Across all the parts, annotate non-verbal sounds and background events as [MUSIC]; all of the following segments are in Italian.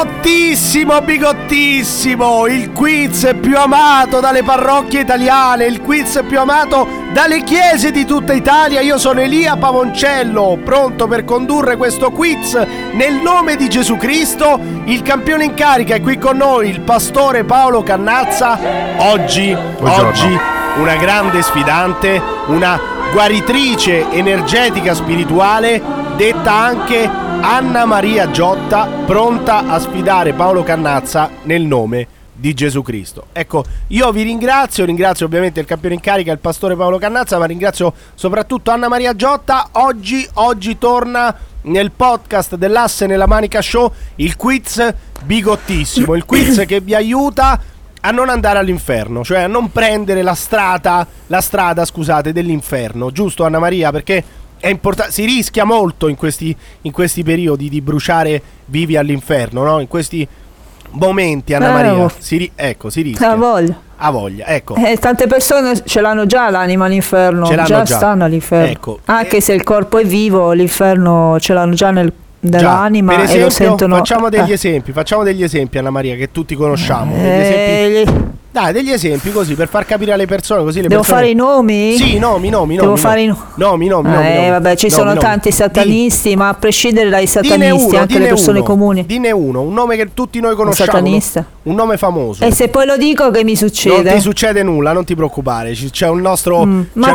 Bigottissimo, bigottissimo! Il quiz più amato dalle parrocchie italiane, il quiz più amato dalle chiese di tutta Italia. Io sono Elia Pavoncello, pronto per condurre questo quiz nel nome di Gesù Cristo. Il campione in carica è qui con noi, il pastore Paolo Cannazza. Oggi, Buongiorno. oggi una grande sfidante, una guaritrice energetica spirituale, detta anche Anna Maria Giotta, pronta a sfidare Paolo Cannazza nel nome di Gesù Cristo. Ecco, io vi ringrazio, ringrazio ovviamente il campione in carica, il pastore Paolo Cannazza, ma ringrazio soprattutto Anna Maria Giotta. Oggi, oggi torna nel podcast dell'Asse nella Manica Show il quiz bigottissimo, il quiz [COUGHS] che vi aiuta a non andare all'inferno, cioè a non prendere la strada, la strada, scusate, dell'inferno, giusto Anna Maria? Perché è importante, si rischia molto in questi, in questi periodi di bruciare vivi all'inferno, no? In questi momenti, Anna Eh, Maria, oh. si, ri- ecco, si rischia. Ha voglia. Ha voglia, ecco. Eh, tante persone ce l'hanno già l'anima all'inferno, Ce l'hanno già, già. stanno all'inferno. Ecco. Anche Eh. se il corpo è vivo, l'inferno ce l'hanno già nel, Già, nell'anima per e esempio, lo sentono. facciamo degli eh. esempi, facciamo degli esempi Anna Maria che tutti conosciamo. Degli Eh, esempi- gli- Dai, degli esempi così per far capire alle persone così le Devo persone fare i nomi? Sì, nomi, nomi, Devo nomi. fare i nomi. no- Nomi, nomi, Eh, nomi. vabbè, ci Nomi, sono tanti satanisti, ma a prescindere dai satanisti, uno, anche le persone uno, comuni. Dine uno, un nome che tutti noi conosciamo. satanista. Un nome famoso. E se poi lo dico, che mi non succede? ti succede nulla, non ti preoccupare. C'è un nostro. Mm, c'è- ma-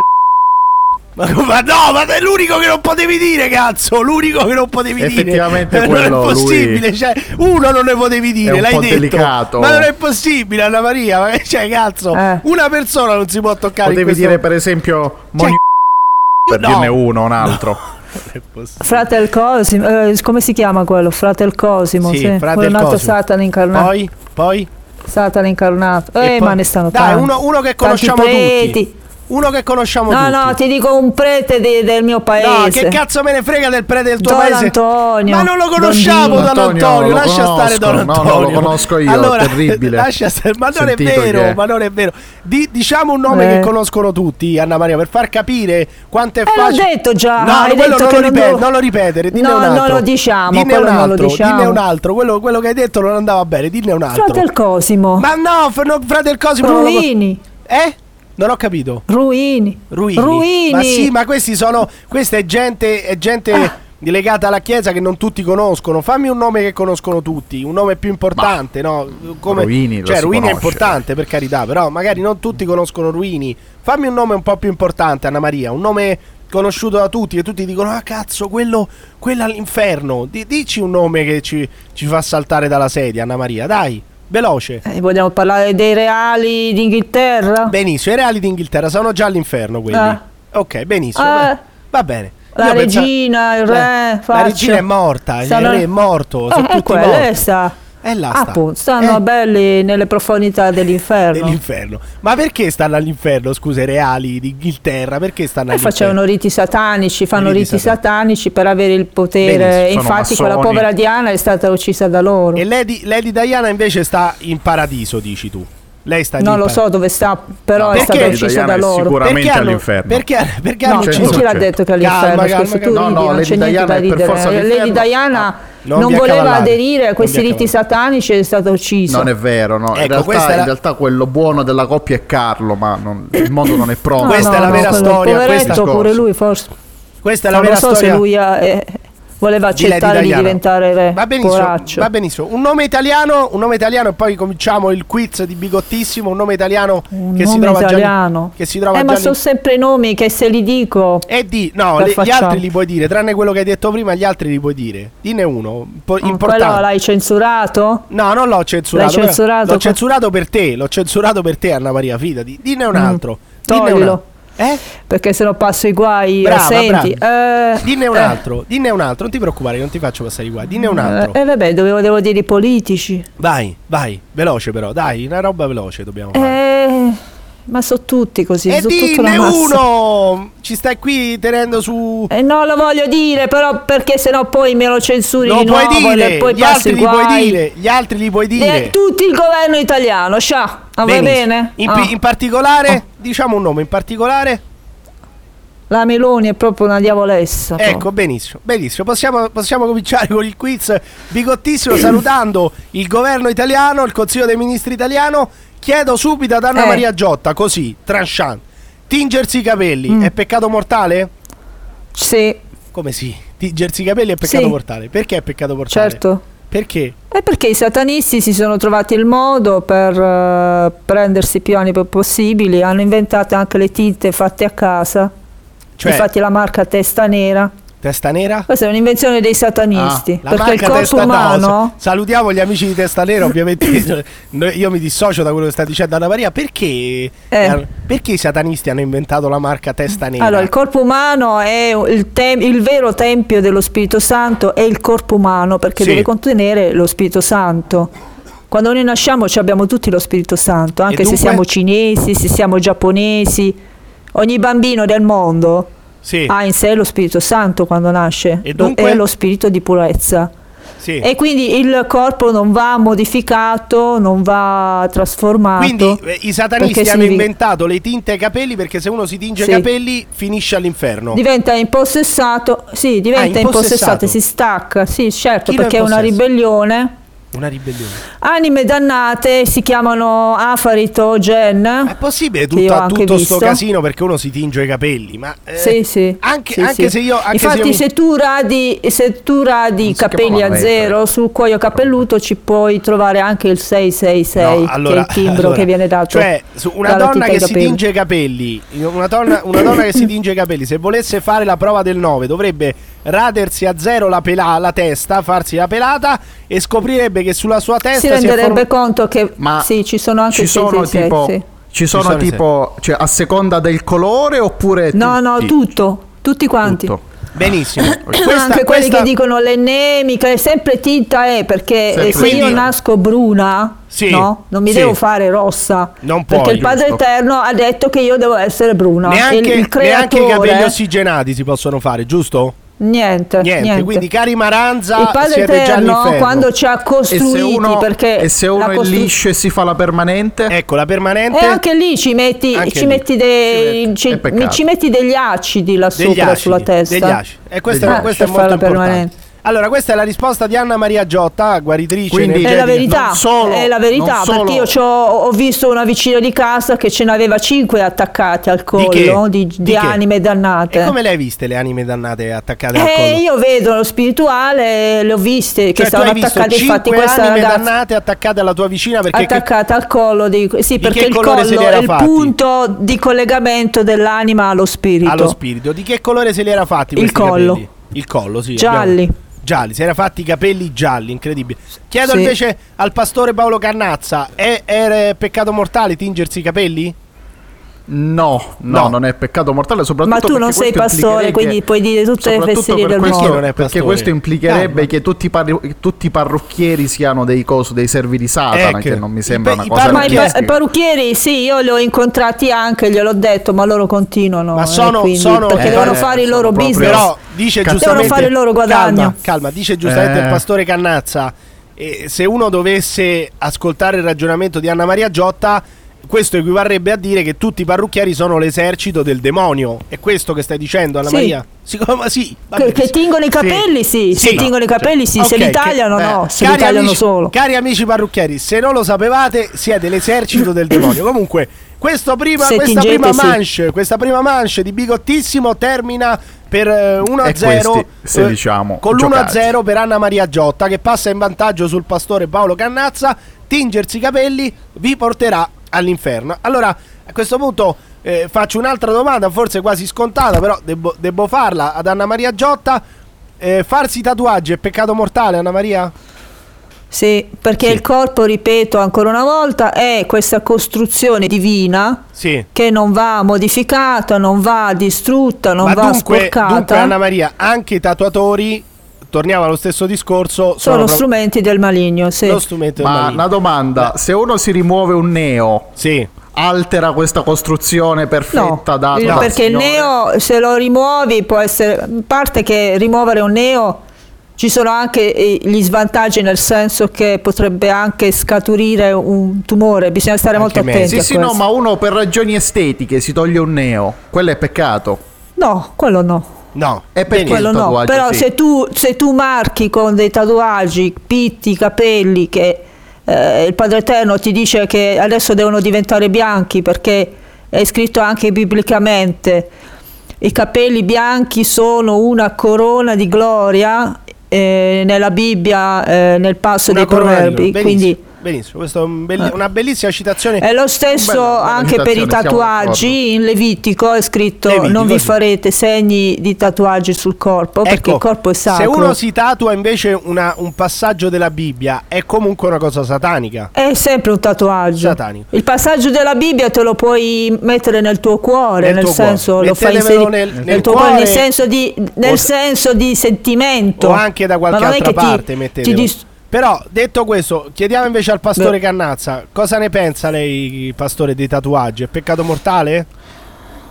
Ma, ma no, ma è l'unico che non potevi dire, cazzo! L'unico che non potevi dire. Effettivamente non quello, è lui possibile. Cioè, uno non ne potevi dire, l'hai detto. delicato. Ma non è possibile, Anna Maria. Ma cioè, cazzo, Eh. una persona non si può toccare. Potevi questo- dire per esempio Moni [LAUGHS] per no. dirne uno, un altro. [LAUGHS] Non è possibile. Fratel Cosimo, eh, come si chiama quello? Fratel Cosimo, Sì, sì. Fratel è un altro Cosimo. Satana incarnato. Poi, poi. Satana incarnato. Eh, poi- ma ne stanno Dai, tanti. uno, uno che conosciamo tutti. Uno che conosciamo No, tutti. no, ti dico un prete di- del mio No, paese. che cazzo me ne frega del prete del tuo Don paese? Antonio. Ma non lo conosciamo Don Don. Antonio, Antonio, lo lascia stare Don conosco. No, Antonio. no, lo conosco io, allora, terribile. Lascia stare, ma non è Sentito vero, che è. ma non è vero. Di- diciamo un nome Eh. che conoscono tutti, Anna Maria, per far capire quanto è Eh, l'ho facile. detto già, No, hai quello detto non, che lo non ripet- devo- non lo ripetere, dinne No, un non altro. lo diciamo, dinne quello un non lo altro, diciamo. dinne un altro, quello, quello che hai detto non andava bene, dinne un altro. Fratel Cosimo. Ma no, f- no, frate Cosimo non lo- Ruini. Eh? Non ho capito. Ruini. Ruini. Ruini. Ma sì, ma questi sono. Questa è gente, è gente Ah. legata alla chiesa che non tutti conoscono. Fammi un nome che conoscono tutti, un nome più importante, no? Come, Ruini lo cioè, Ruini è conosce. importante per carità, però magari non tutti conoscono Ruini. Fammi un nome un po' più importante, Anna Maria, un nome conosciuto da tutti, che tutti dicono: Ah, cazzo, quello, quello all'inferno. Di- dici un nome che ci, ci fa saltare dalla sedia, Anna Maria, dai, veloce. Eh, vogliamo parlare dei reali d'Inghilterra? Benissimo, i reali d'Inghilterra sono già all'inferno quelli. Ah. Ok, benissimo. Beh, Va bene. La Io regina, il La- re, La faccio. regina è morta, Stanno- il re è morto, Eh, sono eh, tutti morti. eh. E là sta. Appunto, stanno Eh, belli nelle profondità dell'inferno. dell'inferno. Ma perché stanno all'inferno, scusa, i reali d'Inghilterra? Perché stanno E all'inferno? facevano riti satanici, fanno Riti riti, satanici. satanici per avere il potere. Benissimo, infatti quella povera Diana è stata uccisa da loro. E Lady, Lady Diana invece sta in paradiso, dici tu. Lei sta Non lo so dove sta, però No, è uccisa Diana da loro. sicuramente Perché hanno, all'inferno. perché, perché No, hanno non ucciso chi l'ha detto che è Calma, all'inferno? calma, Scusa, tu calma. No, ridi, no, non Lady c'è niente da ridere. Lady. Diana Ah, non non, voleva aderire a Non questi riti satanici ed è stata uccisa. Non è vero, no. Ecco, in, questa realtà, la- in realtà quello buono della coppia è Carlo, ma non- il mondo non è pronto. No, Questa no, è la no, vera storia, Poveretto, questa- pure lui forse. Questa è la non vera lo so storia. se lui ha- eh, voleva di accettare di, Diana. diventare re. Va benissimo, poraccio. va benissimo. Un nome italiano, un nome italiano e poi cominciamo il quiz di Bigottissimo, un nome italiano Un che si nome trova già italiano. che si trova eh, già ma sono sempre nomi che se li dico. E di no, le- gli altri li puoi dire, tranne quello che hai detto prima, gli altri li puoi dire. Dinne uno, un po' Mm, Quello importante. l'hai censurato? No, non l'ho censurato. L'hai censurato? L'ho censurato per te, l'ho censurato per te, Anna Maria, fidati. Dinne un Mm, altro. Un toglilo. altro. Eh? Perché se no passo i guai. Brava, senti, eh, Dinne un eh, altro, dinne un altro, non ti preoccupare, non ti faccio passare qua. Dinne un altro. Eh, eh, vabbè, dovevo, devo dire i politici. Vai, vai, veloce però, dai, una roba veloce dobbiamo fare. Eh, ma sono tutti così. E dinne uno! Ci stai qui tenendo su. Eh, no, lo voglio dire, però perché sennò poi me lo censuri Lo di puoi nuovo dire, e poi gli altri li puoi dire, gli altri li puoi dire. Eh, tutto il governo italiano, scià. Ah, va bene? In, Ah. in particolare, diciamo un nome in particolare. La Meloni è proprio una diavolessa. Ecco, proprio. benissimo, benissimo. Possiamo, possiamo cominciare con il quiz bigottissimo salutando il governo italiano, il Consiglio dei Ministri italiano. Chiedo subito ad Anna Eh. Maria Giotta, così, tranchant. Tingersi i capelli Mm. è peccato mortale? Sì, Come sì? Tingersi i capelli è peccato Sì. mortale. Perché è peccato mortale? certo. Perché? È perché i satanisti si sono trovati il modo per eh, prendersi più anni possibili, hanno inventato anche le tinte fatte a casa, Cioè, infatti la marca testa nera. Testa nera? Questa è un'invenzione dei satanisti, La perché il corpo umano... sa- salutiamo gli amici di Testa Nera, ovviamente [COUGHS] io mi dissocio da quello che sta dicendo Anna Maria. Perché, Eh. perché i satanisti hanno inventato la marca Testa Nera? Allora, il corpo umano è il, tem- il vero tempio dello Spirito Santo, è il corpo umano perché Sì. deve contenere lo Spirito Santo. Quando noi nasciamo ci abbiamo tutti lo Spirito Santo, anche dunque? se siamo cinesi, se siamo giapponesi, ogni bambino del mondo sì, ha in sé lo Spirito Santo quando nasce, E dunque? è lo spirito di purezza. sì. E quindi il corpo non va modificato, non va trasformato. Quindi eh, i satanisti hanno significa- inventato le tinte ai capelli perché se uno si tinge Sì. i capelli finisce all'inferno. Diventa impossessato, sì, diventa Ah, impossessato. impossessato e si stacca, sì, certo, Chi perché è una ribellione. Una ribellione. Anime dannate si chiamano Afarito Gen. È possibile Che io tutto, ho anche tutto sto visto. casino perché uno si tinge i capelli, ma eh, sì, sì. anche, sì, anche sì. se io anche Infatti, se io se tu radi, se tu radi capelli a zero sul cuoio capelluto, ci puoi trovare anche il 666, No, che è il timbro allora, che viene dato. Cioè, una donna che si tinge i capelli, una donna, una donna che si tinge i capelli, se volesse fare la prova del 9, dovrebbe radersi a zero la, pela- la testa, farsi la pelata e scoprirebbe che sulla sua testa si renderebbe form- conto che Ma sì, ci sono anche ci sono 666, tipo, sì. ci sono sono i tipo cioè, a seconda del colore oppure No, no, tutti? tutto, tutti quanti. Tutto. Benissimo. [COUGHS] Anche Questa, quelli questa- che dicono l'ennemica è sempre tinta è perché Sempre se tinta. io nasco bruna Sì, no, non mi sì. devo fare rossa Non perché puoi, il Padre giusto. Eterno ha detto che io devo essere bruna neanche, il, il neanche i capelli creatore ossigenati si possono fare, giusto? Niente, Niente, niente. quindi cari Maranza, il Padre Eterno quando ci ha E se costruiti uno, perché e se uno la è costru- liscio e si fa la permanente? Ecco, la permanente e anche lì ci metti, ci lì. metti, dei- Ci ci- metti- peccato. ci metti degli acidi là degli sopra acidi, sulla testa degli acidi. E questo, Degli è, questo è molto importante. permanente. Allora, questa è la risposta di Anna Maria Giotta, guaritrice Quindi- È la verità, solo- è la verità perché io ho visto una vicina di casa che ce n'aveva cinque attaccate al collo che? di, Di di che? anime dannate. E come le hai viste le anime dannate attaccate al Eh, collo? io vedo lo spirituale, le ho viste che Cioè, tu stavano attaccate, infatti questa anime ragazza dannate attaccate alla tua vicina perché che- attaccata al collo di, sì, Di perché che il collo è il fatti? punto di collegamento dell'anima allo spirito. allo spirito. Di che colore se li era fatti Il collo. capelli? Il collo, sì. Gialli. abbiamo- Gialli, si era fatti i capelli gialli, incredibile. Chiedo Sì. invece al pastore Paolo Cannazza, è, è peccato mortale tingersi i capelli? No, no, No. non è peccato mortale, soprattutto Ma tu non perché sei pastore, quindi puoi dire tutte le fesserie del questo- mondo. Non è Perché pastore. questo implicherebbe Calma. che tutti, i parru- tutti i parrucchieri siano dei cosi, dei servi di Satana, Ecco. che non mi I sembra pe- una i cosa Ma i, pa- parrucchieri- i sì, io li ho incontrati anche, gliel'ho detto, ma loro continuano. Ma eh, sono- quindi- sono- perché eh, devono eh, fare il loro business. Però dice Devono giustamente fare il loro guadagno. Calma, calma, dice giustamente Eh. il pastore Cannazza eh, se uno dovesse ascoltare il ragionamento di Anna Maria Giotta questo equivarrebbe a dire che tutti i parrucchieri sono l'esercito del demonio. È questo che stai dicendo, Anna Sì. Maria? Siccome sì, va Che, che tingono i capelli, sì, Sì. se tingono i capelli, sì, se Ok, li tagliano, che- no, eh, se li tagliano amici- solo. Cari amici parrucchieri, se non lo sapevate, siete l'esercito del demonio. Comunque, questo prima, Se questa tingete, prima sì. manche, questa prima manche di bigottissimo termina per eh, 1-0 questi, se eh, diciamo, con giocati. l'1-0 per Anna Maria Giotta che passa in vantaggio sul pastore Paolo Cannazza. Tingersi i capelli vi porterà all'inferno. Allora, a questo punto eh, faccio un'altra domanda, forse quasi scontata, però debbo, debbo farla ad Anna Maria Giotta. Eh, farsi tatuaggi è peccato mortale, Anna Maria? Sì, perché Sì. il corpo, ripeto ancora una volta, è questa costruzione divina Sì. che non va modificata, non va distrutta, non Ma va dunque, sporcata. dunque, Anna Maria, anche i tatuatori, torniamo allo stesso discorso, sono, sono strumenti del maligno, sì. lo strumento del Ma maligno. una domanda, se uno si rimuove un neo, Sì. altera questa costruzione No, perfetta data il- dal perché il neo se lo rimuovi può essere, a parte che rimuovere un neo ci sono anche gli svantaggi nel senso che potrebbe anche scaturire un tumore, bisogna stare Anche molto attenti Sì, a sì, no, questo. ma uno per ragioni estetiche si toglie un neo, quello è peccato. No, quello no. No, perché benissimo. Quello no. Però sì. se, tu, se tu marchi con dei tatuaggi, pitti, capelli, che eh, il Padre Eterno ti dice che adesso devono diventare bianchi perché è scritto anche biblicamente, i capelli bianchi sono una corona di gloria eh, nella Bibbia, eh, nel passo Una dei proverbi. loro. Quindi Benissimo. Questa è un belli- una bellissima citazione. è lo stesso Bella- bella anche per i tatuaggi. In Levitico è scritto: Levitico, Non vi sì. farete segni di tatuaggi sul corpo perché Ecco, il corpo è Se sacro. uno si tatua invece una- un passaggio della Bibbia, è comunque una cosa satanica. È sempre un tatuaggio. Satanico. Il passaggio della Bibbia te lo puoi mettere nel tuo cuore, Nel nel, tuo senso cuore. lo fai inserire nel- nel, nel tuo cuore, nel senso di, nel o- senso di sentimento. O anche da qualche altra che ti- parte ti mettetelo. Però, detto questo, chiediamo invece al pastore Beh. Cannazza, cosa ne pensa lei, pastore, dei tatuaggi? È peccato mortale?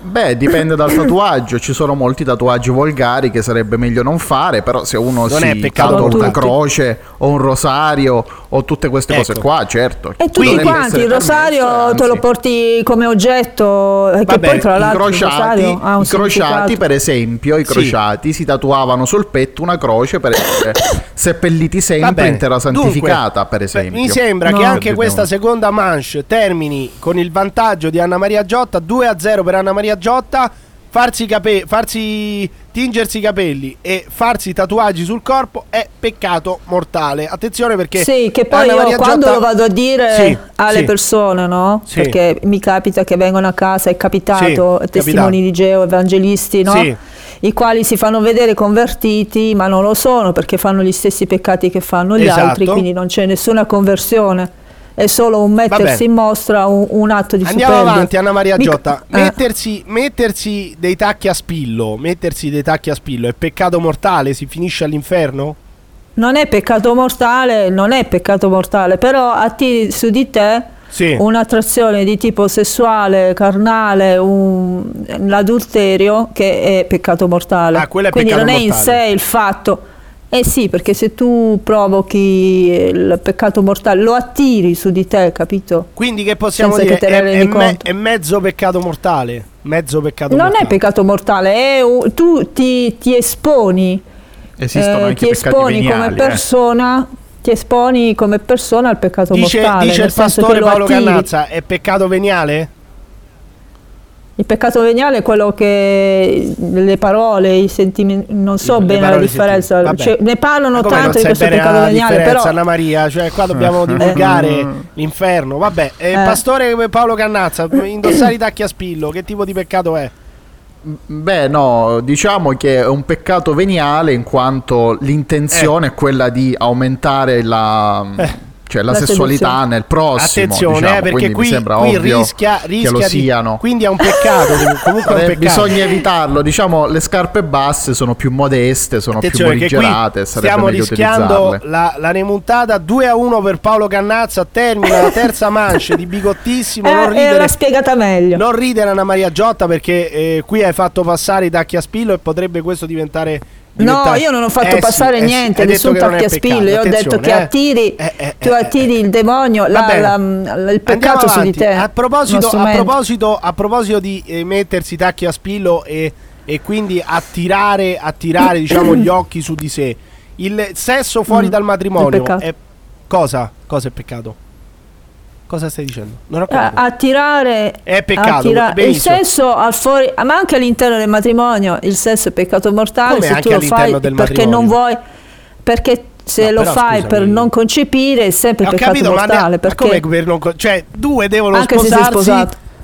Beh, dipende dal tatuaggio. Ci sono molti tatuaggi volgari che sarebbe meglio non fare. Però, se uno Non è si peccato tatua una croce o un rosario o tutte queste cose Ecco. qua, certo. E tutti dovrebbe quanti, il rosario te lo porti come oggetto, e che Vabbè, poi tra I l'altro il crociati, rosario ha un i crociati, per esempio, i Sì. crociati si tatuavano sul petto una croce per essere [COUGHS] seppelliti sempre in terra Dunque, santificata, per beh, esempio. mi sembra No. che anche questa seconda manche termini con il vantaggio di Anna Maria Giotta, 2 a 0 per Anna Maria Giotta. Farsi, cape- farsi tingersi i capelli e farsi tatuaggi sul corpo è peccato mortale. Attenzione perché Sì, che poi Anna io Maria quando Giotta- lo vado a dire Sì, alle sì. persone, no? Sì. Perché mi capita che vengono a casa, è capitato, testimoni capitato. di Geo, evangelisti, no? I quali si fanno vedere convertiti, ma non lo sono perché fanno gli stessi peccati che fanno gli Esatto. altri, quindi non c'è nessuna conversione. È solo un mettersi in mostra, un, un atto di Andiamo superbia. avanti, Anna Maria Mica- Giotta. eh. Mettersi, mettersi dei tacchi a spillo, mettersi dei tacchi a spillo è peccato mortale? Si finisce all'inferno? Non è peccato mortale, non è peccato mortale, però attiri su di te Sì. un'attrazione di tipo sessuale, carnale, un, l'adulterio che è peccato mortale. Ah, quello è Quindi peccato non è in mortale. sé il fatto. Eh sì, perché se tu provochi il peccato mortale, lo attiri su di te, capito? Quindi che possiamo Senza dire? che te È, è me- conto. è mezzo peccato mortale. Mezzo peccato Non mortale. è peccato mortale, è un- tu ti, ti esponi, Esistono eh, anche ti peccati esponi come veniali, eh. persona, ti esponi come persona al peccato Dice, mortale. dice il pastore Paolo attiri. Cannazza, è peccato veniale? Il peccato veniale è quello che le parole, i sentimenti, non so Le bene la differenza. Cioè, ne parlano tanto di questo peccato la veniale, differenza, però Anna Maria, cioè qua dobbiamo [LAUGHS] divulgare l'inferno. Vabbè, eh, Eh. pastore Paolo Cannazza, indossare i tacchi a spillo, che tipo di peccato è? Beh, no, diciamo che è un peccato veniale in quanto l'intenzione è quella di aumentare la, Eh. Cioè, la La sessualità seduzione. nel prossimo. Attenzione, diciamo, eh, perché quindi qui, mi sembra qui ovvio rischia, che rischia lo di- siano. Quindi è un peccato, [LAUGHS] comunque è un Eh, peccato. bisogna evitarlo, diciamo le scarpe basse sono più modeste, sono più Attenzione che qui morigerate, stiamo rischiando la, la remontata 2 a 1 per Paolo Cannazza, termina la terza manche di bigottissimo, [LAUGHS] non eh, ridere, era spiegata meglio. non ridere Anna Maria Giotta perché eh, qui hai fatto passare i tacchi a spillo e potrebbe questo diventare... No, io non ho fatto Eh passare eh sì, niente, detto nessun è tacchiaspillo. peccato, Io ho detto che eh. attiri, Eh, eh, tu eh, attiri il demonio, la- bene. la- il Andiamo peccato su di te. A proposito, a proposito, a proposito di eh, mettersi tacchi a spillo e, e quindi attirare, attirare diciamo, gli [COUGHS] occhi su di sé, il sesso fuori Mm, dal il matrimonio è cosa? Cosa è peccato? Cosa stai dicendo? Non ho Eh, capito. attirare È peccato, attira- il sesso al fuori ma anche all'interno del matrimonio il sesso è peccato mortale Come se tu lo del perché matrimonio? non vuoi perché se No, lo fai scusami. per non concepire è sempre ho peccato capito, ma, ne- mortale ma perché come per non co- cioè due devono Anche sposarsi?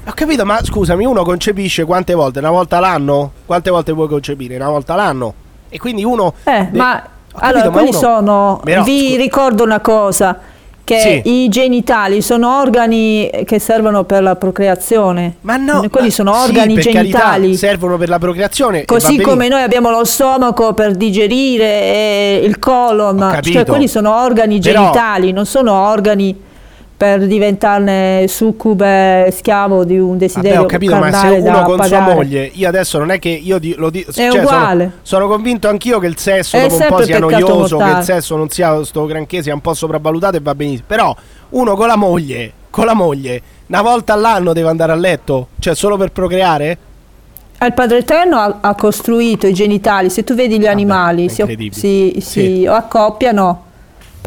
Ho capito, ma scusami, uno concepisce quante volte? Una volta l'anno? Quante volte puoi concepire? Una volta l'anno. E quindi uno Eh, de- ma capito, allora ma quelli uno- sono Però, vi scu- ricordo una cosa che Sì. i genitali sono organi che servono per la procreazione Ma no, quelli ma- sono sì, organi carità, genitali servono per la procreazione. Così come noi abbiamo lo stomaco per digerire il colon, cioè quelli sono organi Però- genitali, non sono organi per diventarne succube schiavo di un Vabbè, desiderio ho capito, ma se uno con sua pagare. moglie, io adesso non è che io di- lo dico, È sono, sono convinto anch'io che il sesso È dopo un po' sia noioso, che mortale. il sesso non sia sto granché, sia un po' sopravvalutato e va benissimo. Però uno con la moglie, con la moglie, una volta all'anno deve andare a letto, cioè solo per procreare? Il Padre Eterno ha, ha costruito i genitali, se tu vedi gli animali si, si- si Sì. accoppiano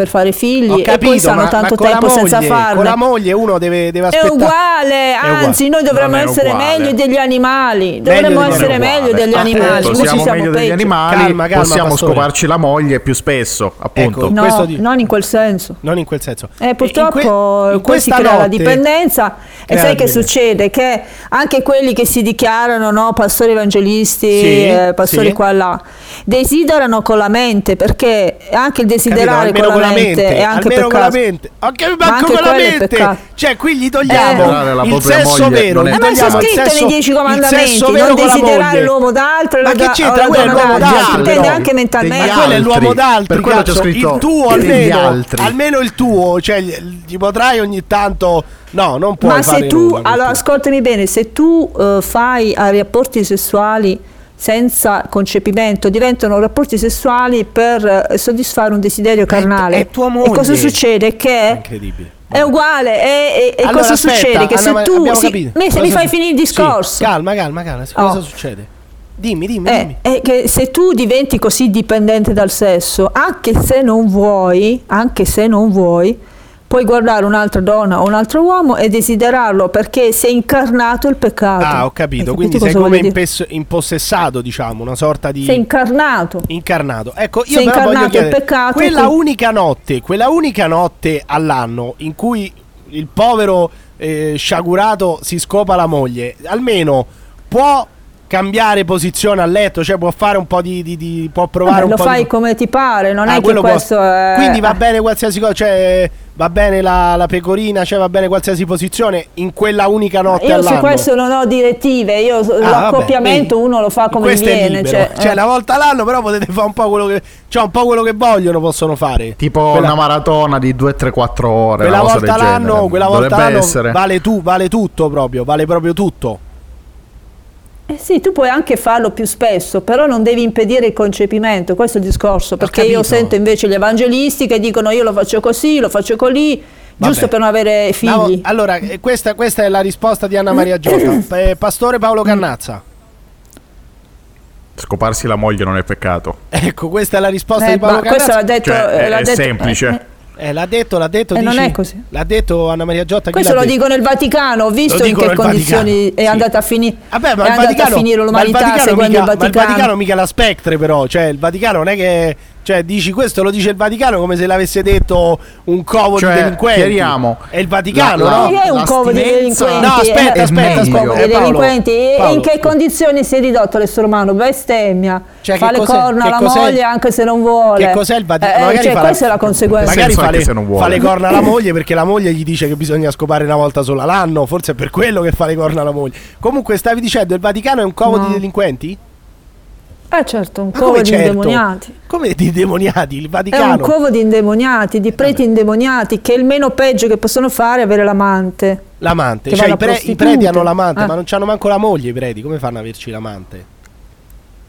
per fare figli Ho e capito, poi stanno ma, tanto ma tempo moglie, senza farlo. Con la moglie uno deve, deve È aspettare. uguale, uguale. anzi noi dovremmo è essere uguale. meglio degli animali, dovremmo essere meglio degli animali, ecco, così siamo siamo meglio degli animali, Calma, calma, possiamo pastore. scoparci la moglie più spesso, appunto. Ecco. No, questo di- non in quel senso. Non in quel senso. Eh, E purtroppo in que- in poi si questa crea la dipendenza e sai che succede? Che anche quelli che si dichiarano no, pastori evangelisti, Sì, eh, pastori sì. qua e là, desiderano con la mente perché anche il Capito? desiderare Almeno con la mente, è anche almeno con la peccato. mente. Anche, Ma manco anche con la mente. peccato. Cioè, qui gli Eh. togliamo la il sesso vero. non è- gli Eh, ma togliamo il sesso- nei dieci il comandamenti, sesso vero non desiderare l'uomo d'altro Ma che c'entra? Quello l'uomo d'altro. d'altro, Si intende anche mentalmente. Ma quello è l'uomo d'altri. Per quello c'è scritto il tuo almeno, altri. almeno il tuo, cioè gli potrai ogni tanto. No, non puoi Ma se tu, allora ascoltami bene, se tu eh, fai a rapporti sessuali senza concepimento, diventano rapporti sessuali per eh, soddisfare un desiderio carnale. è tua E moglie. cosa succede? È Che incredibile. è uguale. E, e- e Allora, cosa aspetta, succede? Che Anna, se tu. sì, capito. me- se Cosa mi fai finire il Sì, discorso. calma, calma, calma. Cosa Oh. succede? Dimmi, dimmi, Eh, dimmi. è che se tu diventi così dipendente dal sesso, anche se non vuoi, anche se non vuoi, puoi guardare un'altra donna o un altro uomo e desiderarlo perché sei incarnato il peccato. Ah, ho capito. Quindi sei come impes- impossessato, diciamo, una sorta di. Sei incarnato. incarnato. Ecco, io Sei però voglio incarnato il chiedere, peccato, quella quindi- unica notte, quella unica notte all'anno in cui il povero eh, sciagurato si scopa la moglie, almeno può cambiare posizione a letto, cioè può fare un po' di, di- di- può provare Vabbè, un lo po' fai di come ti pare, non Ah, è che quello può- questo è... Quindi va bene qualsiasi cosa, cioè va bene la, la pecorina, cioè va bene qualsiasi posizione in quella unica notte Io all'anno. su questo non ho direttive, io Ah, l'accoppiamento vabbè, uno lo fa come questo viene. Cioè, Cioè, eh. una volta all'anno, però potete fare un po' quello che. Cioè, un po' quello che vogliono possono fare. Tipo Quella- una maratona di 2, 3, 4 ore. quella volta del l'anno, genere. quella volta Dovrebbe l'anno essere. vale, tu, vale tutto proprio, vale proprio tutto. Eh sì, tu puoi anche farlo più spesso, però non devi impedire il concepimento, questo è il discorso, perché io sento invece gli evangelisti che dicono io lo faccio così, lo faccio così, giusto per non avere No, figli. allora, eh, questa, questa è la risposta di Anna Maria Giotta. Eh, Pastore Paolo Cannazza. Scoparsi la moglie non è peccato. Ecco, questa è la risposta Eh, di Paolo ma questo l'ha Cannazza. detto, Cioè, è- l'ha è detto- semplice. eh, Eh, l'ha detto, l'ha detto. E non è così. L'ha detto Anna Maria Giotta. Questo lo dicono il Vaticano, ho visto in che condizioni Vaticano, è andata a finire. Vabbè, ma è il Vaticano, a finire ma il l'umanità Vaticano mica, il ma il Vaticano. Vaticano mica la spectre però, cioè il Vaticano non è che cioè dici questo lo dice il Vaticano come se l'avesse detto un covo Cioè, di delinquenti. chiariamo. È il Vaticano, La- la- no? È un covo di delinquenti? No, aspetta, eh, aspetta, aspetta. dei Eh, Paolo, delinquenti e Paolo, in che condizioni si è ridotto l'essere umano? Bestemmia, Cioè, fa le corna alla moglie anche se non vuole. Che cos'è il Vaticano? Eh, magari cioè, fa la- questa è la conseguenza. Magari fa le, se non vuole. fa le corna alla moglie perché la moglie gli dice che bisogna scopare una volta sola l'anno. Forse è per quello che fa le corna alla moglie. Comunque, stavi dicendo il Vaticano è un covo No. di delinquenti? Eh certo, un covo di certo? indemoniati. Come di demoniati? Il È un Vaticano. covo di indemoniati, di preti indemoniati, che il meno peggio che possono fare è avere l'amante. L'amante, cioè i, pre- i preti hanno l'amante, Ah. ma non hanno manco la moglie i preti, come fanno ad averci l'amante?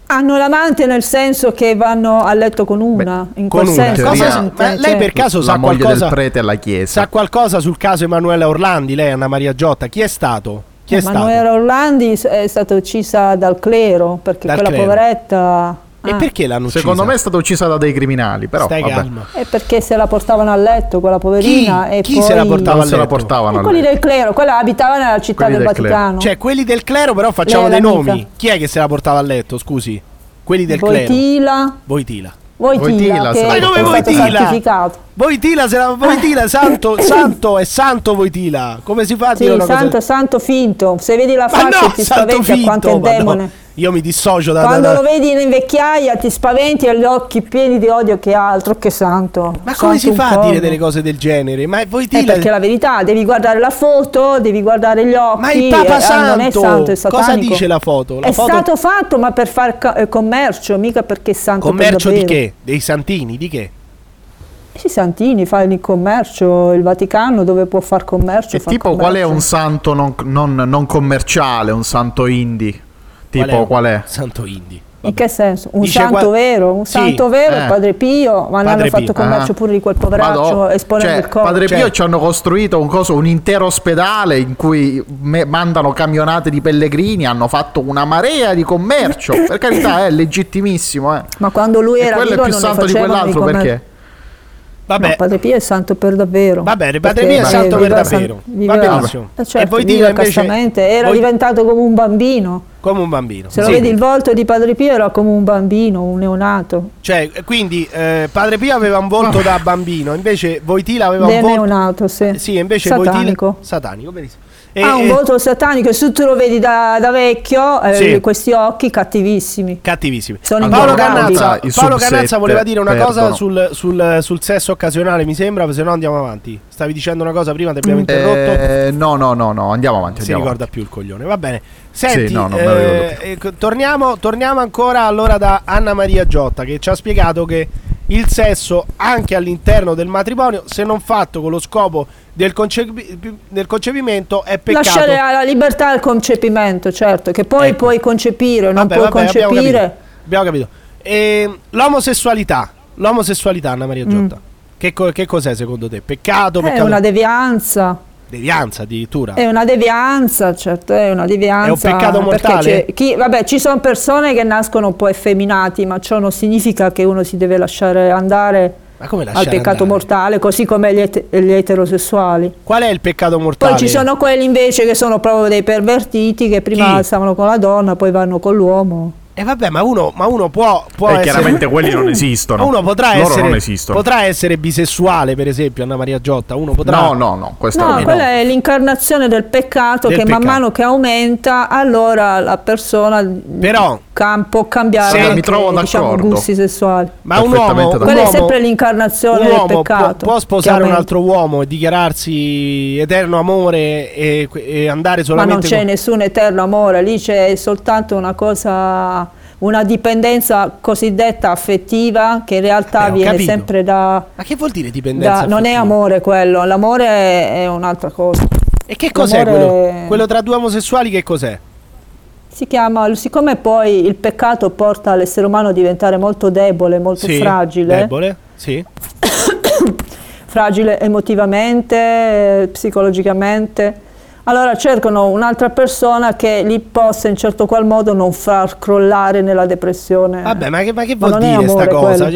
Hanno l'amante nel senso che vanno a letto con una, in con quel una. senso. Cosa- ma lei per caso La sa moglie qualcosa, del prete alla chiesa. sa qualcosa sul caso Emanuela Orlandi, lei Anna Maria Giotta? Chi è stato? Chi è Emanuela stato? Orlandi è stata uccisa dal clero perché Dal quella clero. poveretta E ah, perché l'hanno uccisa? Secondo me è stata uccisa da dei criminali, però Stai vabbè. calma. è perché se la portavano a letto quella poverina Chi? e Chi poi se la portava se la letto? portavano E a quelli letto. del clero, quella abitava nella città Quelli del del clero. Vaticano. Cioè, quelli del clero però facciamo dei nomi. Chi è che se la portava a letto, scusi? Quelli del clero. Voitila, Voitila. Voitila, che la è come Voitila? santificato. Voitila, se la... Voitila, [LAUGHS] santo, santo, è santo Voitila. Come si fa a dire Sì, una cosa? santo, santo finto. Se vedi la faccia no, ti santo spaventi a quanto è ma no. Io mi dissocio da... Quando da- lo vedi in vecchiaia ti spaventi e gli occhi pieni di odio che altro che santo. Ma come Santo si fa a dire delle cose del genere? Ma Eh, Voitila... perché la verità, devi guardare la foto, devi guardare gli occhi. Ma il Papa eh, non è Santo, santo, è cosa satanico. dice la foto? La è foto- stato fatto ma per far ca- eh, commercio, mica perché è santo per Commercio di che? Dei santini? Di che? Sì, Santini fa il commercio, il Vaticano dove può far commercio. E fa tipo qual è commercio. un santo non, non- non commerciale, un santo indie? Tipo qual è? Santo Indi. In che senso? Un Dice santo qua- vero, un Sì, santo vero, eh. il Padre Pio, ma Padre hanno fatto Pio. commercio Ah. pure di quel poveraccio Madò. esponendo Cioè, il corpo. Padre Pio Cioè- ci hanno costruito un, coso, un intero ospedale in cui me- mandano camionate di pellegrini, hanno fatto una marea di commercio. [COUGHS] per carità, è legittimissimo. Eh. Ma quando lui E era quello è vivo più non ne santo di quell'altro perché? Vabbè, No, Padre Pio è santo per davvero. Va bene, Padre Pio è santo per davvero. san- Va benissimo. Eh, E certo, voi viveva dite invece- era voi- diventato come un bambino. come un bambino. Se lo Sì. vedi il volto di Padre Pio era come un bambino, un neonato. Cioè, quindi eh, Padre Pio aveva un volto da bambino, invece Voitila aveva De un volto neonato, sì. Sì, invece Satanico. Voitila satanico, benissimo. E- ha un volto satanico e se tu lo vedi da, da vecchio, eh, Sì. questi occhi cattivissimi. cattivissimi. Sono Paolo. Cannazza, Paolo Cannazza voleva dire una cosa perdono. sul, sul- sul sesso occasionale, mi sembra, se no andiamo avanti. Stavi dicendo una cosa prima, ti abbiamo interrotto. Eh, no, no, no, no, andiamo avanti. si Andiamo ricorda più il coglione, va bene. Senti, Sì, no, non eh, ecco, torniamo, torniamo ancora allora da Anna Maria Giotta che ci ha spiegato che il sesso anche all'interno del matrimonio, se non fatto con lo scopo del, concepi- del concepimento, è peccato. Lasciare la libertà al concepimento, certo, che poi Ecco. puoi concepire, non Vabbè, puoi vabbè, abbiamo concepire. capito. Abbiamo capito. E, l'omosessualità, l'omosessualità, Anna Maria Giotta. Che, co- che cos'è secondo te? Peccato, Mm. È peccato una devianza, devianza addirittura. è una devianza, certo, è una devianza. È un peccato mortale? chi- vabbè, ci sono persone che nascono un po' effeminati, ma ciò non significa che uno si deve lasciare andare al lasciare peccato andare? mortale, così come gli, et- gli eterosessuali. Qual è il peccato mortale? Poi ci sono quelli invece che sono proprio dei pervertiti che prima Chi? stavano con la donna, poi vanno con l'uomo. E vabbè, ma uno, ma uno può, può E essere... chiaramente quelli non [LAUGHS] esistono. Uno potrà Loro essere, non esistono. potrà essere bisessuale, per esempio, Anna Maria Giotta. Uno potrà. No, no, no, questa No, quella è l'incarnazione del peccato Del che man peccato. mano che aumenta, allora la persona Però- cam- può cambiare Sì, anche, mi trovo diciamo, d'accordo. gusti sessuali. Ma un uomo, d'accordo. Quella è sempre l'incarnazione del può, peccato. può che sposare un altro uomo e dichiararsi eterno amore e, e andare Ma non solamente c'è con- nessun eterno amore, lì c'è soltanto una cosa, una dipendenza cosiddetta affettiva che in realtà Eh, viene capito. sempre da... Ma che vuol dire dipendenza? da- non è amore quello, l'amore è, è un'altra cosa. E che cos'è L'amore- quello? Quello tra due omosessuali che cos'è? Si chiama, siccome poi il peccato porta l'essere umano a diventare molto debole, molto Sì, fragile, Debole? Sì. [COUGHS] fragile emotivamente, psicologicamente, allora cercano un'altra persona che li possa in certo qual modo non far crollare nella depressione. Vabbè, ma che, ma che Ma vuol dire sta amore cosa? quello.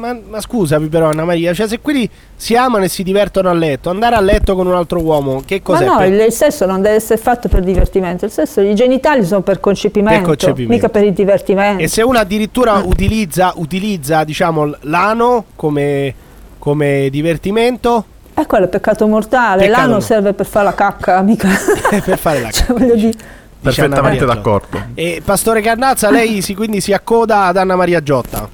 Cioè, ma, ma scusami però Anna Maria, cioè se quelli si amano e si divertono a letto, andare a letto con un altro uomo, che Ma cos'è? no, Per- il, sesso non deve essere fatto per divertimento, il sesso, i genitali sono per concepimento, Per concepimento. mica per il divertimento. E se uno addirittura utilizza, utilizza diciamo, l'ano come, come divertimento E quello è peccato mortale, Peccato l'anno no. serve per fare la cacca, mica... [LAUGHS] per fare la [LAUGHS] cioè, cacca. voglio dire... Perfettamente d'accordo. E Pastore Carnazza, lei si, quindi si accoda ad Anna Maria Giotta.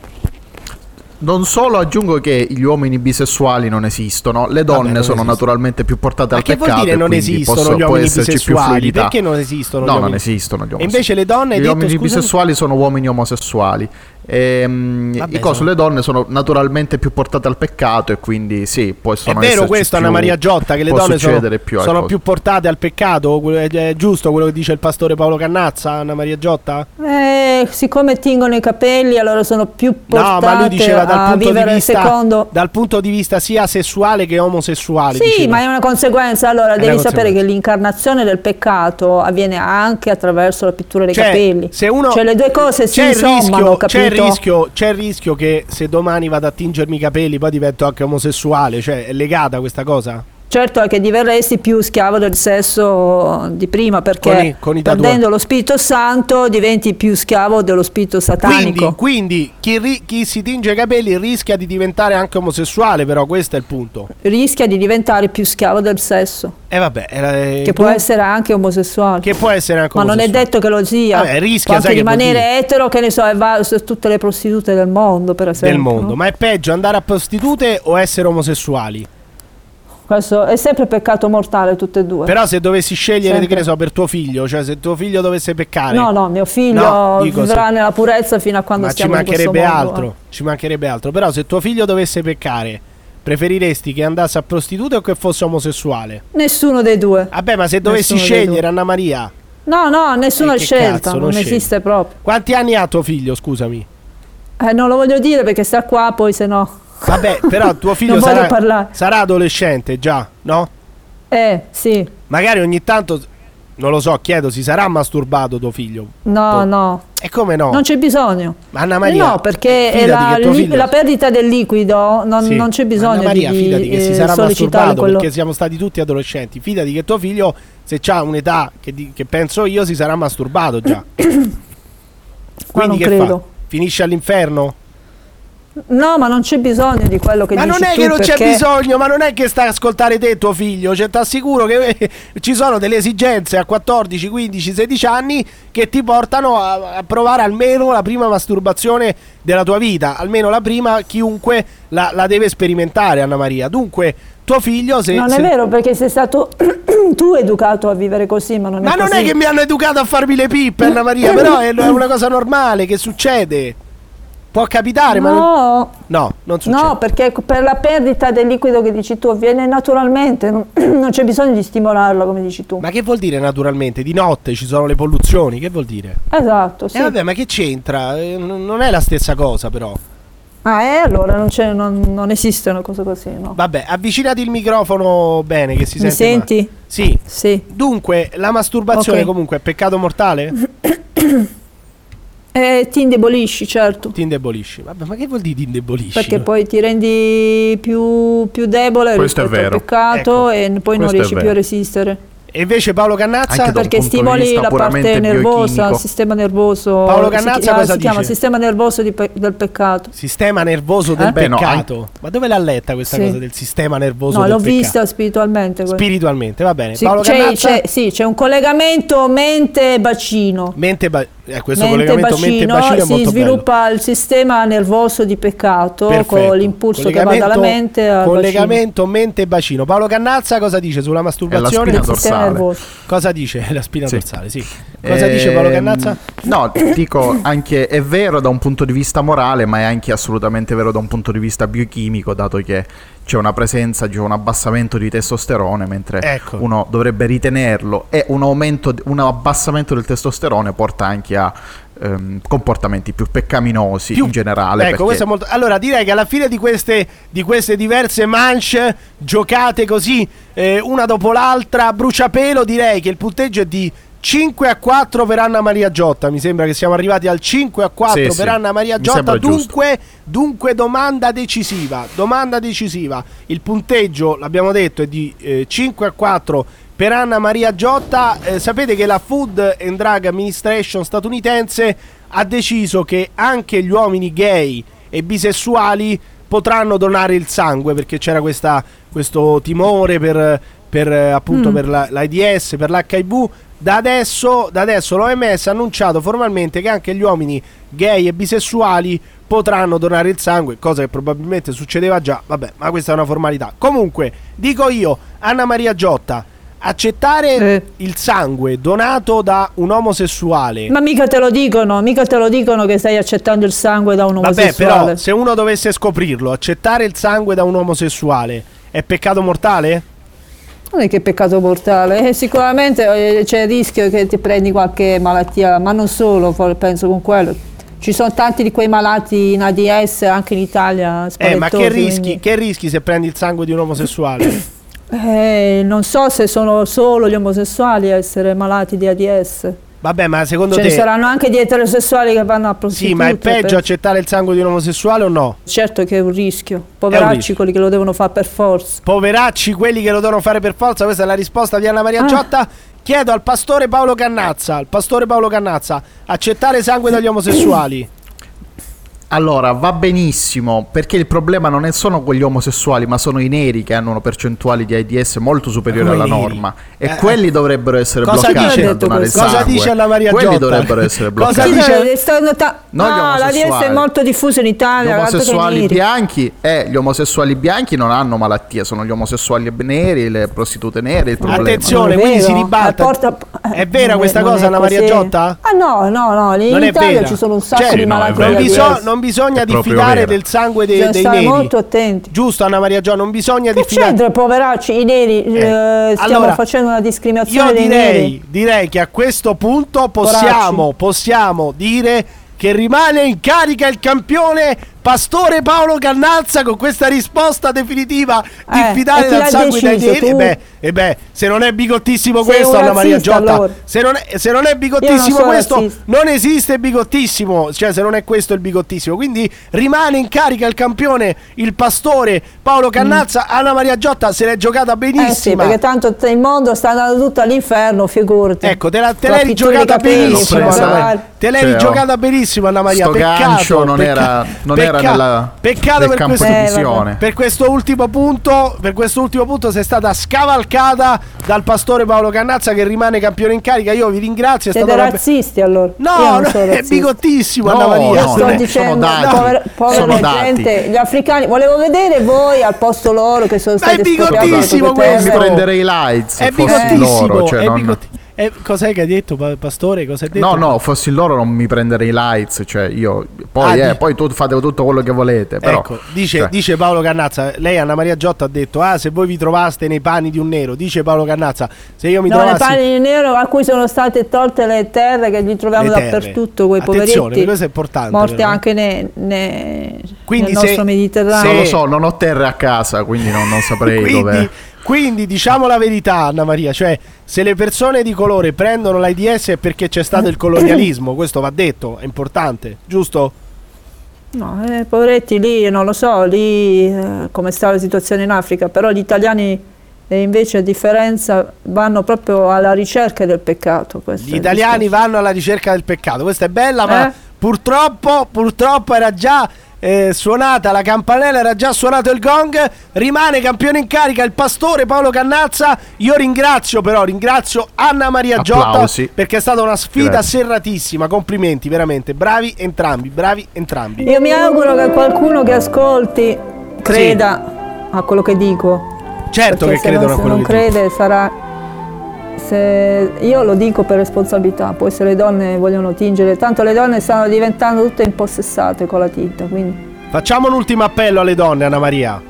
Non solo aggiungo che gli uomini bisessuali non esistono, le donne non sono esistono. naturalmente più portate Ma al che vuol peccato. dire e non esistono posso- gli uomini bisessuali? Perché non esistono No, non uomini- esistono gli E omosessuali. invece le donne, Gli detto, uomini scusami? bisessuali sono uomini omosessuali. Ehm, Vabbè, I cosi, sono- le donne sono naturalmente più portate al peccato e quindi sì, È possono vero esserci questo, Anna più- Maria Giotta, che le donne sono, più, sono ecco. più portate al peccato? È, è giusto quello che dice il pastore Paolo Cannazza, Anna Maria Giotta? Eh, siccome tingono i capelli, allora sono più portate no, ma lui diceva dal a punto, di vista, secondo... dal punto di vista sia sessuale che omosessuale. Sì, diceva. ma è una conseguenza. Allora, È devi sapere che l'incarnazione del peccato avviene anche attraverso la pittura dei Cioè, capelli. se uno- cioè, le due cose si c'è il insommano, rischio, c'è capito? rischio, c'è il rischio che se domani vado a tingermi i capelli poi divento anche omosessuale, cioè è legata questa cosa? Certo è che diverresti più schiavo del sesso di prima, perché Con i- con i perdendo lo Spirito Santo diventi più schiavo dello Spirito Quindi, satanico. quindi chi, ri- chi si tinge i capelli rischia di diventare anche omosessuale, però questo è il punto. Rischia di diventare più schiavo del sesso, E vabbè, eh, che può essere anche omosessuale. che può essere anche Ma non è detto che lo sia. Vabbè, rischia, Può anche rimanere etero, che ne so, e va su tutte le prostitute del mondo, per esempio. del mondo. Ma è peggio andare a prostitute o essere omosessuali? Questo è sempre peccato mortale, tutte e due. Però se dovessi scegliere, Sempre. che ne so, per tuo figlio, cioè se tuo figlio dovesse peccare, No, no, mio figlio No, vivrà nella purezza fino a quando ma ci stiamo questo mancherebbe mondo, altro, eh. ci mancherebbe altro. Però se tuo figlio dovesse peccare, preferiresti che andasse a prostitute o che fosse omosessuale? Nessuno dei due. Vabbè, ma se dovessi Nessuno scegliere. Anna Maria No, no, nessuna Eh, scelta, cazzo, non, non esiste proprio. Quanti anni ha tuo figlio, scusami? Eh, non lo voglio dire perché sta qua, poi se no... Vabbè, però tuo figlio sarà, sarà adolescente già, no? Eh, sì. Magari ogni tanto, non lo so, chiedo, si sarà masturbato tuo figlio? No, Boh. no, E come no? non c'è bisogno. Anna Maria, no, perché la, li- la perdita del liquido non, Sì. non c'è bisogno Anna Maria, di, fidati che si eh, sarà sollecitare masturbato quello. perché siamo stati tutti adolescenti. Fidati che tuo figlio, se ha un'età che, che penso io, si sarà masturbato già. [COUGHS] Ma non che credo. fa? Finisce all'inferno? No, ma non c'è bisogno di quello che ma dici non è che non c'è perché- bisogno, ma non è che sta a ascoltare te tuo figlio, cioè ti assicuro che eh, ci sono delle esigenze a 14, 15, 16 anni che ti portano a, a provare almeno la prima masturbazione della tua vita, almeno la prima chiunque la, la deve sperimentare Anna Maria. Dunque tuo figlio se... Non se- è vero perché sei stato [CLEARS THROAT] tu educato a vivere così, ma non Ma è non così. è che mi hanno educato a farmi le pippe Anna Maria, [CLEARS THROAT] però è, è una cosa normale che succede. Può capitare, ma... non- No, No, non succede. no, perché per la perdita del liquido che dici tu avviene naturalmente, non, [CLEARS THROAT] non c'è bisogno di stimolarlo come dici tu. Ma che vuol dire naturalmente? Di notte ci sono le polluzioni, che vuol dire? Esatto, sì. Eh vabbè, ma che c'entra? Eh, non è la stessa cosa però. Ah, eh, allora non, c'è, non, non esiste una cosa così, no? Vabbè, avvicinati il microfono bene che si Mi sente. senti? ma- Sì. Sì. Dunque, la masturbazione Ok. comunque è peccato mortale? [CLEARS THROAT] Eh, ti indebolisci, certo. Ti indebolisci. Vabbè, ma che vuol dire ti indebolisci? Perché poi ti rendi più, più debole Questo è rispetto al vero. peccato e poi non Questo è riesci più a resistere. E invece Paolo Cannazza? Perché stimoli la parte nervosa, il sistema nervoso. Paolo si Cannazza chiama- cosa si chiama dice? sistema nervoso di pe- del peccato. Sistema nervoso del Eh? Beh, no, peccato. Ma dove l'ha letta questa Sì. cosa del sistema nervoso No, del l'ho peccato? vista spiritualmente. quella. Spiritualmente, va bene. Sì, Paolo c'è, Cannazza? c'è- sì, c'è un collegamento mente-bacino. Mente ba- eh, questo collegamento Mente-bacino mente-bacino è si molto bello. sviluppa il sistema nervoso di peccato Perfetto. con l'impulso che va dalla mente al bacino. collegamento mente e bacino. Paolo Cannazza cosa dice sulla masturbazione? Il sistema dorsale. nervoso. Cosa dice [LAUGHS] la spina Sì. dorsale? Sì. Cosa dice Paolo Ehm, Cannazza? No, dico anche è vero da un punto di vista morale, ma è anche assolutamente vero da un punto di vista biochimico, dato che c'è una presenza, c'è un abbassamento di testosterone, mentre Ecco. uno dovrebbe ritenerlo, e un aumento, un abbassamento del testosterone porta anche a ehm, comportamenti più peccaminosi Più- in generale. Ecco, perché- molto. Allora, direi che alla fine di queste, di queste diverse manche giocate così, eh, una dopo l'altra, bruciapelo, direi che il punteggio è di 5 a 4 per Anna Maria Giotta. Mi sembra che siamo arrivati al 5 a 4 Sì, per sì, Anna Maria Giotta. Dunque, dunque, domanda decisiva. Domanda decisiva. Il punteggio, l'abbiamo detto, è di eh, 5 a 4 per Anna Maria Giotta. Eh, sapete che la Food and Drug Administration statunitense ha deciso che anche gli uomini gay e bisessuali potranno donare il sangue perché c'era questa- questo timore per, per, eh, appunto Mm. per la- l'AIDS, per l'HIV. Da adesso, da adesso l'OMS ha annunciato formalmente che anche gli uomini gay e bisessuali potranno donare il sangue, cosa che probabilmente succedeva già, vabbè, ma questa è una formalità. Comunque, dico io, Anna Maria Giotta, accettare Eh. il sangue donato da un omosessuale Ma mica te lo dicono, mica te lo dicono che stai accettando il sangue da un Vabbè, omosessuale. però, se uno dovesse scoprirlo, accettare il sangue da un omosessuale è peccato mortale? Non è che è peccato mortale, eh, sicuramente eh, c'è il rischio che ti prendi qualche malattia, ma non solo, penso con quello. Ci sono tanti di quei malati in AIDS anche in Italia. Eh, ma che rischi, che rischi se prendi il sangue di un omosessuale? Eh, non so se sono solo gli omosessuali a essere malati di AIDS. Vabbè, ma secondo Ce ne te... saranno anche di eterosessuali che vanno a Sì, prostitute. ma è peggio per- accettare il sangue di un omosessuale o no? Certo che è un rischio. Poveracci rischio. quelli che lo devono fare per forza. Poveracci quelli che lo devono fare per forza, questa è la risposta di Anna Maria Ah. Giotta. Chiedo al pastore Paolo Cannazza, al pastore Paolo Cannazza, accettare sangue dagli omosessuali. [CLEARS THROAT] Allora, va benissimo, perché il problema non è sono quegli omosessuali, ma sono i neri che hanno una percentuale di AIDS molto superiore alla norma. E Eh, quelli dovrebbero essere cosa bloccati dice- a donare il Cosa sangue. dice Anna Maria Quelli Giotta? dovrebbero essere Cosa bloccati. Sì, dice- no, ta- gli no, la DS è molto diffusa in Gli Italia. che omosessuali bianchi e gli omosessuali bianchi non hanno malattie, sono gli omosessuali neri, le prostitute nere il problema. Attenzione. Quindi si ribalta. Eh, porta- È vera non questa non cosa, Anna Maria. Giotta? Ah no, no, no, in Non Italia ci sono un sacco Cioè, di no, vera. Non, bisogna diffidare vera. del sangue dei, Bisogna dei stare neri. molto attenti. Giusto Anna Maria Gio, non bisogna Che diffidare. c'entra, poveracci, i neri, Eh, eh, stiamo allora, facendo una discriminazione Io dei direi, neri. direi che a questo punto possiamo, possiamo dire che rimane in carica il campione Pastore Paolo Cannazza con questa risposta definitiva Eh, diffidare e chi dal sangue dai neri. E beh, e beh, se non è bigottissimo Sei questo, Anna Maria Giotta, allora. se, non è, se non è bigottissimo non questo, razzista. non esiste bigottissimo, cioè se non è questo il bigottissimo. Quindi rimane in carica il campione, il pastore Paolo Cannazza. Anna Maria Giotta se l'è giocata Mm. Eh sì, perché tanto il mondo sta andando tutto all'inferno, figurati. Ecco, te, la, te l'hai rigiocata benissimo. Eh. Te l'hai Cioè, rigiocata oh. benissimo, Anna Maria. Sto peccato, gancio non pecca- era- non era pecca- nella- peccato per campo questo, di Eh, visione. per questo ultimo punto. Per questo ultimo punto sei stata scavalcata dal pastore Paolo Cannazza che rimane campione in carica. Io vi ringrazio. È Siete una- razzisti allora? No, non no, sono è bigottissimo, No, Anna Maria. No, sto non è- dicendo, sono dati. povera, povera Sono dati. gente, gli africani, volevo vedere voi al posto loro che sono Ma è stati bigottissimo questo. mi prenderei lights È bigottissimo. loro, cioè è non- bigotti- eh, cos'è che hai detto, pa- pastore? Cosa hai detto? No, no, fossi loro non mi prenderei lights, cioè io poi, Ah, eh, di- poi tu fate tutto quello che volete, però ecco, dice, cioè, dice Paolo Cannazza, lei Anna Maria Giotta ha detto, ah se voi vi trovaste nei panni di un nero, dice Paolo Cannazza, se io mi No, le trovassi... panne di nero a cui sono state tolte le terre che li troviamo dappertutto, quei Attenzione, poveretti questo è importante, morti però. anche ne- ne- nel se- nostro Mediterraneo. non lo se- so, non ho terre a casa, quindi non, non saprei [LAUGHS] quindi, dove quindi diciamo la verità Anna Maria, cioè se le persone di colore prendono l'AIDS è perché c'è stato il colonialismo, [COUGHS] questo va detto, è importante, giusto? No, eh, poveretti lì, non lo so, lì eh, come sta la situazione in Africa, però gli italiani eh, invece a differenza vanno proprio alla ricerca del peccato. Gli italiani vanno alla ricerca del peccato, questa è bella ma Eh? purtroppo, purtroppo era già eh, suonata la campanella, era già suonato il gong, rimane campione in carica il pastore Paolo Cannazza, io ringrazio però, ringrazio Anna Maria Giotta Applausi. perché è stata una sfida Grazie. serratissima, complimenti veramente, bravi entrambi, bravi entrambi. Io mi auguro che qualcuno che ascolti creda a quello che dico. Certo perché che se credono non, a se quello non che dici. crede sarà... Se, io lo dico per responsabilità, poi se le donne vogliono tingere, tanto le donne stanno diventando tutte impossessate con la tinta, quindi... Facciamo un ultimo appello alle donne, Anna Maria.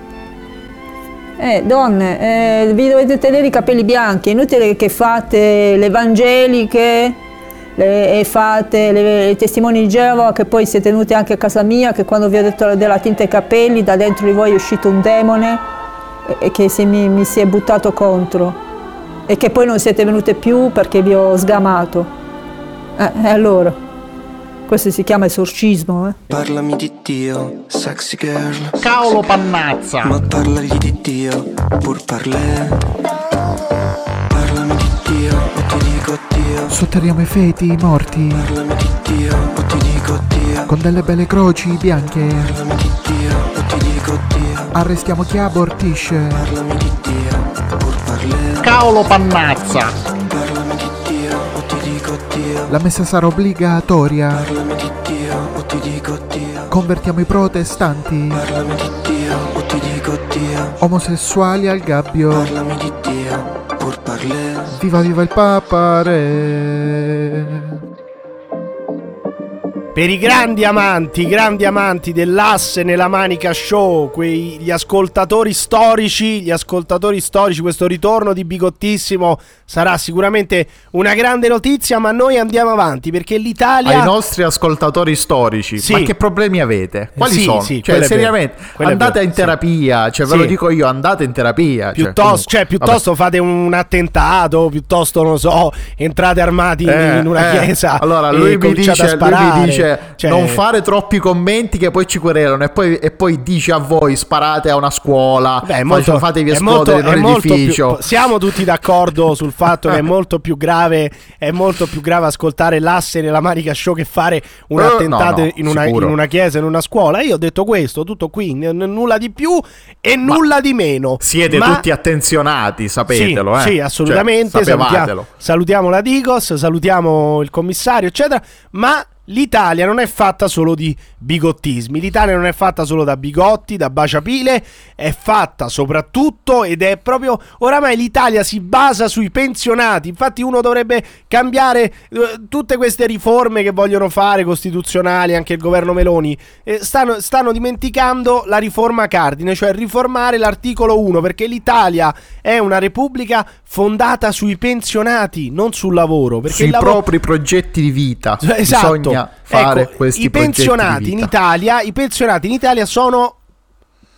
Eh, donne, eh, vi dovete tenere i capelli bianchi, è inutile che fate le evangeliche le, e fate le, le testimoni di Geova che poi siete venuti anche a casa mia, che quando vi ho detto della tinta ai capelli, da dentro di voi è uscito un demone e, e che si, mi, mi si è buttato contro e che poi non siete venute più perché vi ho sgamato. Eh, e allora, questo si chiama esorcismo, eh? Parlami di Dio, sexy girl Cavolo pannazza! Ma parlagli di Dio, pur parlè Parlami di Dio, o ti dico Dio Sotterriamo i feti, i morti, Parlami di Dio, o ti dico Dio con delle belle croci bianche. Parlami di Dio, o ti dico Dio Arrestiamo chi abortisce. Parlami di Cavolo pannazza! Parlami di Dio, o ti dico Dio La messa sarà obbligatoria. Parlami di Dio, o ti dico Dio Convertiamo i protestanti. Parlami di Dio, o ti dico Dio Omosessuali al gabbio. Parlami di Dio, pur parlè Viva viva il Papa Re. Per i grandi amanti, i grandi amanti dell'asse nella manica show, quei, gli ascoltatori storici, gli ascoltatori storici, questo ritorno di Bigottissimo sarà sicuramente una grande notizia, ma noi andiamo avanti perché l'Italia... Ai nostri ascoltatori storici, Sì. ma che problemi avete? Quali Sì, sono? sì, cioè, seriamente, andate in terapia, cioè ve lo dico io, andate in terapia. cioè, Piuttosto, cioè, piuttosto fate un attentato, piuttosto, non so, entrate armati Eh, in una eh, chiesa. Allora e lui mi, cominciate dice, a lui sparare. mi dice Cioè, non fare troppi commenti che poi ci querelano e poi, e poi dice a voi sparate a una scuola, Beh, molto, fatevi esplodere molto- in un edificio. più- siamo tutti d'accordo sul fatto che è [LAUGHS] molto più grave è molto più grave ascoltare l'asse nella Marica Show che fare un Eh, attentato no, no, in, una, in una chiesa, in una scuola. Io ho detto questo, tutto qui, n- nulla di più e nulla di meno. Siete Ma- tutti attenzionati, sapetelo. sì, eh. sì, assolutamente. Cioè, salutiamo, salutiamo la Digos, salutiamo il commissario, eccetera. Ma l'Italia non è fatta solo di bigottismi, l'Italia non è fatta solo da bigotti, da baciapile, è fatta soprattutto ed è proprio oramai l'Italia si basa sui pensionati, infatti uno dovrebbe cambiare eh, tutte queste riforme che vogliono fare costituzionali, anche il governo Meloni, eh, stanno, stanno dimenticando la riforma cardine, cioè riformare l'articolo 1 perché l'Italia è una repubblica fondata sui pensionati, non sul lavoro, perché Sui lavoro propri progetti di vita. Esatto. Bisogna fare Ecco, questi i pensionati in. Italia, i pensionati in Italia sono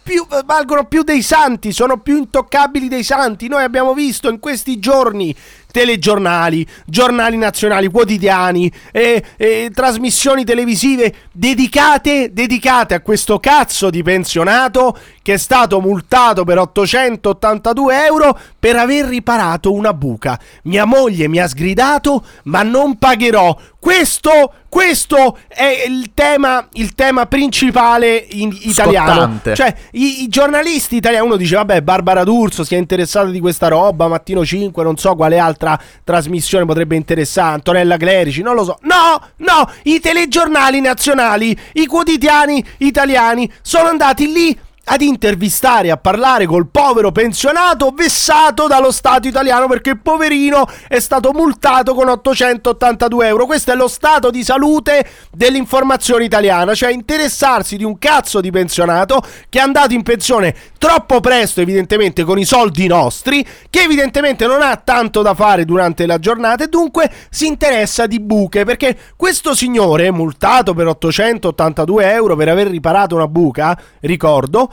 più, valgono più dei santi, sono più intoccabili dei santi. Noi abbiamo visto in questi giorni telegiornali, giornali nazionali, quotidiani, e, e trasmissioni televisive dedicate, dedicate a questo cazzo di pensionato che è stato multato per 882 euro per aver riparato una buca. Mia moglie mi ha sgridato, ma non pagherò. Questo, questo è il tema, il tema principale in italiano. Scottante. Cioè, i, i giornalisti italiani, uno dice, vabbè, Barbara D'Urso si è interessata di questa roba, Mattino 5, non so quale altra trasmissione potrebbe interessare, Antonella Clerici, non lo so. No, no, i telegiornali nazionali, i quotidiani italiani sono andati lì ad intervistare, a parlare col povero pensionato vessato dallo Stato italiano perché poverino è stato multato con 882 euro. Questo è lo stato di salute dell'informazione italiana, cioè interessarsi di un cazzo di pensionato che è andato in pensione troppo presto, evidentemente con i soldi nostri, che evidentemente non ha tanto da fare durante la giornata e dunque si interessa di buche perché questo signore multato per 882 euro per aver riparato una buca, ricordo,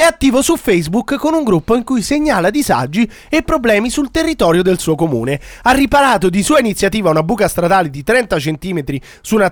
è attivo su Facebook con un gruppo in cui segnala disagi e problemi sul territorio del suo comune. Ha riparato di sua iniziativa una buca stradale di 30 cm su un,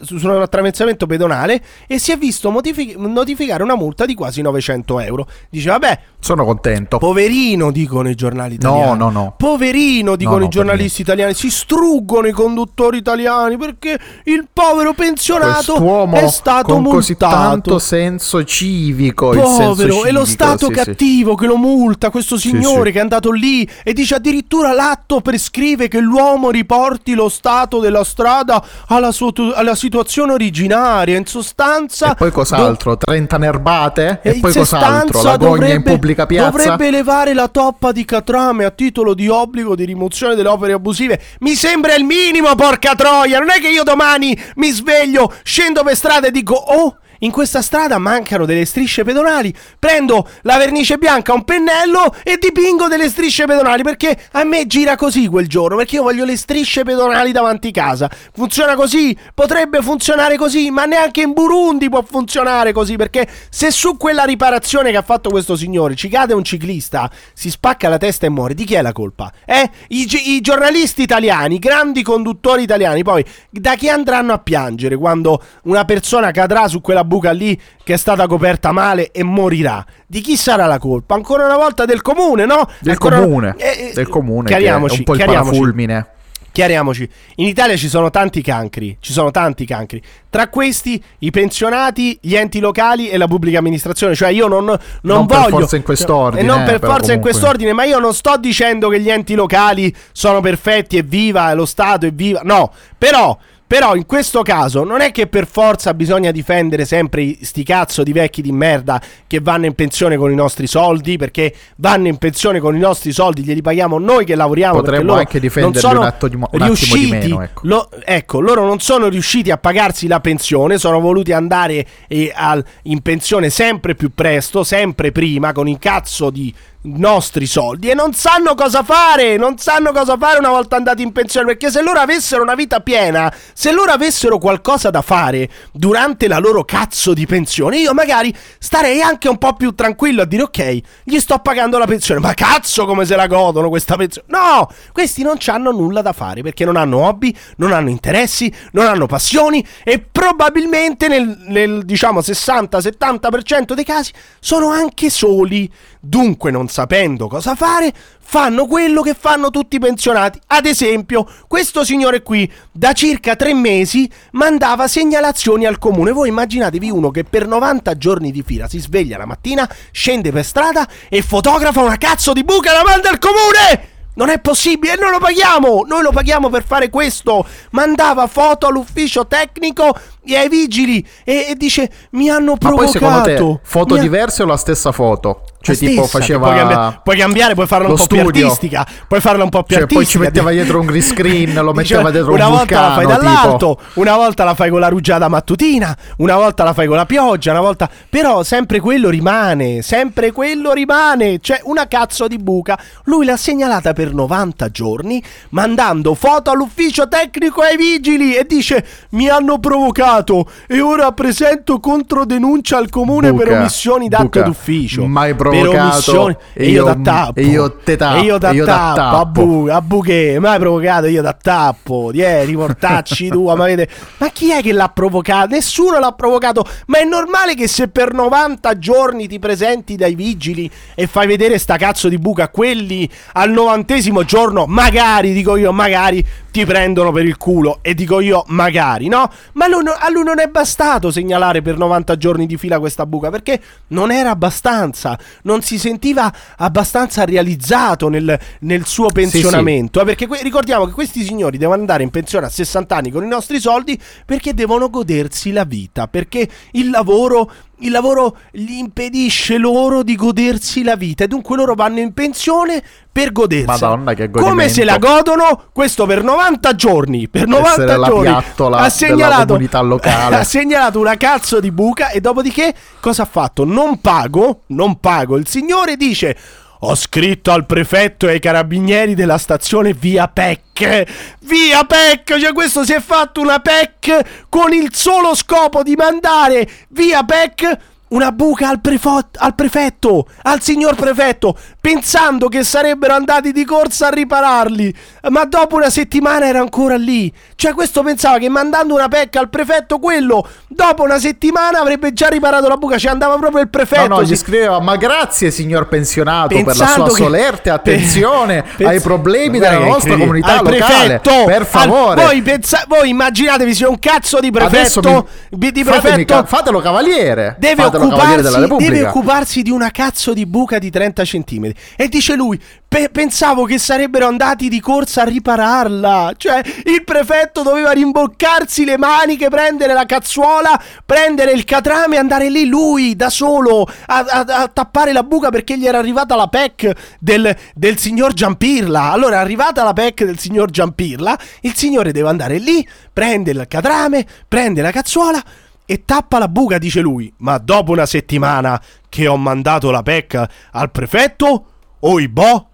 su un attraversamento pedonale e si è visto motifi- notificare una multa di quasi 900 euro. Dice, vabbè, Sono contento. Poverino, dicono i giornali italiani. no, no. Poverino, dicono no, i giornalisti italiani. Si struggono i conduttori italiani perché il povero pensionato Quest'uomo è stato con così multato. tanto senso civico. il senso Povero, è lo Stato sì, sì. cattivo che lo multa, questo signore sì. che è andato lì e dice addirittura l'atto prescrive che l'uomo riporti lo stato della strada alla, sua- alla situazione originaria. In sostanza... E poi cos'altro? 30 nerbate? E, in poi cos'altro? sostanza L'agonia in pubblica piazza? Dovrebbe elevare la toppa di Catrame a titolo di obbligo di rimozione delle opere abusive. Mi sembra il minimo, porca troia. Non è che io domani mi sveglio, scendo per strada e dico: Oh. In questa strada mancano delle strisce pedonali. Prendo la vernice bianca, un pennello e dipingo delle strisce pedonali. Perché a me gira così quel giorno. Perché io voglio le strisce pedonali davanti casa. Funziona così? Potrebbe funzionare così, ma neanche in Burundi può funzionare così. Perché se su quella riparazione che ha fatto questo signore ci cade un ciclista, si spacca la testa e muore, di chi è la colpa? Eh? I, i giornalisti italiani, i grandi conduttori italiani, poi da chi andranno a piangere quando una persona cadrà su quella buca lì che è stata coperta male e morirà? Di chi sarà la colpa? Ancora una volta del comune, no? Del Ancora- comune, Eh, eh, del comune chiariamoci, un po' il chiariamoci. parafulmine. Chiariamoci, in Italia ci sono tanti cancri, ci sono tanti cancri. Tra questi i pensionati, gli enti locali e la pubblica amministrazione. Cioè io non, non, Non per voglio... forza in quest'ordine, E non eh, per forza in comunque. quest'ordine, ma io non sto dicendo che gli enti locali sono perfetti e viva lo Stato e viva... No, però... Però in questo caso non è che per forza bisogna difendere sempre sti cazzo di vecchi di merda che vanno in pensione con i nostri soldi, perché vanno in pensione con i nostri soldi, glieli paghiamo noi che lavoriamo. Potremmo anche difenderli un atto di un attimo di riusciti, meno, ecco. lo- ecco, loro non sono riusciti a pagarsi la pensione, sono voluti andare eh, al- in pensione sempre più presto, sempre prima, con il cazzo di nostri soldi e non sanno cosa fare, non sanno cosa fare una volta andati in pensione, perché se loro avessero una vita piena, se loro avessero qualcosa da fare durante la loro cazzo di pensione, io magari starei anche un po' più tranquillo a dire ok, gli sto pagando la pensione, ma cazzo come se la godono questa pensione. No, questi non hanno nulla da fare perché non hanno hobby, non hanno interessi, non hanno passioni e probabilmente nel, nel diciamo 60-70% dei casi sono anche soli. Dunque, non sapendo cosa fare, fanno quello che fanno tutti i pensionati. Ad esempio, questo signore qui da circa tre mesi mandava segnalazioni al comune. Voi immaginatevi uno che per 90 giorni di fila si sveglia la mattina, scende per strada e fotografa una cazzo di buca e la manda al comune! Non è possibile, e noi lo paghiamo! Noi lo paghiamo per fare questo! Mandava foto all'ufficio tecnico e ai vigili e, e dice: Mi hanno Ma provocato. poi secondo te foto Mi ha- diverse o la stessa foto? Cioè La tipo stessa, faceva Puoi cambiare, puoi cambiare, puoi farla un po' più studio. artistica. Puoi farla un po' più Cioè, poi artistica. ci metteva dietro un green screen, lo [LAUGHS] metteva dietro una un volta la fai dall'alto, tipo. una volta la fai con la rugiada mattutina, una volta la fai con la pioggia, una volta. Però sempre quello rimane, sempre quello rimane. C'è una cazzo di buca. Lui l'ha segnalata per 90 giorni, mandando foto all'ufficio tecnico ai vigili e dice: Mi hanno provocato e ora presento controdenuncia al comune per Buca, omissioni d'atto buca. d'ufficio. Mai Per provocato, e io io- da tappo. e io te tappo, E io da e io da tappo. A tappo. bu- a buche, mai provocato io da tappo. Ieri, portacci tua, ma vede. Ma chi è che l'ha provocato? Nessuno l'ha provocato. Ma è normale che se per 90 giorni ti presenti dai vigili e fai vedere sta cazzo di buca a quelli al novantesimo giorno, magari, dico io, magari ti prendono per il culo. E dico io, magari, no? Ma lui a lui non è bastato segnalare per 90 giorni di fila questa buca perché non era abbastanza. Non si sentiva abbastanza realizzato nel, nel suo pensionamento. eh, Perché que- ricordiamo che questi signori devono andare in pensione a 60 anni con i nostri soldi perché devono godersi la vita. Perché il lavoro. Il lavoro gli impedisce loro di godersi la vita e dunque loro vanno in pensione per godersi. Madonna, che Come se la godimento. godono? Questo per 90 giorni. Per 90 Essere la giorni. piattola ha segnalato, comunità locale. [LAUGHS] ha segnalato una cazzo di buca e dopodiché cosa ha fatto? Non pago, non pago. Il signore dice... Ho scritto al prefetto e ai carabinieri della stazione via PEC. Via PEC! Cioè questo si è fatto una PEC con il solo scopo di mandare via PEC una buca al, prefo- al prefetto, al signor prefetto, pensando che sarebbero andati di corsa a ripararli. Ma dopo una settimana era ancora lì. Cioè questo pensava che mandando una PEC al prefetto, quello dopo una settimana avrebbe già riparato la buca. Ci andava proprio il prefetto. No, no, gli si- scriveva, ma grazie signor pensionato per la Pensando sua che- solerte [LAUGHS] attenzione Pe- ai problemi della nostra comunità Al locale. prefetto, per al- favore. voi, pensa- voi immaginatevi se un cazzo di Adesso prefetto, mi- di, fatemi prefetto ca- fatelo cavaliere. deve fatelo cavaliere della Repubblica. deve occuparsi di una cazzo di buca di 30 centimetri. E dice lui: "Pe- pensavo che sarebbero andati di corsa a ripararla. Cioè, il prefetto doveva rimboccarsi le maniche, prendere la cazzuola, prendere il catrame e andare lì lui da solo a, a- a tappare la buca perché gli era arrivata la PEC del, del signor Giampirla. Allora, arrivata la PEC del signor Giampirla, il signore deve andare lì, prende il catrame, prende la cazzuola e tappa la buca, dice lui. Ma dopo una settimana che ho mandato la PEC al prefetto, oibò,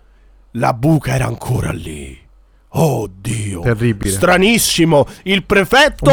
la buca era ancora lì. Oh Dio, Terribile. stranissimo. Il prefetto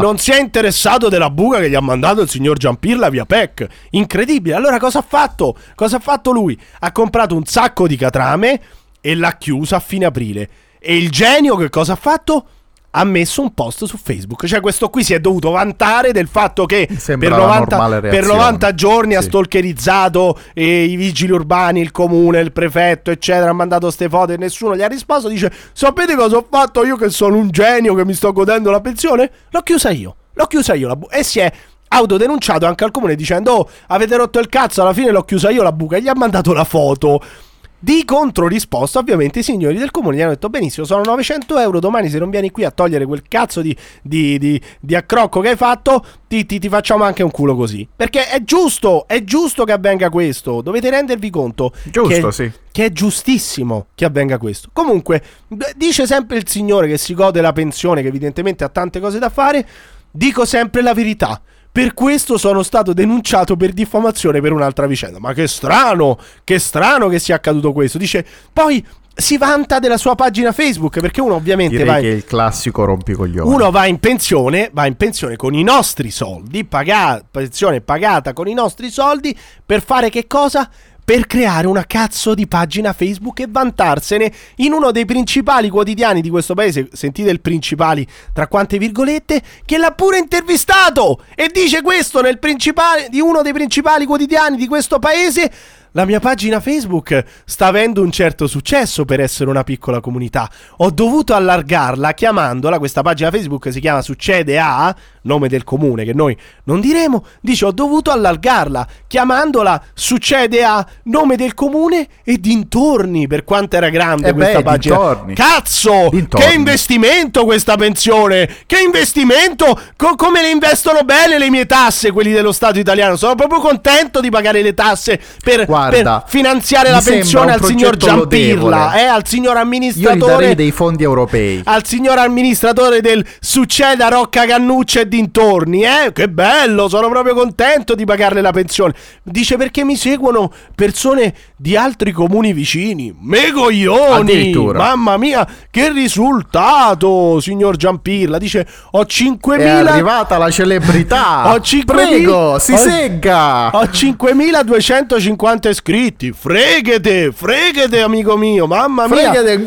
non si è interessato della buca che gli ha mandato il signor Giampirla via PEC. Incredibile. Allora cosa ha fatto? Cosa ha fatto lui? Ha comprato un sacco di catrame e l'ha chiusa a fine aprile. E il genio che cosa ha fatto? Ha messo un post su Facebook. Cioè, questo qui si è dovuto vantare del fatto che per la 90, normale per reazione. 90 giorni ha Sì. stalkerizzato eh, i vigili urbani, il comune, il prefetto, eccetera. Ha mandato ste foto e nessuno gli ha risposto. Dice: Sapete cosa ho fatto io che sono un genio che mi sto godendo la pensione? L'ho chiusa io. L'ho chiusa io la bu- e si è autodenunciato anche al comune dicendo: Oh, avete rotto il cazzo. Alla fine l'ho chiusa io la buca. E gli ha mandato la foto. Di controrisposta, ovviamente, i signori del comune gli hanno detto: Benissimo, sono 900 euro. Domani, se non vieni qui a togliere quel cazzo di, di, di- di accrocco che hai fatto, ti, ti- ti facciamo anche un culo così. Perché è giusto, è giusto che avvenga questo. Dovete rendervi conto Giusto, che, sì. che è giustissimo che avvenga questo. Comunque, dice sempre il signore che si gode la pensione, che evidentemente ha tante cose da fare. Dico sempre la verità. Per questo sono stato denunciato per diffamazione per un'altra vicenda. Ma che strano, che strano che sia accaduto questo. Dice, poi si vanta della sua pagina Facebook, perché uno ovviamente Direi va... che è il classico rompicoglioni. Uno va in pensione, va in pensione con i nostri soldi, paga- pensione pagata con i nostri soldi, per fare che cosa? Per creare una cazzo di pagina Facebook e vantarsene in uno dei principali quotidiani di questo paese, sentite il principali tra quante virgolette, che l'ha pure intervistato e dice questo nel principale di uno dei principali quotidiani di questo paese. La mia pagina Facebook sta avendo un certo successo per essere una piccola comunità. Ho dovuto allargarla chiamandola, questa pagina Facebook si chiama Succede a, nome del comune che noi non diremo, dice ho dovuto allargarla, chiamandola succede a nome del comune e dintorni, per quanto era grande Eh questa beh, pagina. dintorni. Cazzo! Dintorni. Che investimento questa pensione! Che investimento! Co- come le investono bene le mie tasse quelli dello Stato italiano? Sono proprio contento di pagare le tasse per, Guarda, per finanziare la pensione al signor Giampirla, eh, al signor amministratore darei dei fondi europei. al signor amministratore del Succeda Rocca Cannuccia e dintorni, eh? Che bello, sono proprio contento di pagarle la pensione. Dice perché mi seguono persone di altri comuni vicini. Me coglioni! Mamma mia, che risultato, signor Giampirla. Dice ho È 5.000 arrivata la celebrità. [LAUGHS] Ho 5.000 Prego, si ho- segga. Ho 5.250 iscritti. Freghete, freghete, amico mio. Mamma mia. Frega del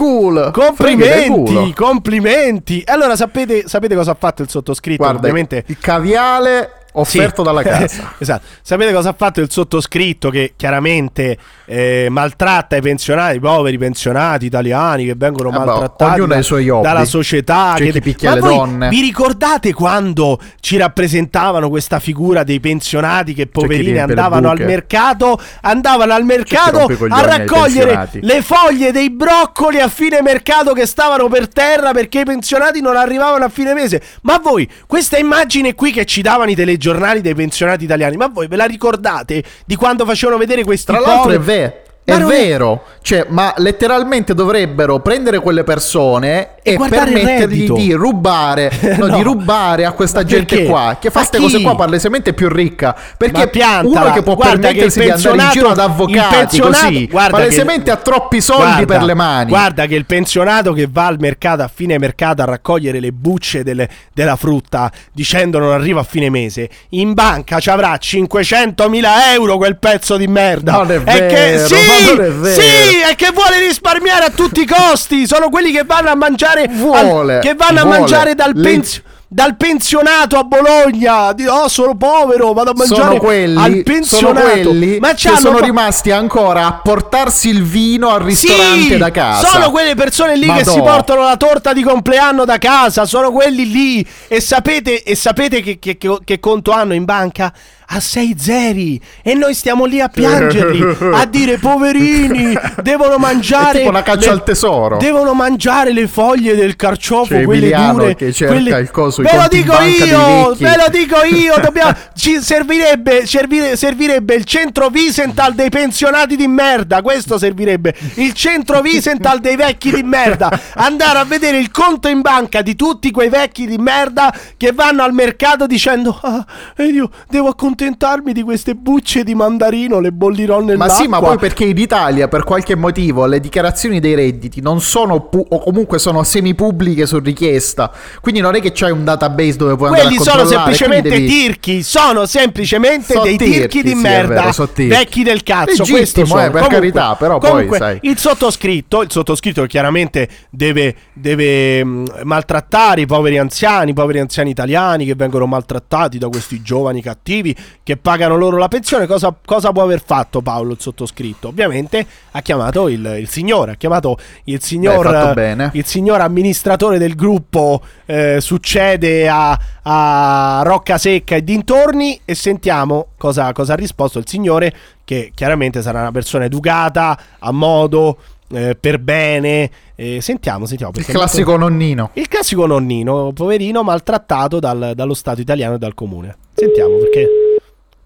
Complimenti, complimenti. Allora, sapete, sapete cosa ha fatto il sottoscritto? Guarda, Ovviamente. il caviale offerto Sì. dalla [LAUGHS] casa. esatto. Sapete cosa ha fatto il sottoscritto che chiaramente eh, maltratta i pensionati, i poveri pensionati italiani che vengono Eh beh, maltrattati ognuno da- dalla società. C'è che- chi picchia le donne. Vi ricordate quando ci rappresentavano questa figura dei pensionati che poverini andavano al mercato, andavano al mercato a raccogliere le foglie dei broccoli a fine mercato che stavano per terra perché i pensionati non arrivavano a fine mese. Ma voi, questa immagine qui che ci davano i telegiornali dei pensionati italiani, ma voi ve la ricordate di quando facevano vedere questi Tra l'altro è, poveri- ve- Ma è non vero, cioè, ma letteralmente dovrebbero prendere quelle persone E e, permettergli di rubare, [LAUGHS] no, No. di rubare a questa gente qua che fa queste cose qua palesemente più ricca. Perché piantala. uno che può Guarda che permettersi di andare in giro ad avvocati così, palesemente che- ha troppi soldi Guarda, per le mani. Guarda che il pensionato che va al mercato a fine mercato a raccogliere le bucce delle- della frutta dicendo non arriva a fine mese, in banca ci avrà 500.000 euro quel pezzo di merda. Non è E che, vero, sì, è vero. sì, che vuole risparmiare a tutti i costi. Sono quelli che vanno a mangiare, al- Vuole, che vanno a mangiare dal pensionato. Dal pensionato a Bologna, di, oh sono povero, vado a mangiare sono al quelli, sono pensionato. quelli Ma che sono po- rimasti ancora a portarsi il vino al ristorante sì, da casa. Sono quelle persone lì che Madò. si portano la torta di compleanno da casa. Sono quelli lì. E sapete, e sapete che, che- che- che conto hanno in banca? A 6 zeri. E noi stiamo lì a piangerli. a [LAUGHS] dire poverini, devono mangiare. È tipo una caccia al tesoro. Devono mangiare le foglie del carciofo. C'è quelle Emiliano dure. che cerca quelle- il coso, Ve lo dico io. Ve lo dico io. Dobbiamo, [LAUGHS] ci servirebbe, servire- servirebbe il centro Visental dei pensionati di merda. Questo servirebbe. Il centro Visental dei vecchi di merda. Andare a vedere il conto in banca di tutti quei vecchi di merda che vanno al mercato dicendo: Ah, io devo accontentarmi di queste bucce di mandarino. Le bollirò Ma nell'acqua. sì, ma poi perché in Italia per qualche motivo le dichiarazioni dei redditi non sono pu- o comunque sono semipubbliche su richiesta. Quindi non è che c'hai un database dove puoi Quelli andare a sono semplicemente devi- tirchi, sono semplicemente So dei tirchi, tirchi di sì, merda, vero, so tirchi. vecchi del cazzo. Legittimo, questo sono. eh, per carità, però poi, comunque, sai. Il sottoscritto, il sottoscritto chiaramente deve, deve mh, maltrattare i poveri anziani, i poveri anziani italiani che vengono maltrattati da questi giovani cattivi che pagano loro la pensione. Cosa, cosa può aver fatto Paolo il sottoscritto? Ovviamente ha chiamato il, il signore, ha chiamato il signor, Beh, il signor amministratore del gruppo eh, succede a, a Rocca Secca e dintorni e sentiamo cosa, cosa ha risposto il signore che chiaramente sarà una persona educata, a modo, eh, per bene. Eh, sentiamo, sentiamo. Il è molto- classico nonnino. il classico nonnino, poverino, maltrattato dal- dallo Stato italiano e dal comune. Sentiamo perché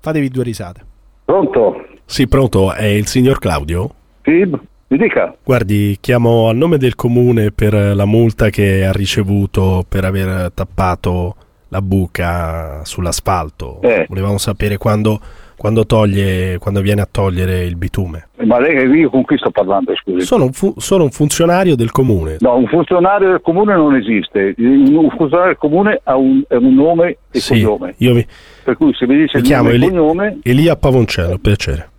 fatevi due risate. Pronto? Sì, pronto, è il signor Claudio? Sì, mi dica. Guardi, chiamo a nome del comune per la multa che ha ricevuto per aver tappato la buca sull'asfalto. Eh. Volevamo sapere quando, quando toglie, quando viene a togliere il bitume. Ma lei, io con chi sto parlando, scusi? Sono un, fu- sono un funzionario del comune. No, un funzionario del comune non esiste. Un funzionario del comune ha un, è un nome e Sì, cognome. io mi, Per cui se mi dice mi il nome e Eli- cognome, Elia Pavoncello, piacere.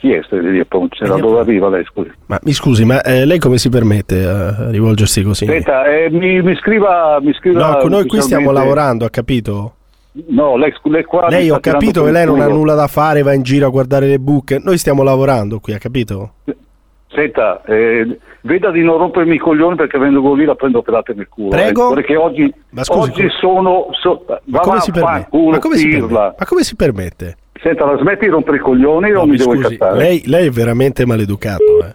chi è Elia Ponce? Da Elia dove arriva lei, scusi? Ma mi scusi, ma eh, lei come si permette a rivolgersi così? Senta, eh, mi, mi scriva... Mi scriva No, noi qui stiamo lavorando, ha capito? No, lei, lei qua... Lei mi ho capito che lei non ha culo. nulla da fare, va in giro a guardare le buche. Noi stiamo lavorando qui, ha capito? Senta, eh, veda di non rompermi i coglioni perché vengo lì la prendo pedate nel culo. Prego? Eh, perché oggi, Ma scusi, oggi come- sono... So, Ma come, si permette? vaffanculo, Ma come si permette? Ma come si permette? Senta, la smetti di rompere i coglioni o No, mi mi devo scusi, incazzare? lei, lei è veramente maleducato, eh.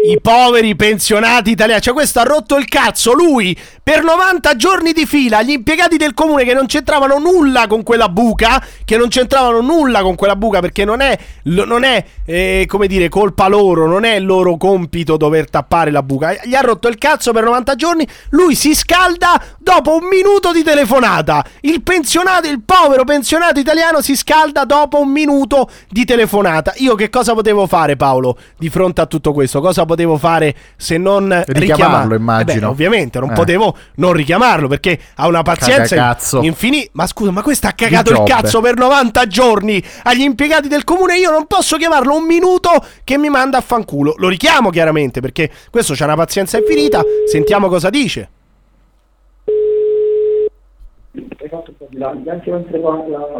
I poveri pensionati italiani, cioè questo ha rotto il cazzo, lui per 90 giorni di fila, gli impiegati del comune che non c'entravano nulla con quella buca, che non c'entravano nulla con quella buca perché non è, non è eh, come dire, colpa loro, non è il loro compito dover tappare la buca, gli ha rotto il cazzo per 90 giorni, lui si scalda dopo un minuto di telefonata, il pensionato, il povero pensionato italiano si scalda dopo un minuto di telefonata, io che cosa potevo fare Paolo di fronte a tutto questo, cosa potevo fare se non Richiamarlo, richiamarlo? immagino. Eh beh, ovviamente non Eh. potevo non richiamarlo perché ha una pazienza infinita. Ma scusa, ma questo ha cagato il cazzo per 90 giorni agli impiegati del comune. Io non posso chiamarlo un minuto che mi manda a fanculo. Lo richiamo chiaramente perché questo c'ha una pazienza infinita. Sentiamo cosa dice.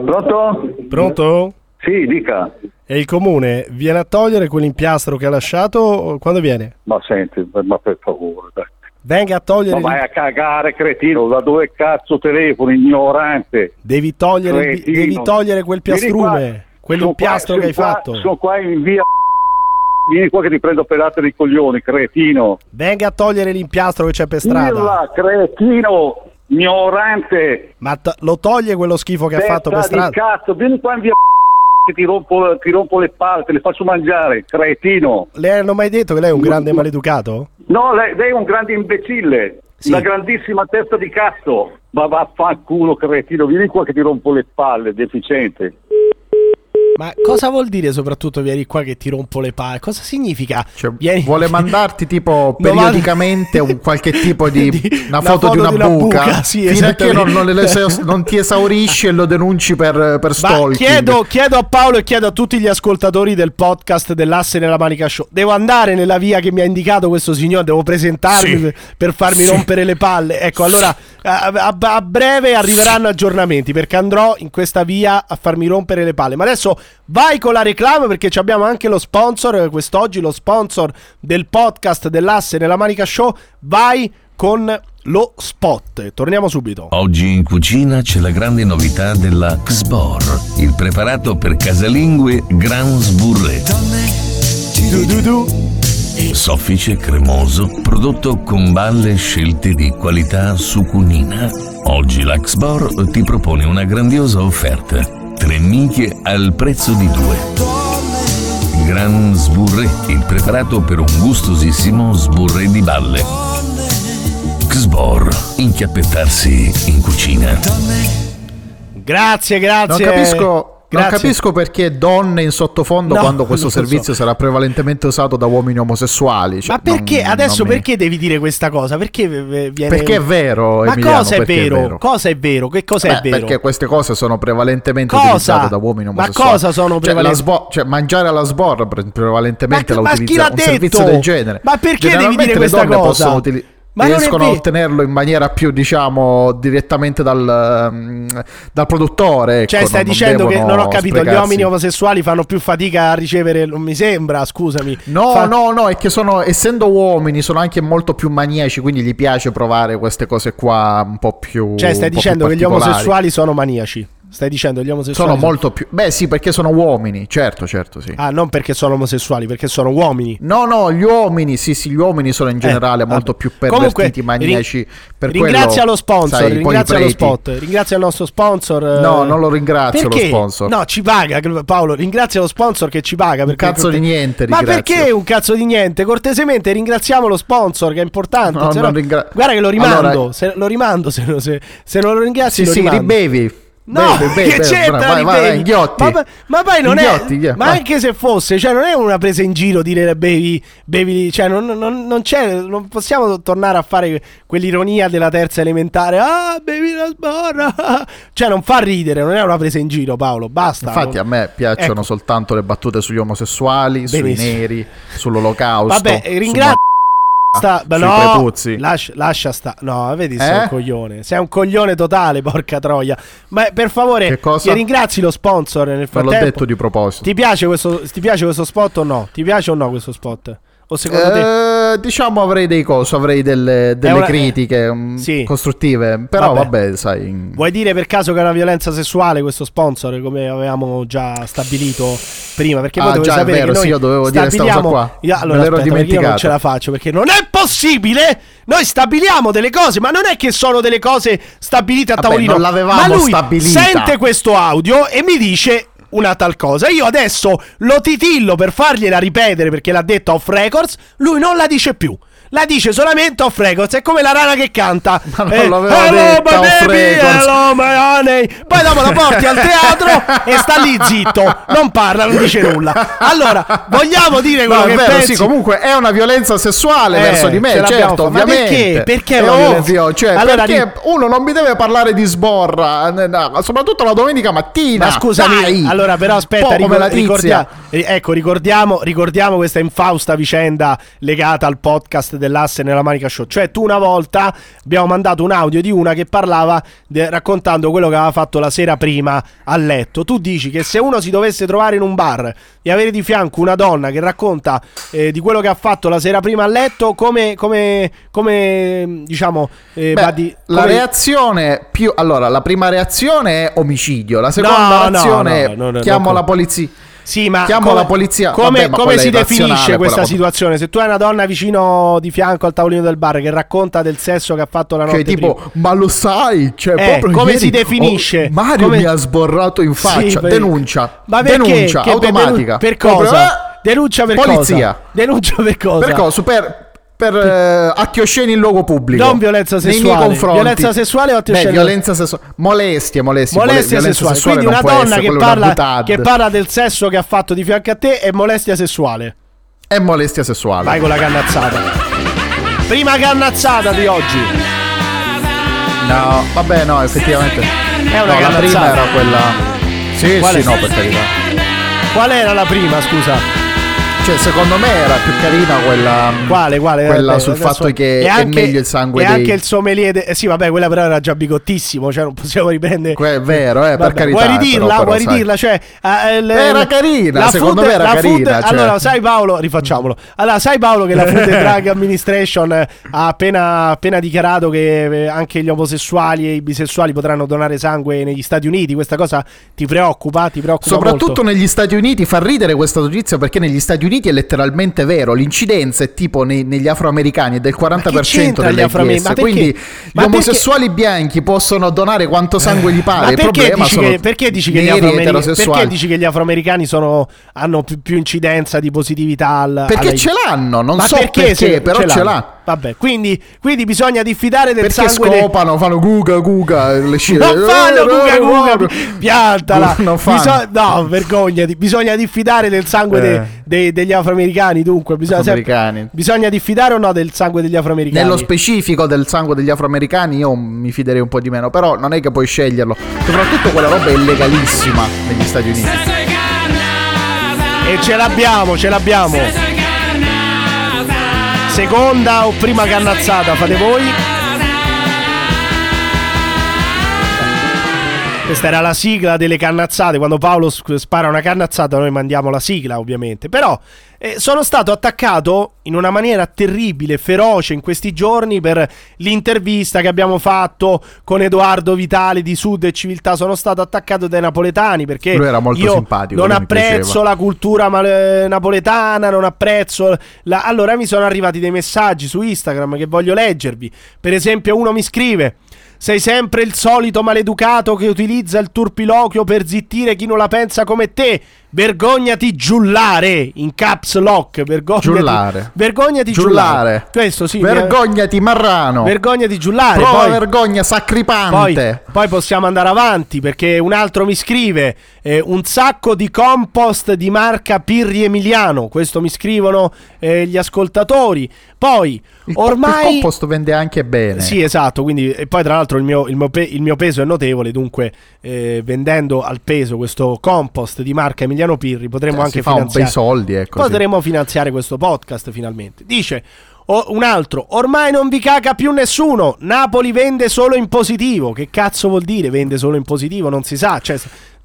Pronto? Pronto? Sì, dica. E il comune viene a togliere quell'impiastro che ha lasciato? Quando viene? Ma senti, ma per favore, dai. Venga a Ma togliere. vai a cagare, cretino, da dove cazzo telefoni, ignorante? Devi togliere, il- devi togliere quel piastrume. Quell'impiastro che hai qua- fatto. Sono qua in via. Vieni qua che ti prendo pedate dei coglioni, cretino. Venga a togliere l'impiastro che c'è per strada. Pirla, cretino, ignorante. Ma to- lo toglie quello schifo che ha Testa fatto per di strada? cazzo, vieni qua in via che ti rompo, ti rompo le palle, te le faccio mangiare, cretino. Le hanno mai detto che lei è un grande maleducato? No, lei, lei è un grande imbecille, Sì. una grandissima testa di cazzo. Ma vaffanculo, cretino, vieni qua che ti rompo le palle, deficiente. Ma cosa vuol dire soprattutto vieni qua che ti rompo le palle? Cosa significa? Cioè, Vieni- vuole [LAUGHS] mandarti tipo periodicamente un qualche tipo di, [LAUGHS] Di- una foto di una, buca, sì, fino a che non, non le- non ti esaurisci e lo denunci per, per stalking. chiedo, chiedo a Paolo e chiedo a tutti gli ascoltatori del podcast dell'Asse nella Manica Show. Devo andare nella via che mi ha indicato questo signore, devo presentarmi Sì. per, per farmi Sì. rompere le palle. Ecco, allora a, a- a breve arriveranno aggiornamenti perché andrò in questa via a farmi rompere le palle. Ma adesso vai con la reclama perché ci abbiamo anche lo sponsor, quest'oggi lo sponsor del podcast dell'Asse nella Manica Show. Vai con lo spot. Torniamo subito. Oggi in cucina c'è la grande novità della Xbor, il preparato per casalingue Gran Sburré. Du, du, du. Soffice, cremoso, prodotto con balle scelte di qualità sucunina. Oggi la Xbor ti propone una grandiosa offerta. Tre miche al prezzo di due. Gran Sburré, il preparato per un gustosissimo sburré di balle. Xbor, inchiappettarsi in cucina. Grazie, Non grazie. non capisco perché donne in sottofondo No, quando questo lo so. servizio sarà prevalentemente usato da uomini omosessuali. Cioè, Ma perché non- adesso non mi- perché devi dire questa cosa? Perché viene Perché è vero, Ma Emiliano, cosa è perché è vero? vero. Cosa è vero? Che cosa è Beh, vero? Perché queste cose sono prevalentemente Cosa? utilizzate da uomini Ma omosessuali. cosa sono Cioè, prevalen- la sbo- cioè, mangiare alla sbor pre- prevalentemente Ma- la ma chi utilizza l'ha un detto? servizio del genere. Ma perché devi dire le questa donne cosa? possono utili- Ma non riescono a ottenerlo in maniera più, diciamo, direttamente dal, mm, dal produttore. ecco, Cioè, stai non- diciendo che devono non ho capito, gli sprecarsi. uomini omosessuali fanno più fatica a ricevere, non mi sembra, scusami. No, Fa- no, no, è che sono, essendo uomini, sono anche molto più maniaci, quindi gli piace provare queste cose qua un po' più. Cioè, stai dicendo che gli omosessuali sono maniaci. Stai dicendo gli omosessuali Sono molto più. Beh, sì, perché sono uomini, certo, certo, sì. Ah, non perché sono omosessuali, perché sono uomini. No, no, gli uomini, sì, sì, gli uomini sono in generale Eh, molto vabbè. più pervertiti, Comunque, maniaci. Per ringrazia quello, lo sponsor, sai, ringrazia lo spot, ringrazia il nostro sponsor. eh, No, non lo ringrazio lo perché? sponsor. No, ci paga Paolo, ringrazia lo sponsor che ci paga. Un perché- cazzo di niente, Ma ringrazio. perché un cazzo di niente? Cortesemente ringraziamo lo sponsor che è importante. No, no- ringra- Guarda che lo rimando, Allora- se, lo rimando se, se- se non lo ringrazi Sì, lo sì, rimando. ribevi. No, Bevi, bevi, che c'entra vai, vai, vai, inghiotti. Ma, ma poi non Inghiotti, è Ma vai. anche se fosse, cioè non è una presa in giro dire bevi, bevi cioè non, non- non c'è non possiamo tornare a fare quell'ironia della terza elementare. Ah, bevi la sborra. [LAUGHS] Cioè non fa ridere, non è una presa in giro, Paolo, basta. Infatti a me piacciono Ecco. soltanto le battute sugli omosessuali, sui Benissimo. neri, sull'olocausto. Vabbè, ringrazio Sta, beh, no, prepuzzi. lascia, lascia sta. No, vedi, sei Eh? un coglione. Sei un coglione totale, porca troia. Ma per favore, ti ringrazi lo sponsor nel Non frattempo. l'ho detto di proposito. Ti piace, questo, ti piace questo spot o no? Ti piace o no questo spot? O secondo te? Eh, diciamo avrei dei cosi, avrei delle, delle una- critiche mm, sì. costruttive, però Vabbè. vabbè, sai... Vuoi dire per caso che è una violenza sessuale questo sponsor, come avevamo già stabilito prima? Perché voi Ah, già, sapere vero, che sì, io dovevo dire sta cosa qua. Io- Me allora, l'ero aspetta, io non ce la faccio, perché non è possibile! Noi stabiliamo delle cose, ma non è che sono delle cose stabilite a Vabbè, tavolino. non l'avevamo ma lui stabilita. sente questo audio e mi dice una tal cosa. Io adesso lo titillo per fargliela ripetere perché l'ha detto off records, lui non la dice più. La dice solamente off records, è come la rana che canta. [LAUGHS] Ma non Eh, l'aveva hello detta my baby, records." hello my honey. Poi dopo la porti al teatro e sta lì zitto, non parla, non dice nulla. Allora, vogliamo dire quello No, che vero, pensi? sì, comunque è una violenza sessuale Eh, verso di me, certo, ovviamente. perché? Perché è una violenza? cioè, Allora, perché uno non mi deve parlare di sborra, no, soprattutto la domenica mattina. Ma scusami, dai! allora però aspetta, ricor- ricordia- ecco, ricordiamo, ricordiamo questa infausta vicenda legata al podcast dell'asse nella Manica Show. Cioè, tu una volta abbiamo mandato un audio di una che parlava de- raccontando quello che aveva fatto la sera prima a letto. Tu dici che se uno si dovesse trovare in un bar e avere di fianco una donna che racconta eh, di quello che ha fatto la sera prima a letto, come, come, come diciamo, eh, Beh, di- la come- reazione più allora la prima reazione è omicidio la seconda No, reazione no, no, no, chiamo la polizia Sì, ma Chiamo come, la polizia. Come, Vabbè, come si definisce questa situazione? Se tu hai una donna vicino di fianco al tavolino del bar che racconta del sesso che ha fatto la notte cioè tipo prima. ma lo sai cioè Eh, proprio come ieri si definisce? ho- Mario Come- mi ha sborrato in faccia Sì, per- denuncia Ma perché? denuncia Che per automatica Per, Proprio, cosa? eh, Denuncia per polizia. cosa? Denuncia per cosa? per cosa per per eh, atti osceni in luogo pubblico Non violenza nei sessuale. miei confronti Violenza sessuale o atti Beh, osceni? violenza sessuale molestie molestie Molestia sessuale. sessuale Quindi una donna che parla, che parla del sesso che ha fatto di fianco a te è molestia sessuale. è molestia sessuale Vai con la cannazzata. Prima cannazzata di oggi. no vabbè no effettivamente È una no, la cannazzata. prima era quella sì Quale? sì no per carità Qual era la prima, scusa? Cioè, secondo me era più carina quella. Quale, quale? Quella Vabbè, sul fatto che e è anche- meglio il sangue E dei. anche il sommelier. de- eh sì, vabbè, quella però era già bigottissimo. Cioè, non possiamo riprendere. Que- è vero, eh, per carità, Vuoi ridirla? però, però, vuoi sai. ridirla? Cioè, eh, il- Era carina, la secondo me era carina, cioè. Allora, sai Paolo, rifacciamolo. Allora, sai Paolo che la Food and Drug [LAUGHS] Administration eh, ha appena, appena dichiarato che anche gli omosessuali e i bisessuali potranno donare sangue negli Stati Uniti. Questa cosa ti preoccupa? Ti preoccupa Soprattutto molto? negli Stati Uniti fa ridere questa notizia perché negli Stati Uniti è letteralmente vero. L'incidenza è tipo nei- negli afroamericani è del 40% c'entra gli dell'AIDS. afroamericani? Ma Quindi perché? gli Ma omosessuali bianchi possono donare quanto sangue gli pare. Ma perché dici, che, perché dici che gli neri afroamericani, eterosessuali. perché dici che gli afroamericani sono- hanno più, più incidenza di positività al Perché alla- ce l'hanno, non Ma so perché, se- però ce l'ha. Vabbè, quindi, quindi bisogna diffidare del Perché sangue de- scopano, fanno guga guga le scie- Non fanno Eh, guga eh, guga, eh, piantala. Biso- no, vergognati. Bisogna diffidare del sangue de- Eh. de- degli afroamericani. Dunque, bisogna, sempre- bisogna diffidare o no del sangue degli afroamericani? Nello specifico del sangue degli afroamericani io mi fiderei un po' di meno, però non è che puoi sceglierlo. Soprattutto quella roba è illegalissima negli Stati Uniti. E ce l'abbiamo, ce l'abbiamo. Seconda o prima cannazzata, fate voi. Questa era la sigla delle cannazzate. Quando Paolo spara una cannazzata, noi mandiamo la sigla, ovviamente. Però eh, sono stato attaccato in una maniera terribile, feroce in questi giorni per l'intervista che abbiamo fatto con Edoardo Vitali di Sud e Civiltà. Sono stato attaccato dai napoletani perché io non apprezzo la cultura mal- napoletana, non apprezzo. la- Allora mi sono arrivati dei messaggi su Instagram che voglio leggervi. Per esempio, uno mi scrive. Sei sempre il solito maleducato che utilizza il turpiloquio per zittire chi non la pensa come te. Vergognati giullare in caps lock. Vergognati Giullare. Vergognati Giullare. giullare. Questo sì. Vergognati marrano. Vergognati giullare. Prova poi- vergogna poi, sacripante. poi possiamo andare avanti perché un altro mi scrive eh, un sacco di compost di marca Pirri Emiliano. Questo mi scrivono eh, gli ascoltatori. Poi il, ormai il compost vende anche bene. sì, esatto. Quindi, e poi, tra l'altro, il mio, il mio pe- il mio peso è notevole. Dunque, eh, vendendo al peso questo compost di marca Emiliano Pirri, potremmo Cioè, anche fa un finanziare. bei soldi, ecco. Potremmo finanziare questo podcast finalmente. Dice o- un altro, ormai non vi caga più nessuno. Napoli vende solo in positivo. Che cazzo vuol dire vende solo in positivo? Non si sa. Cioè,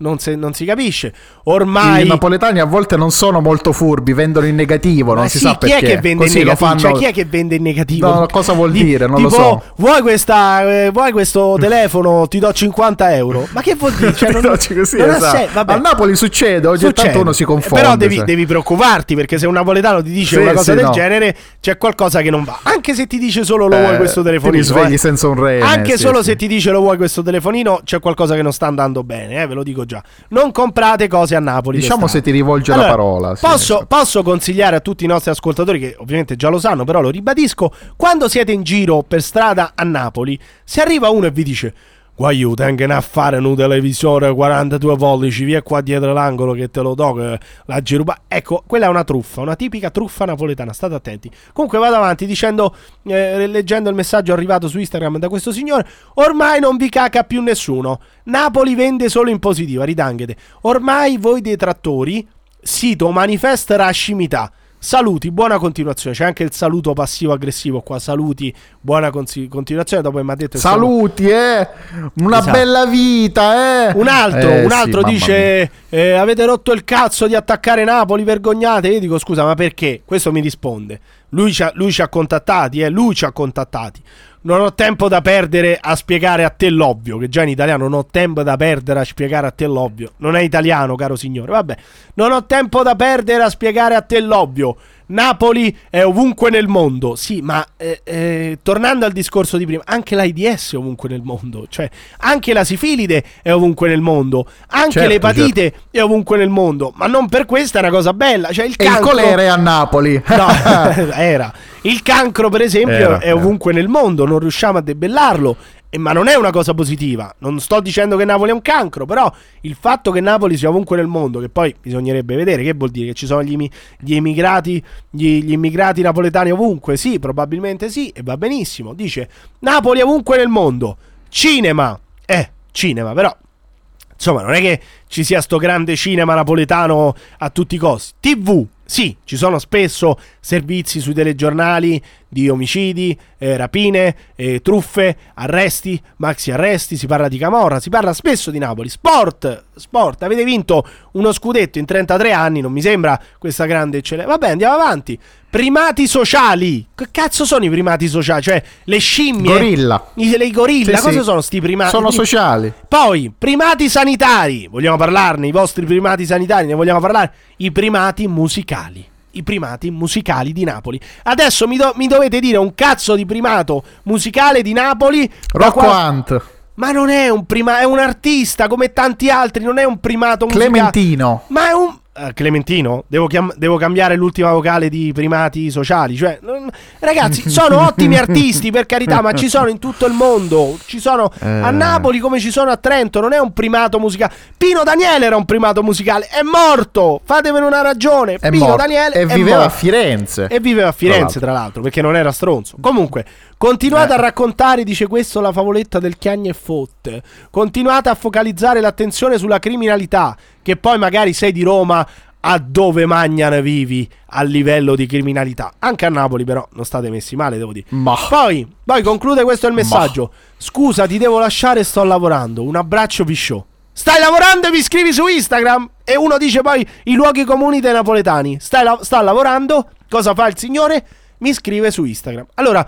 non, se- non si capisce. I Ormai... napoletani a volte non sono molto furbi, vendono in negativo, non Ma si sì, sa chi perché. è che vende Così in lo negativo? fanno. Cioè, chi è che vende in negativo? No, cosa vuol Di- dire? Non lo tipo, so. Vuoi, questa, eh, vuoi questo telefono? Ti do 50 euro. Ma che vuol dire? Cioè, [LAUGHS] non, Sì, così, non esatto. A Napoli succede, oggi Succede. tanto uno si confonde. Però devi, sai. devi preoccuparti perché se un napoletano ti dice Sì, una cosa sì, del no. genere, c'è qualcosa che non va. Anche se ti dice solo lo Eh, vuoi questo ti telefonino. risvegli eh. senza un rene, Anche sì, solo sì. se ti dice lo vuoi questo telefonino, c'è qualcosa che non sta andando bene, eh, ve lo dico già. Non comprate cose a Napoli. Diciamo d'estate. se ti rivolge Allora, la parola. posso, posso consigliare a tutti i nostri ascoltatori, che ovviamente già lo sanno, però lo ribadisco: quando siete in giro per strada a Napoli, se arriva uno e vi dice. Guagliù, tengono a fare un televisore 42 pollici, via qua dietro l'angolo che te lo do, la giruba. Ecco, quella è una truffa, una tipica truffa napoletana, state attenti. Comunque vado avanti dicendo, eh, leggendo il messaggio arrivato su Instagram da questo signore, ormai non vi caca più nessuno. Napoli vende solo in positiva, ridanghete. Ormai voi detrattori, sito manifesta scimità. Saluti, buona continuazione. C'è anche il saluto passivo-aggressivo qua. Saluti, buona consi- continuazione. Dopo mi ha detto Saluti, eh! Una Esatto. bella vita, eh! Un altro, Eh, un sì, altro mamma dice: eh, Avete rotto il cazzo di attaccare Napoli, vergognate. Io dico: Scusa, ma perché? Questo mi risponde. Lui ci ha, lui ci ha contattati, eh, lui ci ha contattati. Non ho tempo da perdere a spiegare a te l'ovvio. Che già in italiano non ho tempo da perdere a spiegare a te l'ovvio. Non è italiano, caro signore. Vabbè, non ho tempo da perdere a spiegare a te l'ovvio. Napoli è ovunque nel mondo. Sì, ma eh, eh, tornando al discorso di prima, anche l'AIDS è ovunque nel mondo. Cioè, anche la sifilide è ovunque nel mondo. Anche Certo, l'epatite è ovunque nel mondo. Ma non per questo è una cosa bella. Cioè, il il cancro. colera è a Napoli. No, [LAUGHS] [LAUGHS] era. Il cancro, per esempio, Era, è ovunque nel mondo, non riusciamo a debellarlo. Ma non è una cosa positiva. Non sto dicendo che Napoli è un cancro, però il fatto che Napoli sia ovunque nel mondo, che poi bisognerebbe vedere, che vuol dire che ci sono gli, gli immigrati, gli, gli immigrati napoletani ovunque? Sì, probabilmente sì, e va benissimo. Dice Napoli è ovunque nel mondo. Cinema. Eh, cinema, però Insomma, non è che ci sia sto grande cinema napoletano a tutti i costi. TV, sì, ci sono spesso servizi sui telegiornali di omicidi, eh, rapine, eh, truffe, arresti, maxi arresti, si parla di Camorra, si parla spesso di Napoli. Sport, sport, avete vinto uno scudetto in 33 anni, non mi sembra questa grande eccellenza. Vabbè, andiamo avanti. Primati sociali. Che cazzo sono i primati sociali? Cioè, le scimmie. Gorilla. I, le gorilla, Sì, cosa sì. sono sti primati? Sono sociali. poi, primati sanitari. Vogliamo parlarne? I vostri primati sanitari, ne vogliamo parlare? I primati musicali. I primati musicali di Napoli. Adesso mi, do- mi dovete dire un cazzo di primato musicale di Napoli. Rocco qua- Hunt. Ma non è un primato, è un artista come tanti altri, non è un primato musicale. Clementino. Ma è un. Eh, Clementino? Devo, chiam- devo cambiare l'ultima vocale di primati sociali. Cioè, non- ragazzi, [LAUGHS] sono ottimi artisti, per carità, ma ci sono in tutto il mondo. Ci sono a Eh. Napoli come ci sono a Trento. Non è un primato musicale. Pino Daniele era un primato musicale. È morto. Fatemene una ragione. È Pino morto. Daniele e è viveva a morto. Firenze. E viveva a Firenze, Tra tra l'altro, perché non era stronzo. Comunque, continuate Eh. a raccontare, dice questo, la favoletta del Chiagne e Fotte. Continuate a focalizzare l'attenzione sulla criminalità, che poi magari sei di Roma, a dove magnano vivi a livello di criminalità. Anche a Napoli, però, non state messi male, devo dire. Ma. Poi, poi conclude questo il messaggio. Scusa, ti devo lasciare, sto lavorando. Un abbraccio pisciò. Stai lavorando e mi scrivi su Instagram? E uno dice poi i luoghi comuni dei napoletani. Stai la- sta lavorando? Cosa fa il signore? Mi scrive su Instagram. Allora,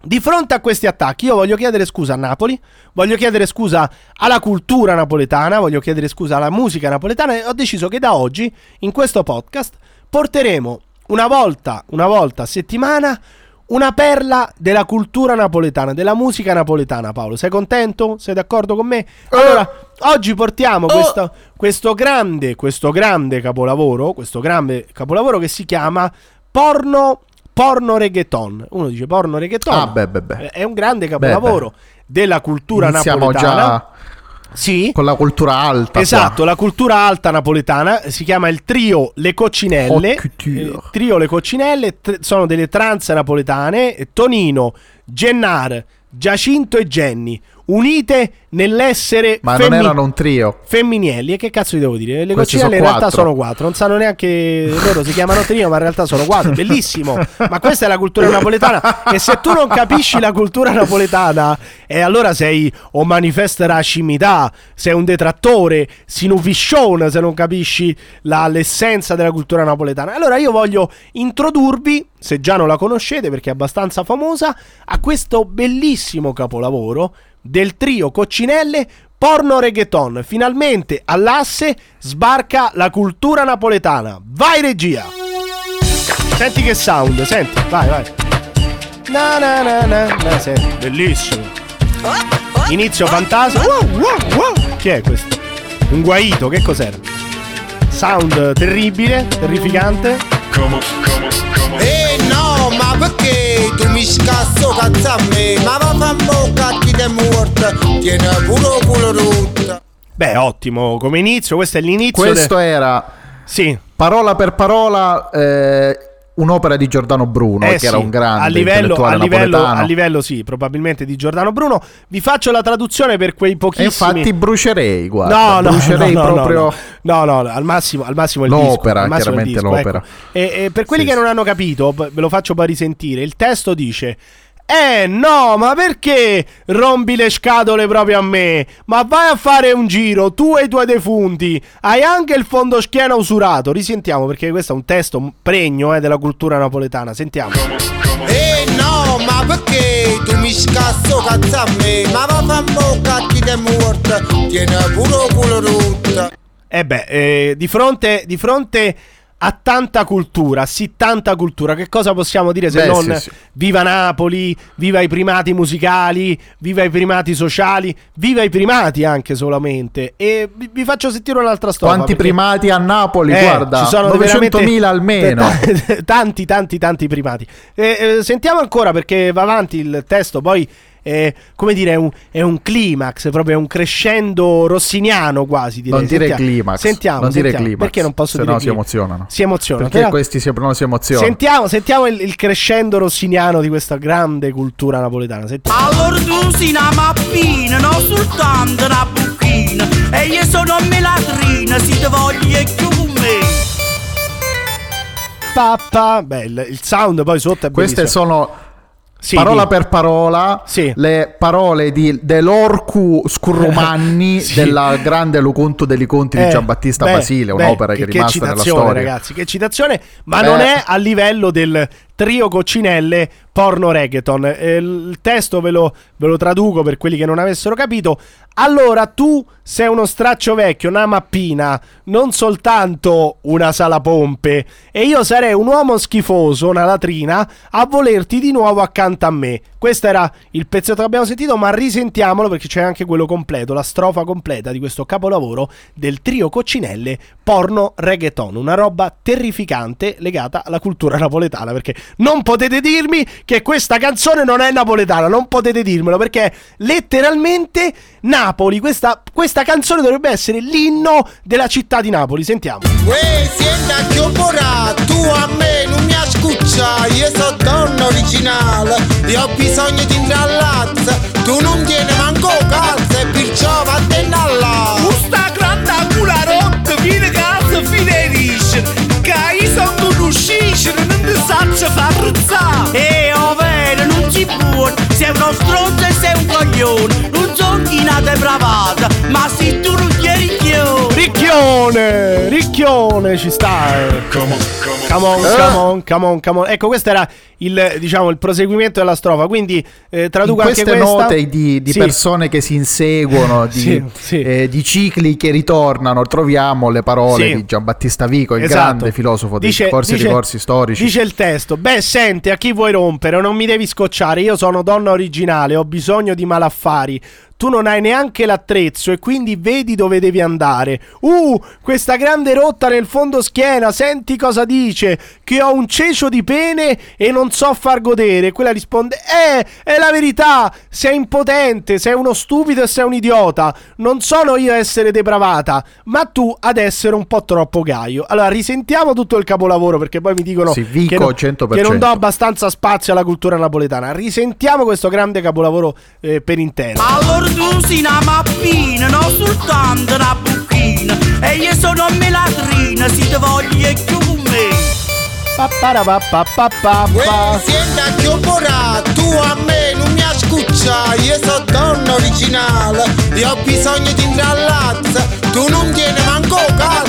di fronte a questi attacchi, io voglio chiedere scusa a Napoli, voglio chiedere scusa alla cultura napoletana, voglio chiedere scusa alla musica napoletana e ho deciso che da oggi, in questo podcast, porteremo una volta, una volta a settimana una perla della cultura napoletana, della musica napoletana, Paolo. Sei contento? Sei d'accordo con me? Allora, oggi portiamo questo, questo grande, questo grande capolavoro, questo grande capolavoro che si chiama Porno porno reggaeton. Uno dice porno reggaeton. Ah, beh, beh, beh. È un grande capolavoro della cultura Iniziamo napoletana. già Sì. con la cultura alta. Esatto, qua. la cultura alta napoletana si chiama il trio Le Coccinelle. Haute couture. Eh, trio Le Coccinelle t- sono delle trance napoletane. Tonino, Gennar, Giacinto e Jenny. Unite nell'essere Ma femmi- non erano un trio. Femminelli, e che cazzo vi devo dire? Le coccinelle in realtà quattro. sono quattro, non sanno neanche loro si chiamano trio, ma in realtà sono quattro. Bellissimo, ma questa è la cultura napoletana. E se tu non capisci la cultura napoletana, e allora sei o manifesta la scimità, sei un detrattore, sinufiscione se non capisci la- l'essenza della cultura napoletana. Allora io voglio introdurvi, se già non la conoscete perché è abbastanza famosa, a questo bellissimo capolavoro del trio Coccinelle Porno reggaeton, finalmente all'asse sbarca la cultura napoletana. Vai regia! Senti che sound, senti, vai, vai. Na na na na, na senti, bellissimo. Inizio fantasma. Wow, wow, wow. Chi è questo? Un guaito, che cos'era? Sound terribile, terrificante. Eh no, ma perché mi cazzo a me? Ma va fa bocca chi te morta, tiene pure culo rotto. Beh, ottimo come inizio, questo è l'inizio. Questo de- era Sì, parola per parola eh, un'opera di Giordano Bruno, Eh che sì, era un grande a livello, a livello, a livello sì, probabilmente di Giordano Bruno. Vi faccio la traduzione per quei E pochissimi. infatti brucerei, guarda, No, no, brucerei no, no, proprio no, no, no, al massimo, al massimo il L'opera, disco, massimo chiaramente disco, l'opera. ecco. E, e per quelli Sì, che non hanno capito, ve lo faccio poi risentire. Il testo dice: Eh no, ma perché rompi le scatole proprio a me? Ma vai a fare un giro, tu e i tuoi defunti. Hai anche il fondoschiena usurato. Risentiamo perché questo è un testo pregno eh, della cultura napoletana. Sentiamo. Eh no, ma perché tu mi scazzo cazzo a me? Ma va fa bocca chi te morta, tiene pure culo rotto. Eh beh, eh, di, fronte, di fronte a tanta cultura, sì tanta cultura, che cosa possiamo dire se Beh, non sì, sì. viva Napoli, viva i primati musicali, viva i primati sociali, viva i primati anche solamente. E vi, vi faccio sentire un'altra storia. quanti primati a Napoli, Eh, guarda, ci sono 900.000 veramente- [LAUGHS] almeno. tanti, tanti, tanti primati. Eh, eh, sentiamo ancora perché va avanti il testo, poi. Eh, come dire, è un, è un climax, proprio è un crescendo rossiniano quasi. Direi. Non dire Sentiamo- climax, Sentiamo, non dire sentiamo. climax, Perché non posso se dire no si climax? emozionano. Si emozionano. Perché però- questi si, no, si emozionano. Sentiamo, sentiamo il, il crescendo rossiniano di questa grande cultura napoletana. Sentiamo. Allora tu sei una mappina, non soltanto una bucchina E io sono melatrina, si te voglio più me Pappa. Beh, il, il sound poi sotto è Queste bellissimo. sono Sì, parola di- per parola Sì. le parole di dell'Orcu Scurrumanni [LAUGHS] Sì. della grande Luconto degli Conti di Eh, Giambattista beh, Basile, beh, un'opera che, è rimasta nella citazione, storia. ragazzi, che citazione, ma Eh. non è a livello del trio coccinelle porno reggaeton. Eh, il testo ve lo, ve lo traduco per quelli che non avessero capito. Allora tu sei uno straccio vecchio, una mappina, non soltanto una sala pompe, e io sarei un uomo schifoso, una latrina, a volerti di nuovo accanto a me. Questo era il pezzetto che abbiamo sentito, ma risentiamolo perché c'è anche quello completo, la strofa completa di questo capolavoro del trio Coccinelle porno reggaeton, una roba terrificante legata alla cultura napoletana, perché non potete dirmi che questa canzone non è napoletana, non potete dirmelo, perché letteralmente Napoli, questa, questa canzone dovrebbe essere l'inno della città di Napoli, sentiamo. Uè, a ascuccia, io sono donna originale, io ho bisogno di intrallazza, tu non tieni manco calza e perciò vattene là. Questa grande cula rotta, fine cazzo, fine risce Che io sono conoscisce, non ti saccio far ruzzare E ovvero non si può, sei uno stronzo e sei un coglione Non sono chi nata bravata, ma se tu non chiedi io Ricchione, Ricchione ci sta. eh. Come on, come on, come on, come on. Ecco, questo era il, diciamo, il proseguimento della strofa. Quindi eh, In traduco anche queste questa. note di, di Sì. persone che si inseguono, [LAUGHS] di, Sì, sì. eh, di cicli che ritornano, troviamo le parole Sì. di Giambattista Vico, il Esatto. grande filosofo dei corsi dice- di corsi storici. Dice il testo: Beh, senti, a chi vuoi rompere? Non mi devi scocciare. Io sono donna originale, ho bisogno di malaffari. Tu non hai neanche l'attrezzo e quindi vedi dove devi andare. Uh, questa grande rotta nel fondo schiena, senti cosa dice? Che ho un cecio di pene e non so far godere. Quella risponde: Eh, è la verità. Sei impotente, sei uno stupido e sei un idiota. Non sono io a essere depravata, ma tu ad essere un po' troppo gaio. Allora, risentiamo tutto il capolavoro perché poi mi dicono Sì, Vico, che, non, 100%. che non do abbastanza spazio alla cultura napoletana. Risentiamo questo grande capolavoro eh, per intero. Allora tu sei una mappina, non soltanto una bucchina. E io sono melatrina, si te voglio più con me. Papparapapapapapa. Uè, Senta che porà, tu a me non mi ascuccia, io sono donna originale, io ho bisogno di intrallazza, tu non tieni manco calza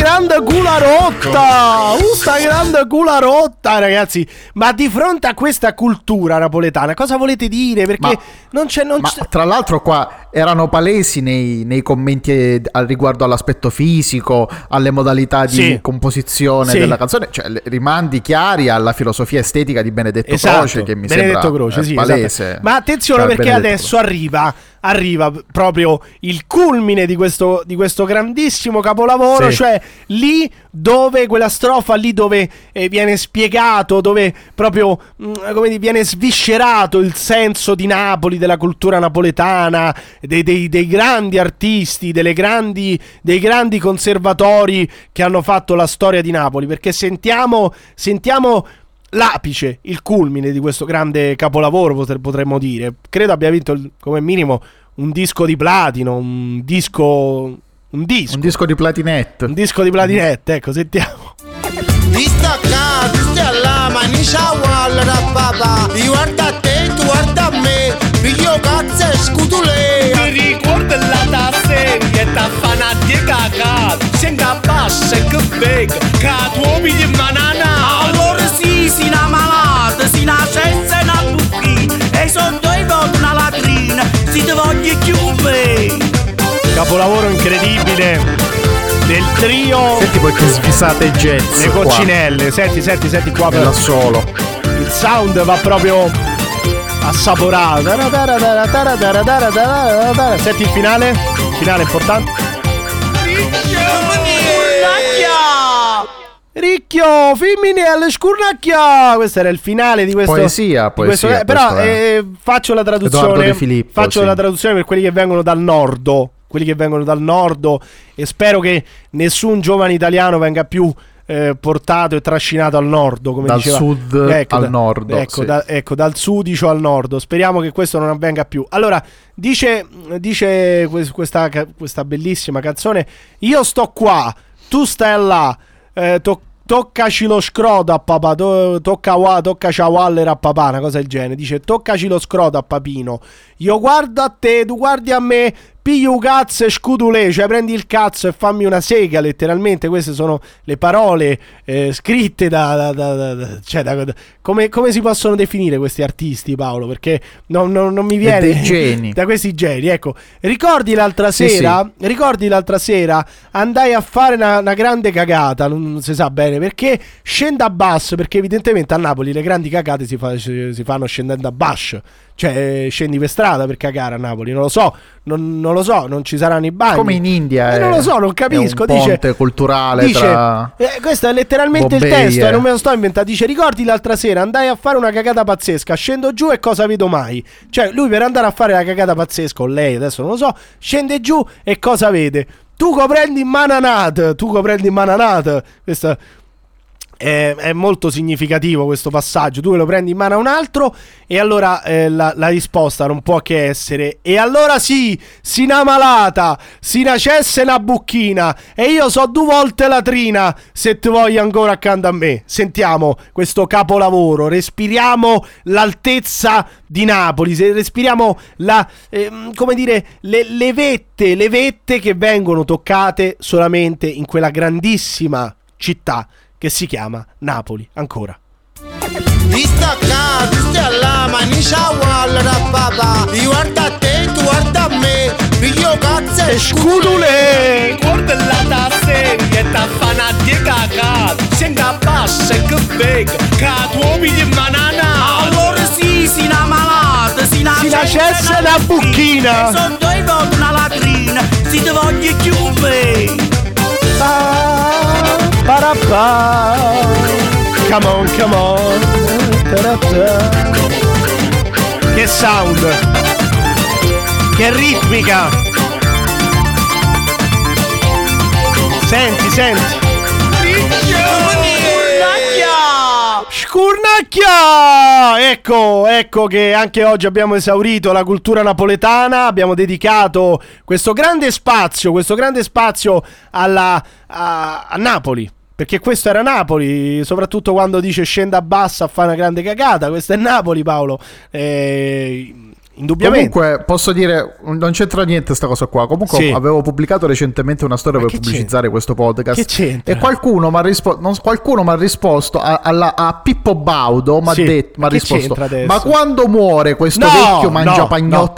grande cula rotta! Uh, sta grande cula rotta, ragazzi! Ma di fronte a questa cultura napoletana, cosa volete dire? Perché Ma- non c'è. Non Ma c'è... tra l'altro qua erano palesi nei, nei commenti eh, al riguardo all'aspetto fisico, alle modalità di Sì. composizione Sì. della canzone, cioè rimandi chiari alla filosofia estetica di Benedetto Croce che mi Esatto, Benedetto sembra Croce, eh, sì, palese. esatto. Ma attenzione Cioè, perché Benedetto adesso arriva, arriva proprio il culmine di questo, di questo grandissimo capolavoro, Sì. cioè lì dove quella strofa, lì dove eh, viene spiegato, dove proprio mm, come dire, viene sviscerato il senso di Napoli, della cultura napoletana, dei, dei- dei grandi artisti, delle grandi, dei grandi conservatori che hanno fatto la storia di Napoli, perché sentiamo, sentiamo l'apice, il culmine di questo grande capolavoro, potre- potremmo dire. Credo abbia vinto come minimo un disco di platino, un disco. Un disco. Un disco di platinette. Un disco di platinette, ecco, sentiamo. Ti sta qua, ti stai là, ma ni ciao allora papà, io guarda a te, tu guarda a me, piglio cazzo e scutule. Ti ricordi la ta serie, ta fana di cacata Senga che in si una malata, si una cessa e una bucchina E sono due volte una latrina, si ti voglio me Capolavoro incredibile del trio Senti poi che svisate jazz Le qua, coccinelle. Senti, senti, senti qua. nella solo. Il sound va proprio assaporato. Senti il finale? Il finale è importante. Ricchio, femminile, scurnacchia. Questo era il finale di questo. Poesia, questo- poesia, eh, però questo è. eh, faccio la traduzione. Filippo, faccio sì. la traduzione per quelli che vengono dal nord. Quelli che vengono dal nord. E spero che nessun giovane italiano venga più. eh, portato e trascinato al nord come Dal diceva sud Ecco, al da- nord, ecco, sì. da- ecco, dal sudicio al nord speriamo che questo non avvenga più allora dice, dice que- questa, questa bellissima canzone io sto qua tu stai là eh, to- toccaci lo scroto a papà to- tocca wa- toccaci a Waller a papà una cosa del genere. Dice toccaci lo scroto a papino. Io guardo a te tu guardi a me piglio un cazzo e scudulè cioè prendi il cazzo e fammi una sega letteralmente. Queste sono le parole eh, scritte da, da- da- da- cioè come, come si possono definire questi artisti Paolo? Perché non, non- non mi viene [LAUGHS] da questi geni ecco. Ricordi l'altra Sì, sera? Ricordi l'altra sera? Andai a fare una, una grande cagata non si sa bene perché. Scendo a basso perché evidentemente a Napoli le grandi cagate si, fa- si fanno scendendo a basso cioè eh, scendi per strada per cagare a Napoli non lo so non, non lo so non ci saranno i bagni Come in India. Eh, non lo so, non capisco. È un dice, ponte culturale dice, tra... eh, questo è letteralmente Bombay il testo, eh, non me lo sto inventando. Dice: Ricordi l'altra sera andai a fare una cagata pazzesca. Scendo giù e cosa vedo mai? Cioè, lui per andare a fare la cagata pazzesca, o lei adesso non lo so, scende giù e cosa vede? Tu coprendi in mananat, tu coprendi in mananat. Questo è, è molto significativo questo passaggio. Tu lo prendi in mano a un altro, e allora eh, la, la risposta non può che essere: E allora sì, si una malata, si una cessa e una bucchina. E io so due volte latrina. Se ti voglio ancora accanto a me. Sentiamo questo capolavoro. Respiriamo l'altezza di Napoli. Respiriamo la, ehm, come dire, le, le vette, le vette che vengono toccate solamente in quella grandissima città che si chiama Napoli ancora. Ti sta qua, ti stai là, ma ni ciao allora papà, io guarda a te, tu guarda a me, piglio cazzo e Scudule! Ricordi la ta serie, ta fana di cacata Senga bassa e che bega, che tu pigli in manana Allora sì, si una malata, si una Si una cessa una bucchina. Sono due volte una latrina, si ti voglio più con me Pa, parappa. Come on, come on. Che sound! Che ritmica! Senti, senti! Scurnacchia! Ecco, ecco che anche oggi abbiamo esaurito la cultura napoletana, abbiamo dedicato questo grande spazio, questo grande spazio alla, a, a Napoli. Perché questo era Napoli, soprattutto quando dice scenda bassa a fare una grande cagata. Questo è Napoli, Paolo. Eh, indubbiamente. Comunque, posso dire, non c'entra niente sta cosa qua. Comunque, Sì. avevo pubblicato recentemente una storia Ma per pubblicizzare questo podcast. C'entra? E qualcuno mi ha rispo- risposto a, alla- a Pippo Baudo. Mi ha Sì. m'ha che risposto: c'entra? Ma quando muore questo No, vecchio mangia no,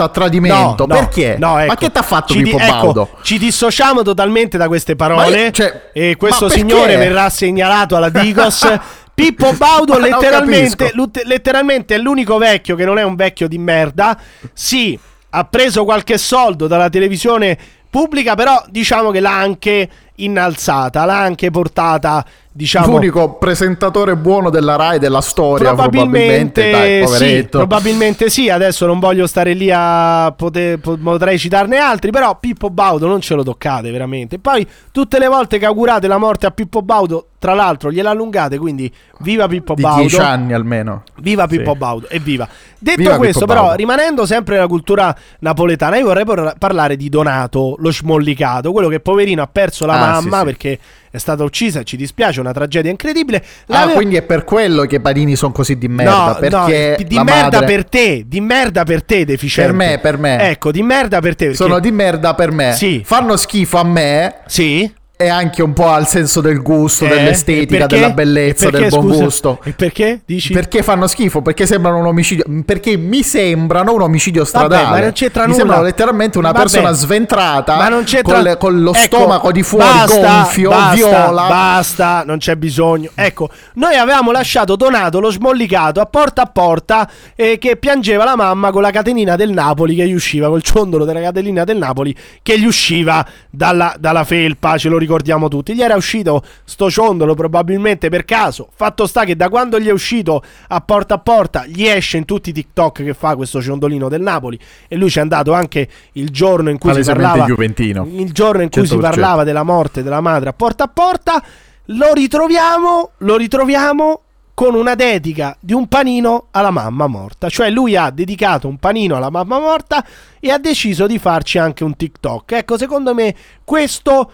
a tradimento? No, Perché? no, ecco. Ma che ti ha fatto Ci di- Pippo ecco, Baudo? Ci dissociamo totalmente da queste parole. Io- cioè, e questo signore verrà segnalato alla Digos. [LAUGHS] Pippo Baudo [LAUGHS] letteralmente, letteralmente è l'unico vecchio che non è un vecchio di merda. Sì, ha preso qualche soldo dalla televisione pubblica, però diciamo che l'ha anche innalzata, l'ha anche portata, diciamo L'unico presentatore buono della Rai della storia, probabilmente. Probabilmente, Dai, sì, probabilmente sì. Adesso non voglio stare lì a poter, po- potrei citarne altri. Però Pippo Baudo non ce lo toccate veramente. Poi tutte le volte che augurate la morte a Pippo Baudo, tra l'altro gliela allungate. Quindi viva Pippo di Baudo. 10 anni almeno. Viva Pippo Sì. Baudo, evviva. Detto Viva questo, Pippo però, Baudo. rimanendo sempre nella cultura napoletana, io vorrei par- parlare di Donato, lo smollicato, quello che poverino ha perso la Ah, mamma sì, sì. perché è stata uccisa. Ci dispiace, è una tragedia incredibile. Ah, L'aveva- quindi è per quello che i panini sono così di merda. No, perché no, di merda madre- per te, di merda per te, deficiente. Per me, per me. Ecco, di merda per te. perché- sono di merda per me. Sì. Fanno schifo a me Sì. E anche un po' al senso del gusto, Eh, dell'estetica, della bellezza, perché, del buon scusa? gusto. E perché? Dici? Perché fanno schifo? Perché sembrano un omicidio. Perché mi sembrano un omicidio stradale. ma non c'entra mi nulla. sembrano letteralmente una Vabbè. persona sventrata Ma non c'entra con, le- con lo Ecco, stomaco di fuori basta, gonfio, basta, viola. Basta, non c'è bisogno. Ecco, noi avevamo lasciato Donato lo smollicato a porta a porta eh, che piangeva la mamma con la catenina del Napoli che gli usciva, col ciondolo della catenina del Napoli che gli usciva dalla, dalla felpa, ce lo ricordiamo tutti. Gli era uscito sto ciondolo probabilmente per caso. Fatto sta che da quando gli è uscito a porta a porta gli esce in tutti i TikTok che fa questo ciondolino del Napoli e lui ci è andato anche il giorno in cui si parlava juventino. il giorno in cui si 100%. parlava della morte della madre a porta a porta, lo ritroviamo, lo ritroviamo con una dedica di un panino alla mamma morta. Cioè lui ha dedicato un panino alla mamma morta e ha deciso di farci anche un TikTok. Ecco, secondo me questo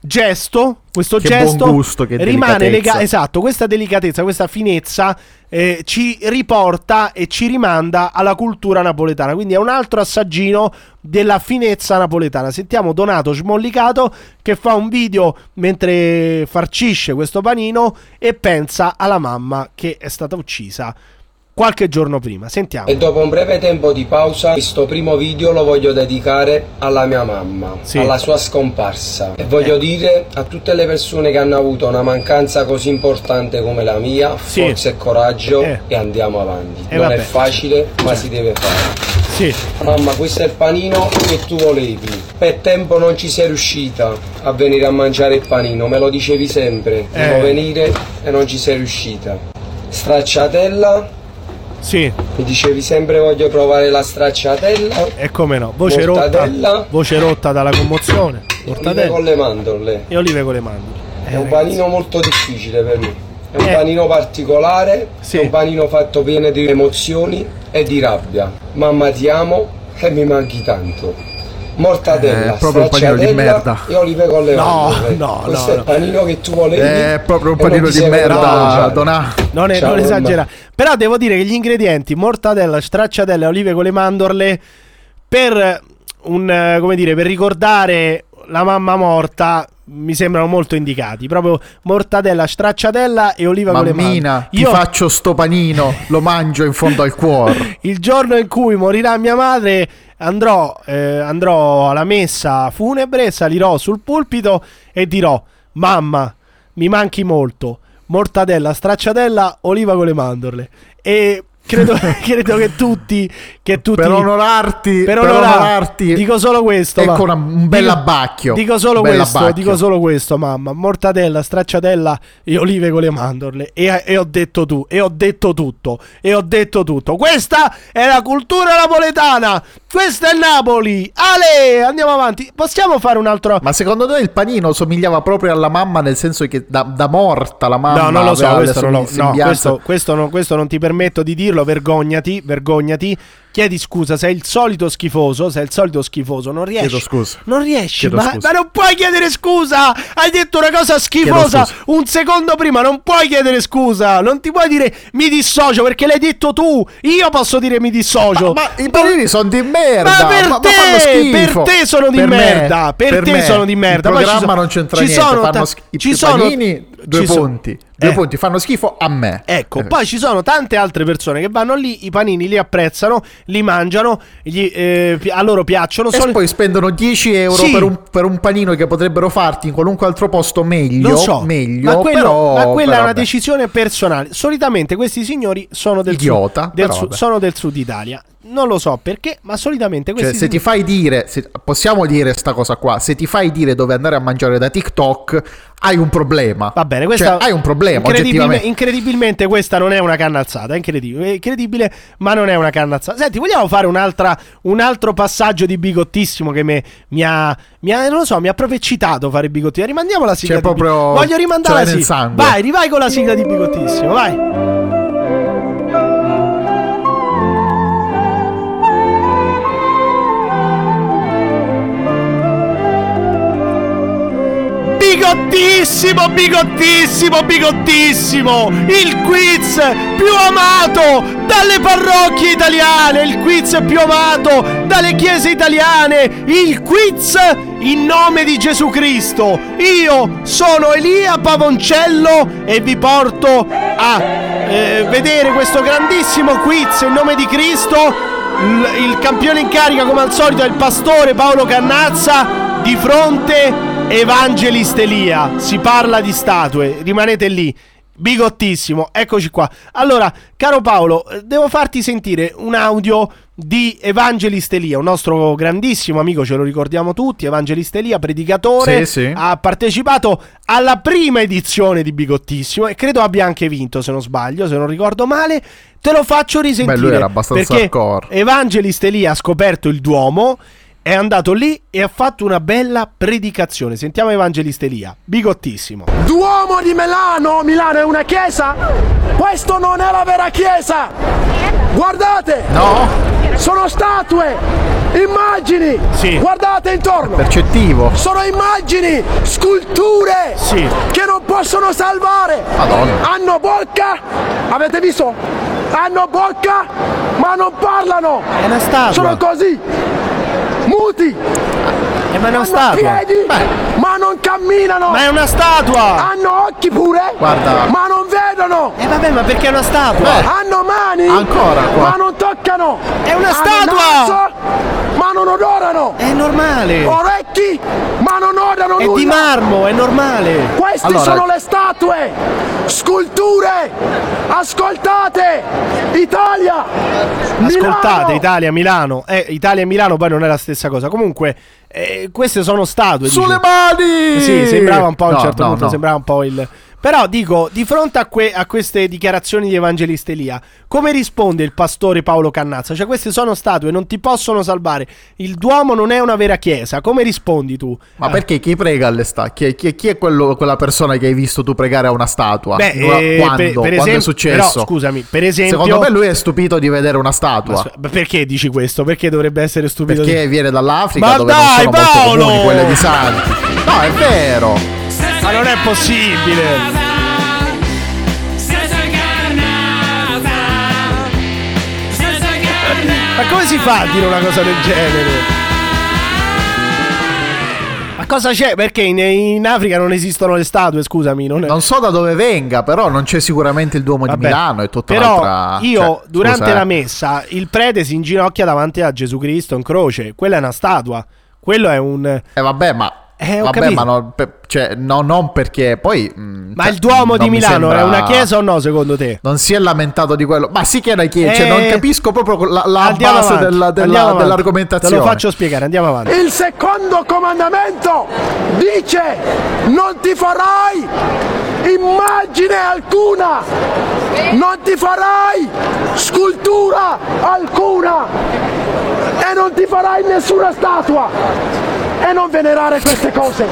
gesto, questo Che gesto gusto, rimane legato, esatto, questa delicatezza, questa finezza eh, ci riporta e ci rimanda alla cultura napoletana. Quindi è un altro assaggino della finezza napoletana. Sentiamo Donato smollicato che fa un video mentre farcisce questo panino e pensa alla mamma che è stata uccisa qualche giorno prima. Sentiamo. E dopo un breve tempo di pausa, questo primo video lo voglio dedicare alla mia mamma, Sì. alla sua scomparsa. E voglio Eh. dire a tutte le persone che hanno avuto una mancanza così importante come la mia, Sì. forza e coraggio Eh. e andiamo avanti. Eh, non vabbè. è facile, ma si deve fare. Sì. Mamma, questo è il panino che tu volevi. Per tempo non ci sei riuscita a venire a mangiare il panino, me lo dicevi sempre. Eh. Devo venire e non ci sei riuscita. Stracciatella, Sì, mi dicevi sempre voglio provare la stracciatella. e come no. Voce Mortadella. rotta. Voce rotta dalla commozione. Olive con Mortadella le mandorle. e olive con le mandorle. È Eh, un ragazzi. panino molto difficile per me. È un Eh. panino particolare, Sì. è un panino fatto pieno di emozioni e di rabbia. Mamma ti amo e mi manchi tanto. Mortadella, È proprio un panino di merda. e olive con le No, mandorle. no, Questo no, è no. il panino che tu volevi. È proprio un panino di merda. Donà. Non, è, non esagera. Però devo dire che gli ingredienti mortadella, stracciatella e olive con le mandorle per un come dire, per ricordare la mamma morta mi sembrano molto indicati. Proprio mortadella, stracciatella e oliva con le Mammina, mandorle. ti faccio sto panino, lo mangio in fondo al cuore. [LAUGHS] il giorno in cui morirà mia madre andrò, eh, andrò alla messa funebre, salirò sul pulpito e dirò mamma mi manchi molto mortadella, stracciatella, oliva con le mandorle. E credo, [LAUGHS] [LAUGHS] credo che tutti, che tutti Per onorarti, per onorarti, dico solo questo. ecco ma- un bel abbacchio. Dico solo questo, abbacchio. dico solo questo, mamma. Mortadella, stracciatella e olive con le mandorle. E, e ho detto tu, e ho detto tutto, e ho detto tutto. Questa è la cultura napoletana. Questa è Napoli. Ale, andiamo avanti. Possiamo fare un altro. Ma secondo te il panino somigliava proprio alla mamma nel senso che da, da morta la mamma No, non lo so, questo no, somiglianze? questo, questo non, questo non ti permetto di dirlo, vergognati, vergognati. Chiedi scusa, sei il solito schifoso, sei il solito schifoso, non riesci. Chiedo scusa. Non riesci, Chiedo ma, scusa. ma non puoi chiedere scusa! Hai detto una cosa schifosa un secondo prima, non puoi chiedere scusa, non ti puoi dire mi dissocio perché l'hai detto tu. Io posso dire mi dissocio. Ma i panini sono di merda. Ma per ma- ma te, per te sono di Per me, merda, per, te me. sono di merda. Il Poi programma so- non c'entra ci niente. sono fanno ta- sch- i- ci sono- panini, due ci so- punti. Due Eh. punti, fanno schifo a me. Ecco, Eh. poi ci sono tante altre persone che vanno lì, i panini li apprezzano, li mangiano, gli, eh, a loro piacciono. E sono- poi spendono 10 euro Sì. per, un, per un panino che potrebbero farti in qualunque altro posto meglio. Lo so, meglio ma, quello- però, ma quella però è una decisione personale. Solitamente questi signori sono del, Idiota, sud, del, sud, sono del sud Italia. Non lo so perché, ma solitamente Cioè, questi se ti fai dire, se- possiamo dire sta cosa qua, se ti fai dire dove andare a mangiare da TikTok, hai un problema. Va bene, questa Cioè, hai un problema, incredibilme- oggettivamente. incredibilmente questa non è una canna alzata, è incredibile, è incredibile, ma non è una canna alzata. Senti, vogliamo fare un'altra, un altro passaggio di bigottissimo che me- mi, ha, mi ha- non lo so, mi ha proprio eccitato fare bigottino. Rimandiamo la sigla. C'è proprio- Bi- Voglio rimandare ce la l'hai nel sigla. Vai, rivai con la sigla di bigottissimo, vai. Bigottissimo, bigottissimo, bigottissimo! Il quiz più amato dalle parrocchie italiane, il quiz più amato dalle chiese italiane, il quiz in nome di Gesù Cristo. Io sono Elia Pavoncello e vi porto a eh, vedere questo grandissimo quiz in nome di Cristo. Il, campione in carica, come al solito, è il pastore Paolo Cannazza. Di fronte Evangelist Elia. Si parla di statue, rimanete lì. Bigottissimo, eccoci qua. Allora, caro Paolo, eh, devo farti sentire un audio di Evangelist Elia, un nostro grandissimo amico, ce lo ricordiamo tutti, Evangelist Elia, predicatore, Sì, sì. ha partecipato alla prima edizione di Bigottissimo e credo abbia anche vinto, se non sbaglio, se non ricordo male. Te lo faccio risentire. Beh, lui era abbastanza perché hardcore. Evangelist Elia ha scoperto il Duomo, è andato lì e ha fatto una bella predicazione. Sentiamo Evangelist Elia, bigottissimo. Duomo di Milano, Milano è una chiesa? Questo non è la vera chiesa! Guardate! No, Sono statue! Immagini! Sì. Guardate intorno! percettivo. Sono immagini, sculture Sì. che non possono salvare. Madonna. Hanno bocca? Avete visto? Hanno bocca, ma non parlano. È una statua. Sono così. Muti. Eh, ma è una Hanno statua. piedi, ma non camminano. Ma è una statua. Hanno occhi pure, Guarda. ma non vedono. E vabbè, ma perché è una statua? Hanno mani, Ancora qua. ma non toccano. È una Hanno statua. naso, ma non odorano. È normale. Orecchi, ma non odorano È nulla. di marmo, è normale. Queste Allora- sono le statue, sculture. Ascoltate, Italia. Ascoltate, Milano. Italia, Milano. Eh, Italia e Milano poi non è la stessa cosa. Comunque, eh, queste sono statue. Sulle dice. mani! Sì, sembrava un po' a un certo no, punto, no. sembrava un po' il... Però dico, di fronte a, que- a queste dichiarazioni di Evangelista Elia, come risponde il pastore Paolo Cannazza? Cioè queste sono statue, non ti possono salvare. Il Duomo non è una vera chiesa. Come rispondi tu? Ma Eh, perché chi prega alle statue? Chi, chi- chi è quello- quella persona che hai visto tu pregare a una statua? Beh, una- eh, quando? per- per Quando esempio- è successo? però, scusami, per esempio- Secondo me lui è stupito di vedere una ma statua. s- perché dici questo? Perché dovrebbe essere stupido? Perché viene dall'Africa Ma dove dai, non sono molto Paolo! comuni quelle di santi. No, è vero. Ma non è possibile! Ma come si fa a dire una cosa del genere? Ma cosa c'è? Perché in, in Africa non esistono le statue, scusami. Non è... Non so da dove venga, però non c'è sicuramente il Duomo Vabbè, di Milano, è tutta Però un'altra... io cioè, durante scusa, la eh. messa il prete si inginocchia davanti a Gesù Cristo in croce. Quella è una statua. Quello è un. Eh vabbè, ma Eh, Vabbè, capito. ma no, per- cioè, no, non perché poi. mm, Ma cioè, il Duomo di Milano è sembra- una chiesa o no, secondo te? Non si è lamentato di quello. Ma sì che è una chiesa. cioè, Eh, non capisco proprio la, la Andiamo base avanti, della, della- andiamo avanti. dell'argomentazione. Te lo faccio spiegare, andiamo avanti. Il secondo comandamento dice non ti farai immagine alcuna, non ti farai scultura alcuna e non ti farai nessuna statua e non venerare queste cose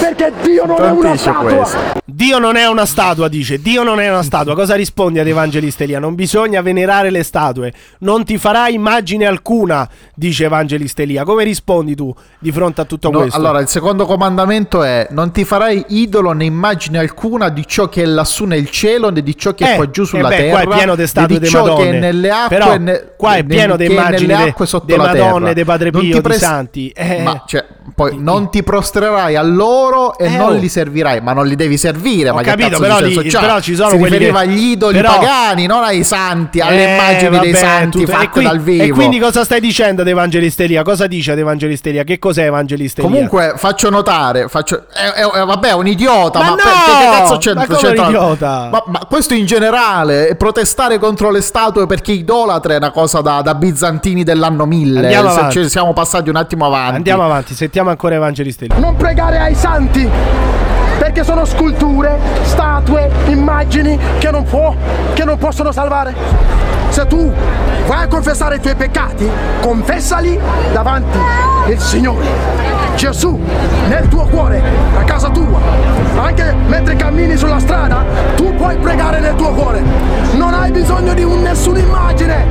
perché Dio non è una statua. questo. Dio non è una statua, dice. Dio non è una statua. Cosa rispondi ad Evangelista Elia? Non bisogna venerare le statue. Non ti farà immagine alcuna, dice Evangelista Elia. Come rispondi tu di fronte a tutto No, questo? allora, il secondo comandamento è: Non ti farai idolo né immagine alcuna di ciò che è lassù nel cielo, né di ciò che Eh, è qua giù sulla eh beh, terra, qua è pieno di statue di ciò che Madonne. è nelle acque, Però né- qua è pieno di che immagini nelle de- acque sotto de la Madonne, terra. de Padre Non Pio, ti di santi. Eh. Ma cioè, poi non ti prostrerai a loro e Eh, non oh. li servirai, ma non li devi servire. Ho ma capito, però li- però ci sono si quelli riferiva che- agli idoli però- pagani, non ai santi, alle Eh, immagini dei vabbè, santi tutto- fatte qui- dal vivo. E quindi cosa stai dicendo ad Evangelista Elia? Cosa dice ad Evangelista Elia? Che cos'è Evangelista Elia? Comunque faccio notare, faccio, è- vabbè, è un idiota, Ma ma, no! perché che cazzo c'entra? Ma come un idiota? Ma, ma questo in generale, protestare contro le statue perché idolatra è una cosa da, da bizantini dell'anno 1000. Andiamo Se- avanti. ci siamo passati un attimo avanti. Andiamo avanti, sentiamo ancora Evangelista Elia. Non pregare ai santi perché sono sculture, statue, immagini che non può, che non possono salvare. Se tu vai a confessare i tuoi peccati, confessali davanti il Signore. Gesù nel tuo cuore, a casa tua, anche mentre cammini sulla strada, tu puoi pregare nel tuo cuore. Non hai bisogno di un- nessuna immagine,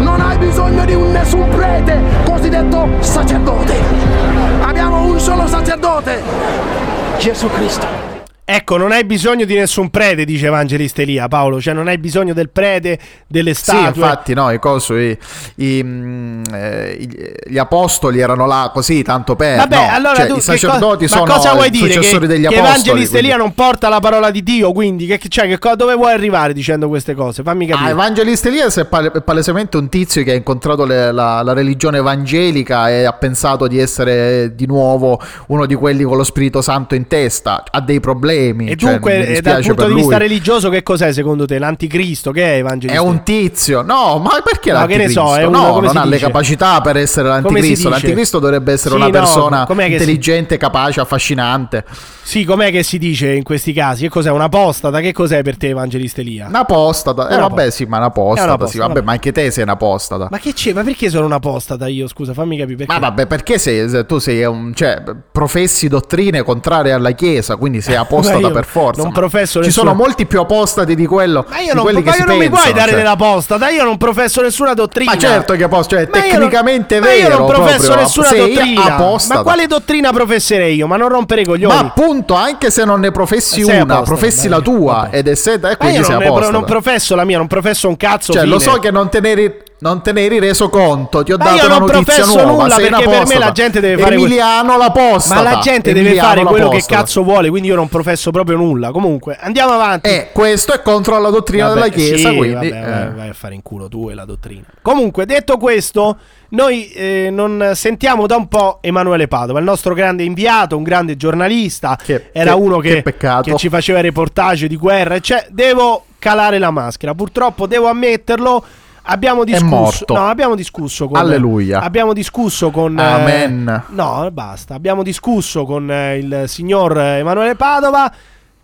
non hai bisogno di un nessun prete, cosiddetto sacerdote. Abbiamo un solo sacerdote, Gesù Cristo. Ecco, non hai bisogno di nessun prete, dice Evangelista Elia, Paolo. Cioè, non hai bisogno del prete, delle Sì, statue. infatti, no, i cosi, i- i, mm, eh, gli apostoli erano là così, tanto per. Vabbè, no, allora cioè, tu i sacerdoti co- sono cosa vuoi i dire? successori Che, degli che apostoli. Evangelista Elia non porta la parola di Dio, quindi che, cioè, che co- dove vuoi arrivare dicendo queste cose? Fammi capire. Ah, Evangelista è pale- è palesemente un tizio che ha incontrato le- la, la religione evangelica e ha pensato di essere di nuovo uno di quelli con lo Spirito Santo in testa. Ha dei problemi. E cioè, dunque, dal punto di vista lui. religioso, che cos'è secondo te? L'anticristo? Che è Evangelista? È un tizio, no, ma perché No, che ne so, l'anticristo? è uno- no, non ha le dice? capacità per essere l'anticristo. L'anticristo dovrebbe essere Sì, una no, persona che si- intelligente, capace, affascinante. Sì, com'è che si dice in questi casi? Che cos'è? Una postata? Che cos'è per te, Evangelista Elia? Una postata. Eh, Una vabbè, sì, ma una È postata. una sì, vabbè, ma anche te sei una postata. Ma che c'è? Ma perché sono una postata io? Scusa, fammi capire perché. Ma vabbè, perché sei, se tu sei un, cioè, professi dottrine contrarie alla Chiesa, quindi sei apostata [LAUGHS] Ma io per forza. non ma professo Ci sono molti più apostati di quello. Ma io non, ma io non mi puoi pensano, dare cioè. della postata, io non professo nessuna dottrina. Ma certo che posso, cioè, Ma io non- tecnicamente è ma io vero. non professo proprio, nessuna dottrina. apostata. Ma quale dottrina professerei io? Ma non rompere i coglioni. Ma appunto, anche se non ne professi Ma una, apostata, professi dai. la tua ed è seta e Ma io quindi sei non, ne pro- apostata. non professo la mia, non professo un cazzo. Cioè, lo so che non te ne eri, non te ne eri reso conto. Ti ho Ma dato una non notizia professo nuova. nulla sei perché per me la gente deve fare Emiliano la postata. Ma la gente deve Emiliano fare la quello che cazzo vuole, quindi io non professo proprio nulla. Comunque, andiamo avanti. E questo è contro la dottrina Vabbè, della Chiesa, sì, quindi... vabbè, eh. vai, vai a fare in culo tu e la dottrina. Comunque, detto questo, noi eh, non sentiamo da un po' Emanuele Padova, il nostro grande inviato, un grande giornalista. Che- Era che- uno che, che che ci faceva reportage di guerra. Cioè, devo calare la maschera. Purtroppo devo ammetterlo. Abbiamo discusso, no, abbiamo discusso con Alleluia. Abbiamo discusso con eh, Amen. no, basta. Abbiamo discusso con eh, il signor Emanuele Padova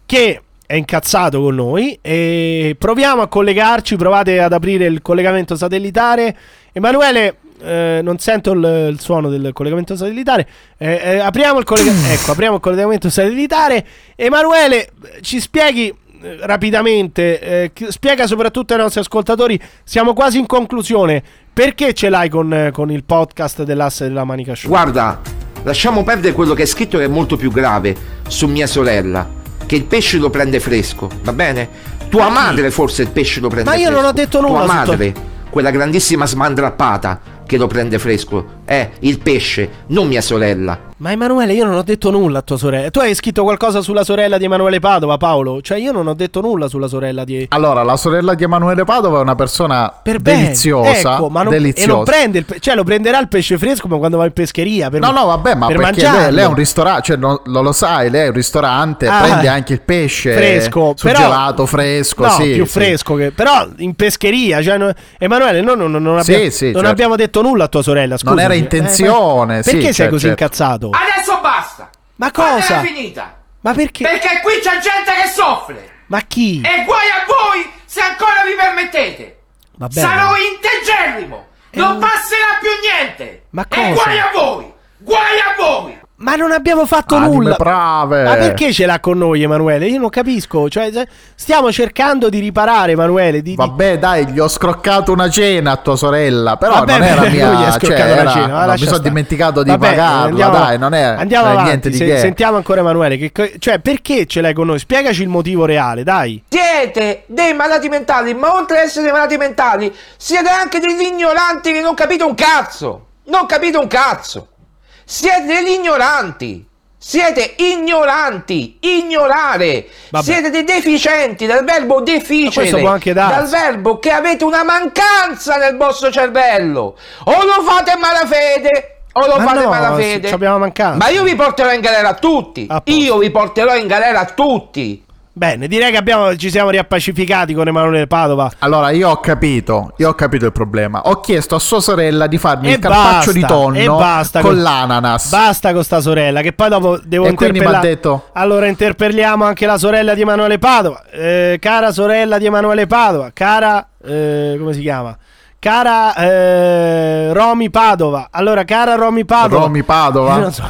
che è incazzato con noi e proviamo a collegarci, provate ad aprire il collegamento satellitare. Emanuele, eh, non sento il, il suono del collegamento satellitare. Eh, eh, apriamo, il collega- [COUGHS] ecco, apriamo il collegamento satellitare. Emanuele, ci spieghi eh, rapidamente, eh, spiega soprattutto ai nostri ascoltatori, siamo quasi in conclusione, perché ce l'hai con, eh, con il podcast dell'asse della manica show? Guarda, lasciamo perdere quello che è scritto che è molto più grave su mia sorella. Che il pesce lo prende fresco, va bene? Tua madre forse il pesce lo prende Ma io fresco. non ho detto nulla Tua madre, quella grandissima smandrappata che lo prende fresco, è il pesce, non mia sorella. Ma Emanuele, io non ho detto nulla a tua sorella. Tu hai scritto qualcosa sulla sorella di Emanuele Padova, Paolo? Cioè, io non ho detto nulla sulla sorella di. Allora, la sorella di Emanuele Padova è una persona Per deliziosa. ecco, ma non, deliziosa. E non prende il cioè lo prenderà il pesce fresco ma quando va in pescheria. Per, No, no, vabbè, ma per perché lei, lei è un ristorante, cioè non, non lo sai, lei è un ristorante, Ah, prende anche il pesce fresco, però- surgelato, fresco, No, sì, più sì. fresco che però in pescheria, cioè, no- Emanuele, noi non, non, non abbiamo, sì, non certo. abbiamo detto nulla a tua sorella, Non scusami. era intenzione, Eh, sì, Perché sei certo, così certo. incazzato? Adesso basta. Ma cosa? è finita? Ma perché? Perché qui c'è gente che soffre. Ma chi? E guai a voi se ancora vi permettete. Va bene. Sarò integerrimo. Non passerà più niente. Ma E cosa? guai a voi. Guai a voi. Ma non abbiamo fatto Anime nulla. brave. Ma perché ce l'ha con noi, Emanuele? Io non capisco. Cioè, stiamo cercando di riparare, Emanuele. Di, di- Vabbè, dai, gli ho scroccato una cena a tua sorella. Però Vabbè, non era [LAUGHS] mia. Cioè, una era, cena, ma no, mi sono stare. dimenticato di Vabbè, pagarla. andiamo- dai, non è, Andiamo non è avanti. niente di se- che. sentiamo ancora Emanuele. Che cioè, perché ce l'hai con noi? Spiegaci il motivo reale, dai. Siete dei malati mentali, ma oltre ad essere dei malati mentali, siete anche degli ignoranti che non capite un cazzo. Non capite un cazzo. Siete degli ignoranti. Siete ignoranti, ignorare. Vabbè. Siete dei deficienti, dal verbo deficere. Dal verbo che avete una mancanza nel vostro cervello. O lo fate malafede, o lo Ma fate no, malafede. ci abbiamo mancanza. Ma io vi porterò in galera a tutti. A. Io vi porterò in galera a tutti. Bene, direi che abbiamo- ci siamo riappacificati con Emanuele Padova. Allora, io ho capito, io ho capito il problema. Ho chiesto a sua sorella di farmi E il carpaccio basta, di tonno con con- l'ananas. Basta con sta sorella, che poi dopo devo E quindi interpellare. m'ha detto- Allora interpelliamo anche la sorella di Emanuele Padova. Eh, cara sorella di Emanuele Padova, cara. eh, come si chiama? Cara eh, Romy Padova. Allora, cara Romy Padova. Romy Padova? Non so.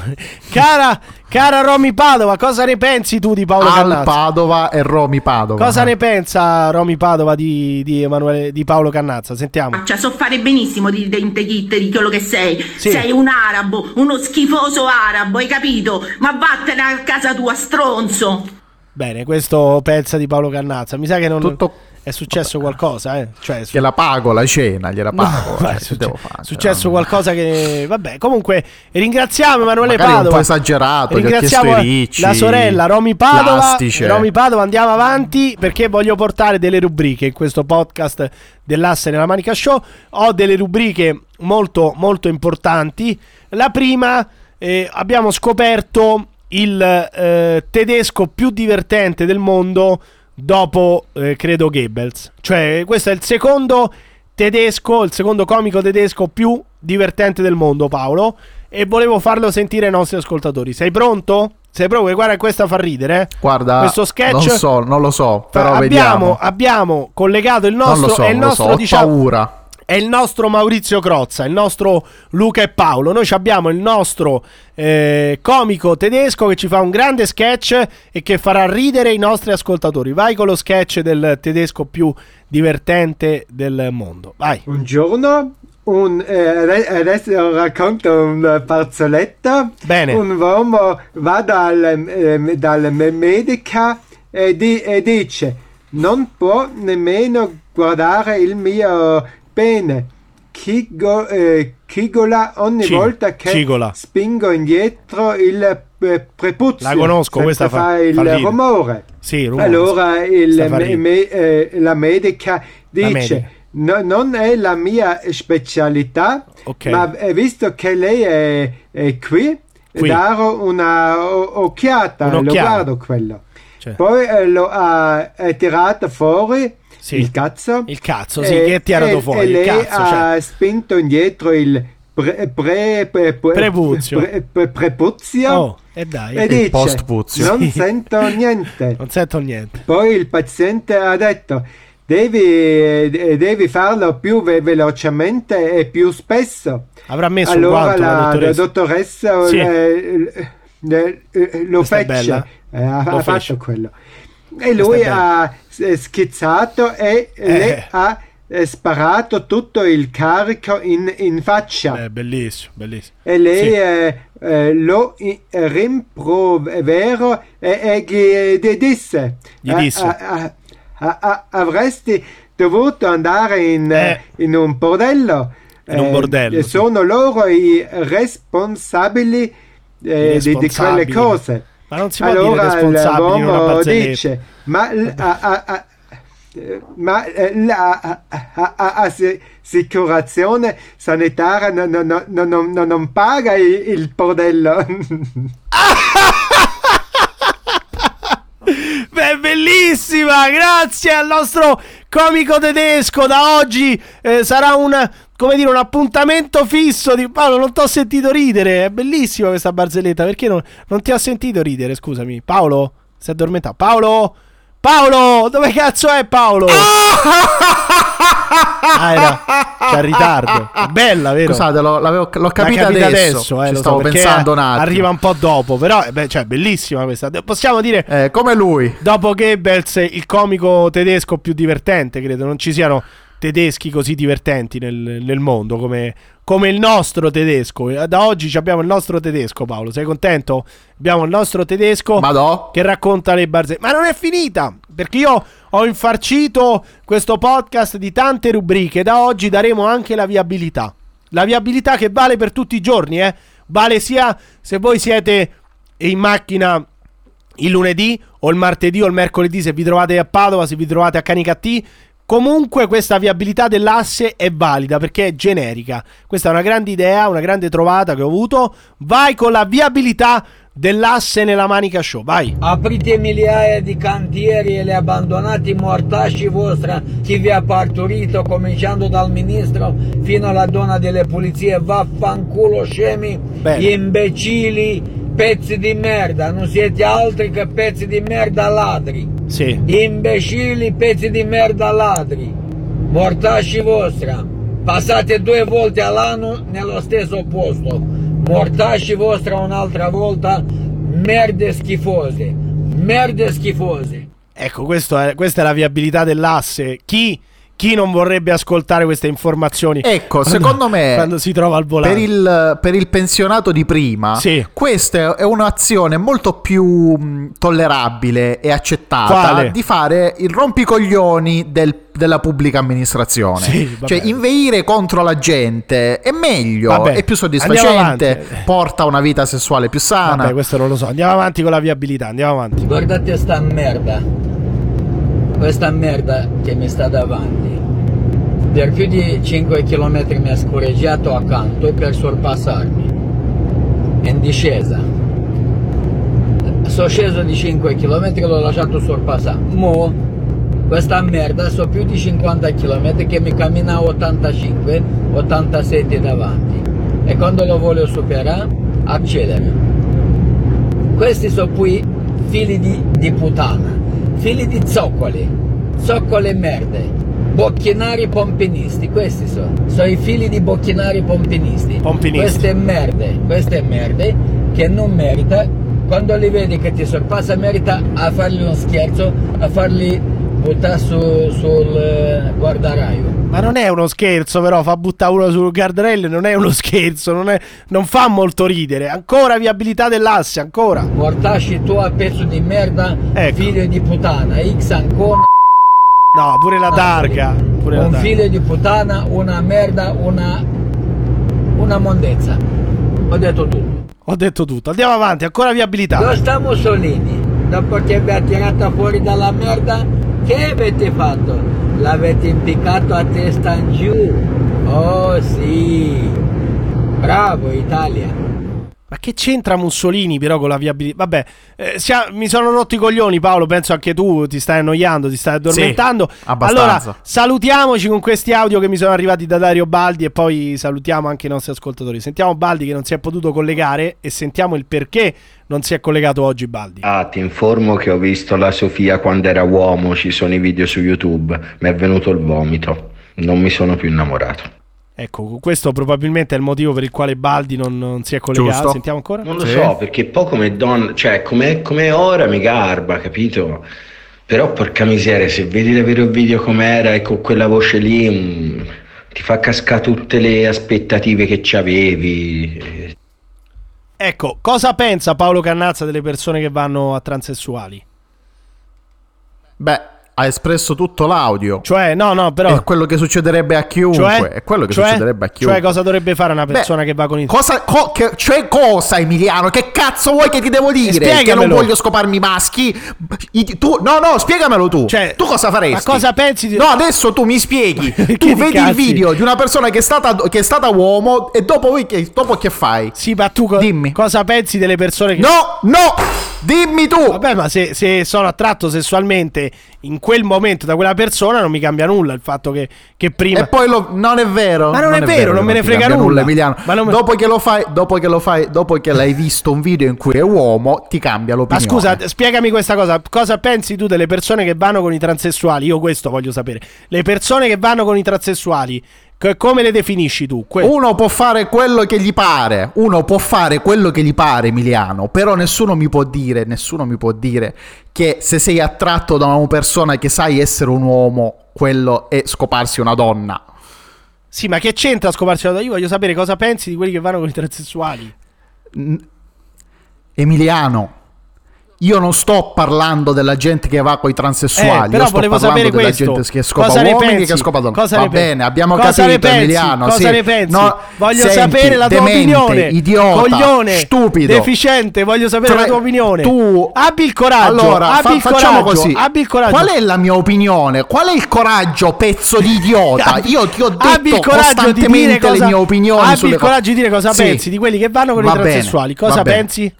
Cara, cara Romy Padova, cosa ne pensi tu di Paolo Al? Padova e Romy Padova. Cosa ne pensa Romy Padova di, di Emanuele, di Paolo Cannazza? Sentiamo. Cioè, so fare benissimo di Dentekit di quello che sei. Sì. Sei un arabo, uno schifoso arabo, hai capito? Ma vattene a casa tua, stronzo. Bene, questo pensa di Paolo Cannazza. Mi sa che non Tutto- è successo qualcosa, eh? Cioè, su- Gliela pago la cena, gliela No, pago. [LAUGHS] eh, è che succe- fare? successo No. qualcosa che vabbè comunque ringraziamo Emanuele Magari un Padova po' esagerato, ringraziamo ricci, la sorella Romy Padova l'astice. Romy Padova andiamo avanti perché voglio portare delle rubriche in questo podcast dell'asse nella manica show ho delle rubriche molto molto importanti la prima eh, abbiamo scoperto il eh, tedesco più divertente del mondo dopo eh, credo Goebbels cioè questo è il secondo tedesco, il secondo comico tedesco più divertente del mondo, Paolo. E volevo farlo sentire ai nostri ascoltatori. Sei pronto? Sei pronto? Guarda, questa fa ridere. eh. Guarda, questo sketch. non so, non lo so, però abbiamo, vediamo. abbiamo collegato il nostro. non lo so, è il nostro, so, ho diciamo, paura. È il nostro Maurizio Crozza, il nostro Luca e Paolo. Noi abbiamo il nostro eh, comico tedesco che ci fa un grande sketch e che farà ridere i nostri ascoltatori. Vai con lo sketch del tedesco più divertente del mondo. Vai. Buongiorno, un, eh, ade- adesso racconto una barzelletta. Bene. Un uomo va dal, ehm, dal me- medica e, di- e dice non può nemmeno guardare il mio pene. Chigo- eh, chigola ogni Ci- volta che cigola. spingo indietro il eh, prepuzio. La conosco, questa fa- fare il fa ridere. rumore. Sì, rumore. Allora il fa me- me- eh, la medica La dice medica. "No- non è la mia specialità, Ok. ma eh, visto che lei è, è qui, Qui. darò una o- occhiata, lo Un'occhiata. guardo quello. Cioè. Poi eh, lo ha tirato fuori Sì. il cazzo. Il cazzo, sì, e- che è tirato e- fuori, E il lei cazzo, ha cioè. spinto indietro il pre, pre, pre- pre- Prepuzio. pre- pre- prepuzio. Oh, e dai. E dice, postpuzio. non Sì. sento niente. [LAUGHS] Non sento niente. Poi il paziente ha detto: Devi, eh, devi farlo più ve- velocemente e più spesso. Avrà messo un allora guanto la la, la dottoressa. Sì. eh, eh, eh, lo Questa fece, eh, ha, Lo ha fece. fatto quello. E lui ha s- schizzato e Eh. le ha eh, sparato tutto il carico in, in faccia. Eh, bellissimo, bellissimo. E lei Sì. eh, eh, lo rimprovero e, e gli di- disse: Gli "Ah, disse. ah, ah, ah, Avresti dovuto andare in, Eh. in un bordello. In un bordello, e sì. Sono loro i responsabili eh, di, di quelle cose. Ma non si può dire allora responsabili in una l'uomo barzelletta. dice, ma, l- a- a- a- ma eh, la a- a- a- assicurazione sanitaria non- non- non- non paga il, il bordello. [LAUGHS] Beh, bellissima! Grazie al nostro comico tedesco. Da oggi eh, sarà un, come dire, un appuntamento fisso di Paolo. Non ti ho sentito ridere. È bellissima questa barzelletta. Perché non, non ti ho sentito ridere? Scusami, Paolo? Si è addormentato. Paolo? Paolo! Dove cazzo è Paolo? Ah, era c'è in ritardo. È bella, vero? Scusate, l'ho, l'ho capita capita adesso. eh, so, stavo perché pensando un attimo. Arriva un po' dopo, però eh, beh, cioè, bellissima questa. Possiamo dire Eh, come lui. dopo Goebbels il comico tedesco più divertente, credo. Non ci siano tedeschi così divertenti nel, nel mondo come, come il nostro tedesco. Da oggi abbiamo il nostro tedesco, Paolo. Sei contento? Abbiamo il nostro tedesco che racconta le barzellette. Ma non è finita, perché io ho infarcito questo podcast di tante rubriche. Da oggi daremo anche la viabilità. La viabilità che vale per tutti i giorni, eh. Vale sia se voi siete in macchina il lunedì o il martedì o il mercoledì se vi trovate a Padova, se vi trovate a Canicattì. Comunque questa viabilità dell'asse è valida perché è generica. Questa è una grande idea, una grande trovata che ho avuto. Vai con la viabilità dell'asse nella Manica Show, vai. Aprite migliaia di cantieri e li abbandonati mortacci vostra, chi vi ha partorito, cominciando dal ministro fino alla donna delle pulizie, vaffanculo scemi, Bene. imbecilli, pezzi di merda, non siete altri che pezzi di merda ladri. Sì. Imbecilli, pezzi di merda ladri, mortacci vostra, passate due volte all'anno nello stesso posto, mortacci vostra un'altra volta, merde schifose, merde schifose. Ecco, è- questa è la viabilità dell'asse. Chi, chi non vorrebbe ascoltare queste informazioni? Ecco, quando- secondo me Quando si trova al volante. per il, per il pensionato di prima, Sì. questa è un'azione molto più mh, tollerabile e accettata Quale? di fare il rompicoglioni del- della pubblica amministrazione. Sì, cioè, inveire contro la gente è meglio, Vabbè, è più soddisfacente, porta una vita sessuale più sana. Vabbè, questo non lo so. Andiamo avanti con la viabilità. Andiamo avanti. Guardate sta merda, questa merda che mi sta davanti. Per più di 5 km mi ha scorreggiato accanto per sorpassarmi. In discesa. Sono sceso di 5 km e l'ho lasciato sorpassare. Mo, questa merda so più di 50 km che mi cammina a 85, 87 davanti. E quando lo voglio superare, accelera. Questi sono poi figli di, di puttana, figli di zoccoli, zoccole merde, bocchinari pompinisti, questi sono, sono i figli di bocchinari pompinisti. Pompinisti. Queste merde, queste merde che non merita, quando li vedi che ti sorpassa merita a fargli uno scherzo, a farli buttare su- sul eh, guardaraio. Ma non è uno scherzo, però, fa buttare uno sul guardrail, non è uno [LAUGHS] scherzo, non, è- non fa molto ridere. Ancora viabilità dell'asse, ancora. Mortasci tu a pezzo di merda, Ecco. figlio di puttana, X ancora. No, pure la targa. Pure la un targa. figlio di puttana, una merda, una, una mondezza. Ho detto tutto. Ho detto tutto. Andiamo avanti, ancora viabilità. Dove sta Mussolini? Dopo che vi ha tirato fuori dalla merda, che avete fatto? L'avete impiccato a testa in giù. Oh sì. Bravo Italia. Ma che c'entra Mussolini però con la viabilità? Vabbè, eh, sia- mi sono rotti i coglioni Paolo, penso anche tu ti stai annoiando, ti stai addormentando. abbastanza. allora, salutiamoci con questi audio che mi sono arrivati da Dario Baldi e poi salutiamo anche i nostri ascoltatori. Sentiamo Baldi che non si è potuto collegare e sentiamo il perché non si è collegato oggi Baldi. Ah, ti informo che ho visto la Sofia quando era uomo, ci sono i video su YouTube, mi è venuto il vomito, non mi sono più innamorato. Ecco, questo probabilmente è il motivo per il quale Baldi non, non si è collegato. Giusto. Sentiamo ancora? Non lo so, perché poi come donna, cioè come, come ora mi garba, capito? Però porca miseria, se vedi davvero il video com'era e con quella voce lì, mm, ti fa cascare tutte le aspettative che ci avevi. Ecco, cosa pensa Paolo Cannazza delle persone che vanno a transessuali? Beh, ha espresso tutto l'audio. Cioè, no, no, però. È quello che succederebbe a chiunque. Cioè? è quello che Cioè? succederebbe a chiunque. Cioè, cosa dovrebbe fare una Beh, persona che va con il. Cosa, co- che- cioè cosa Emiliano? Che cazzo vuoi che ti devo dire? Che non voglio scoparmi i maschi? I- tu, no, no, spiegamelo tu. tu cosa faresti? Cioè, ma cosa pensi di- No, adesso tu mi spieghi. [LAUGHS] Tu di vedi cazzi? il video di una persona che è stata, che è stata uomo e dopo, che, dopo che fai? Sì, ma tu co- Dimmi. cosa pensi delle persone che. No, no! Dimmi tu! Vabbè, ma se, se sono attratto sessualmente in quel momento da quella persona, non mi cambia nulla il fatto che, che prima. E poi lo- non è vero. Ma non è vero, non me ne frega cambia nulla. Emiliano. Ma non me- Dopo che lo fai, dopo che lo fai, dopo che l'hai visto un video in cui è uomo, ti cambia Ma l'opinione. scusa, spiegami questa cosa. Cosa pensi tu delle persone che vanno con i transessuali? Io questo voglio sapere. Le persone che vanno con i transessuali, co- come le definisci tu? Que- Uno può fare quello che gli pare, uno può fare quello che gli pare, Emiliano, però nessuno mi può dire, nessuno mi può dire che se sei attratto da una persona che sai essere un uomo, quello è scoparsi una donna. Sì, ma che c'entra scoparsi la Io voglio sapere cosa pensi di quelli che vanno con i transessuali. Emiliano, io non sto parlando della gente che va con i transessuali, Eh, però io sto volevo parlando sapere della questo. gente che scopa Cosa uomini pensi? che scopa donne. Cosa Va ne pensi? bene, abbiamo Cosa capito? Emiliano. Cosa sì. ne pensi? No, voglio senti, sapere la tua demente, opinione. idiota, Coglione, stupido. deficiente, voglio sapere Tre- la tua opinione. Tu abbi il coraggio, Allora, abbi fa- il facciamo coraggio, così. abbi il coraggio. Qual è la mia opinione? Qual è il coraggio, pezzo di idiota? Io ti ho Abbi detto il coraggio di dire cosa, le mie opinioni abbi il coraggio di dire cosa Sì. pensi di quelli che vanno con Va i transessuali. Cosa pensi?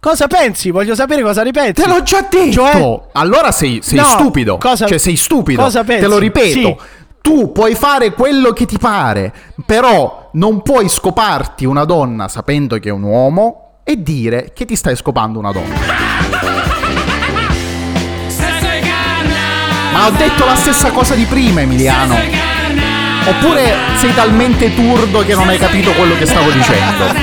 Cosa pensi? Voglio sapere cosa pensi. Te l'ho già detto. Cioè, allora sei, sei No, stupido. cosa- cioè, sei stupido. cosa pensi? Te lo ripeto. Sì. Tu puoi fare quello che ti pare, però non puoi scoparti una donna sapendo che è un uomo e dire che ti stai scopando una donna. Ma ho detto la stessa cosa di prima, Emiliano. Oppure sei talmente turdo che non hai capito quello che stavo dicendo?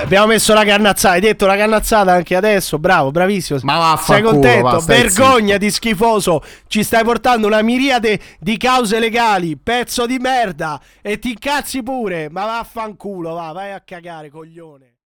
Abbiamo messo la cannazzata. Hai detto la cannazzata anche adesso. Bravo, bravissimo. Ma Sei vaffanculo, contento? va, Vergogna di schifoso. Ci stai portando una miriade di cause legali. Pezzo di merda. E ti incazzi pure. Ma vaffanculo, va, vai a cagare, coglione.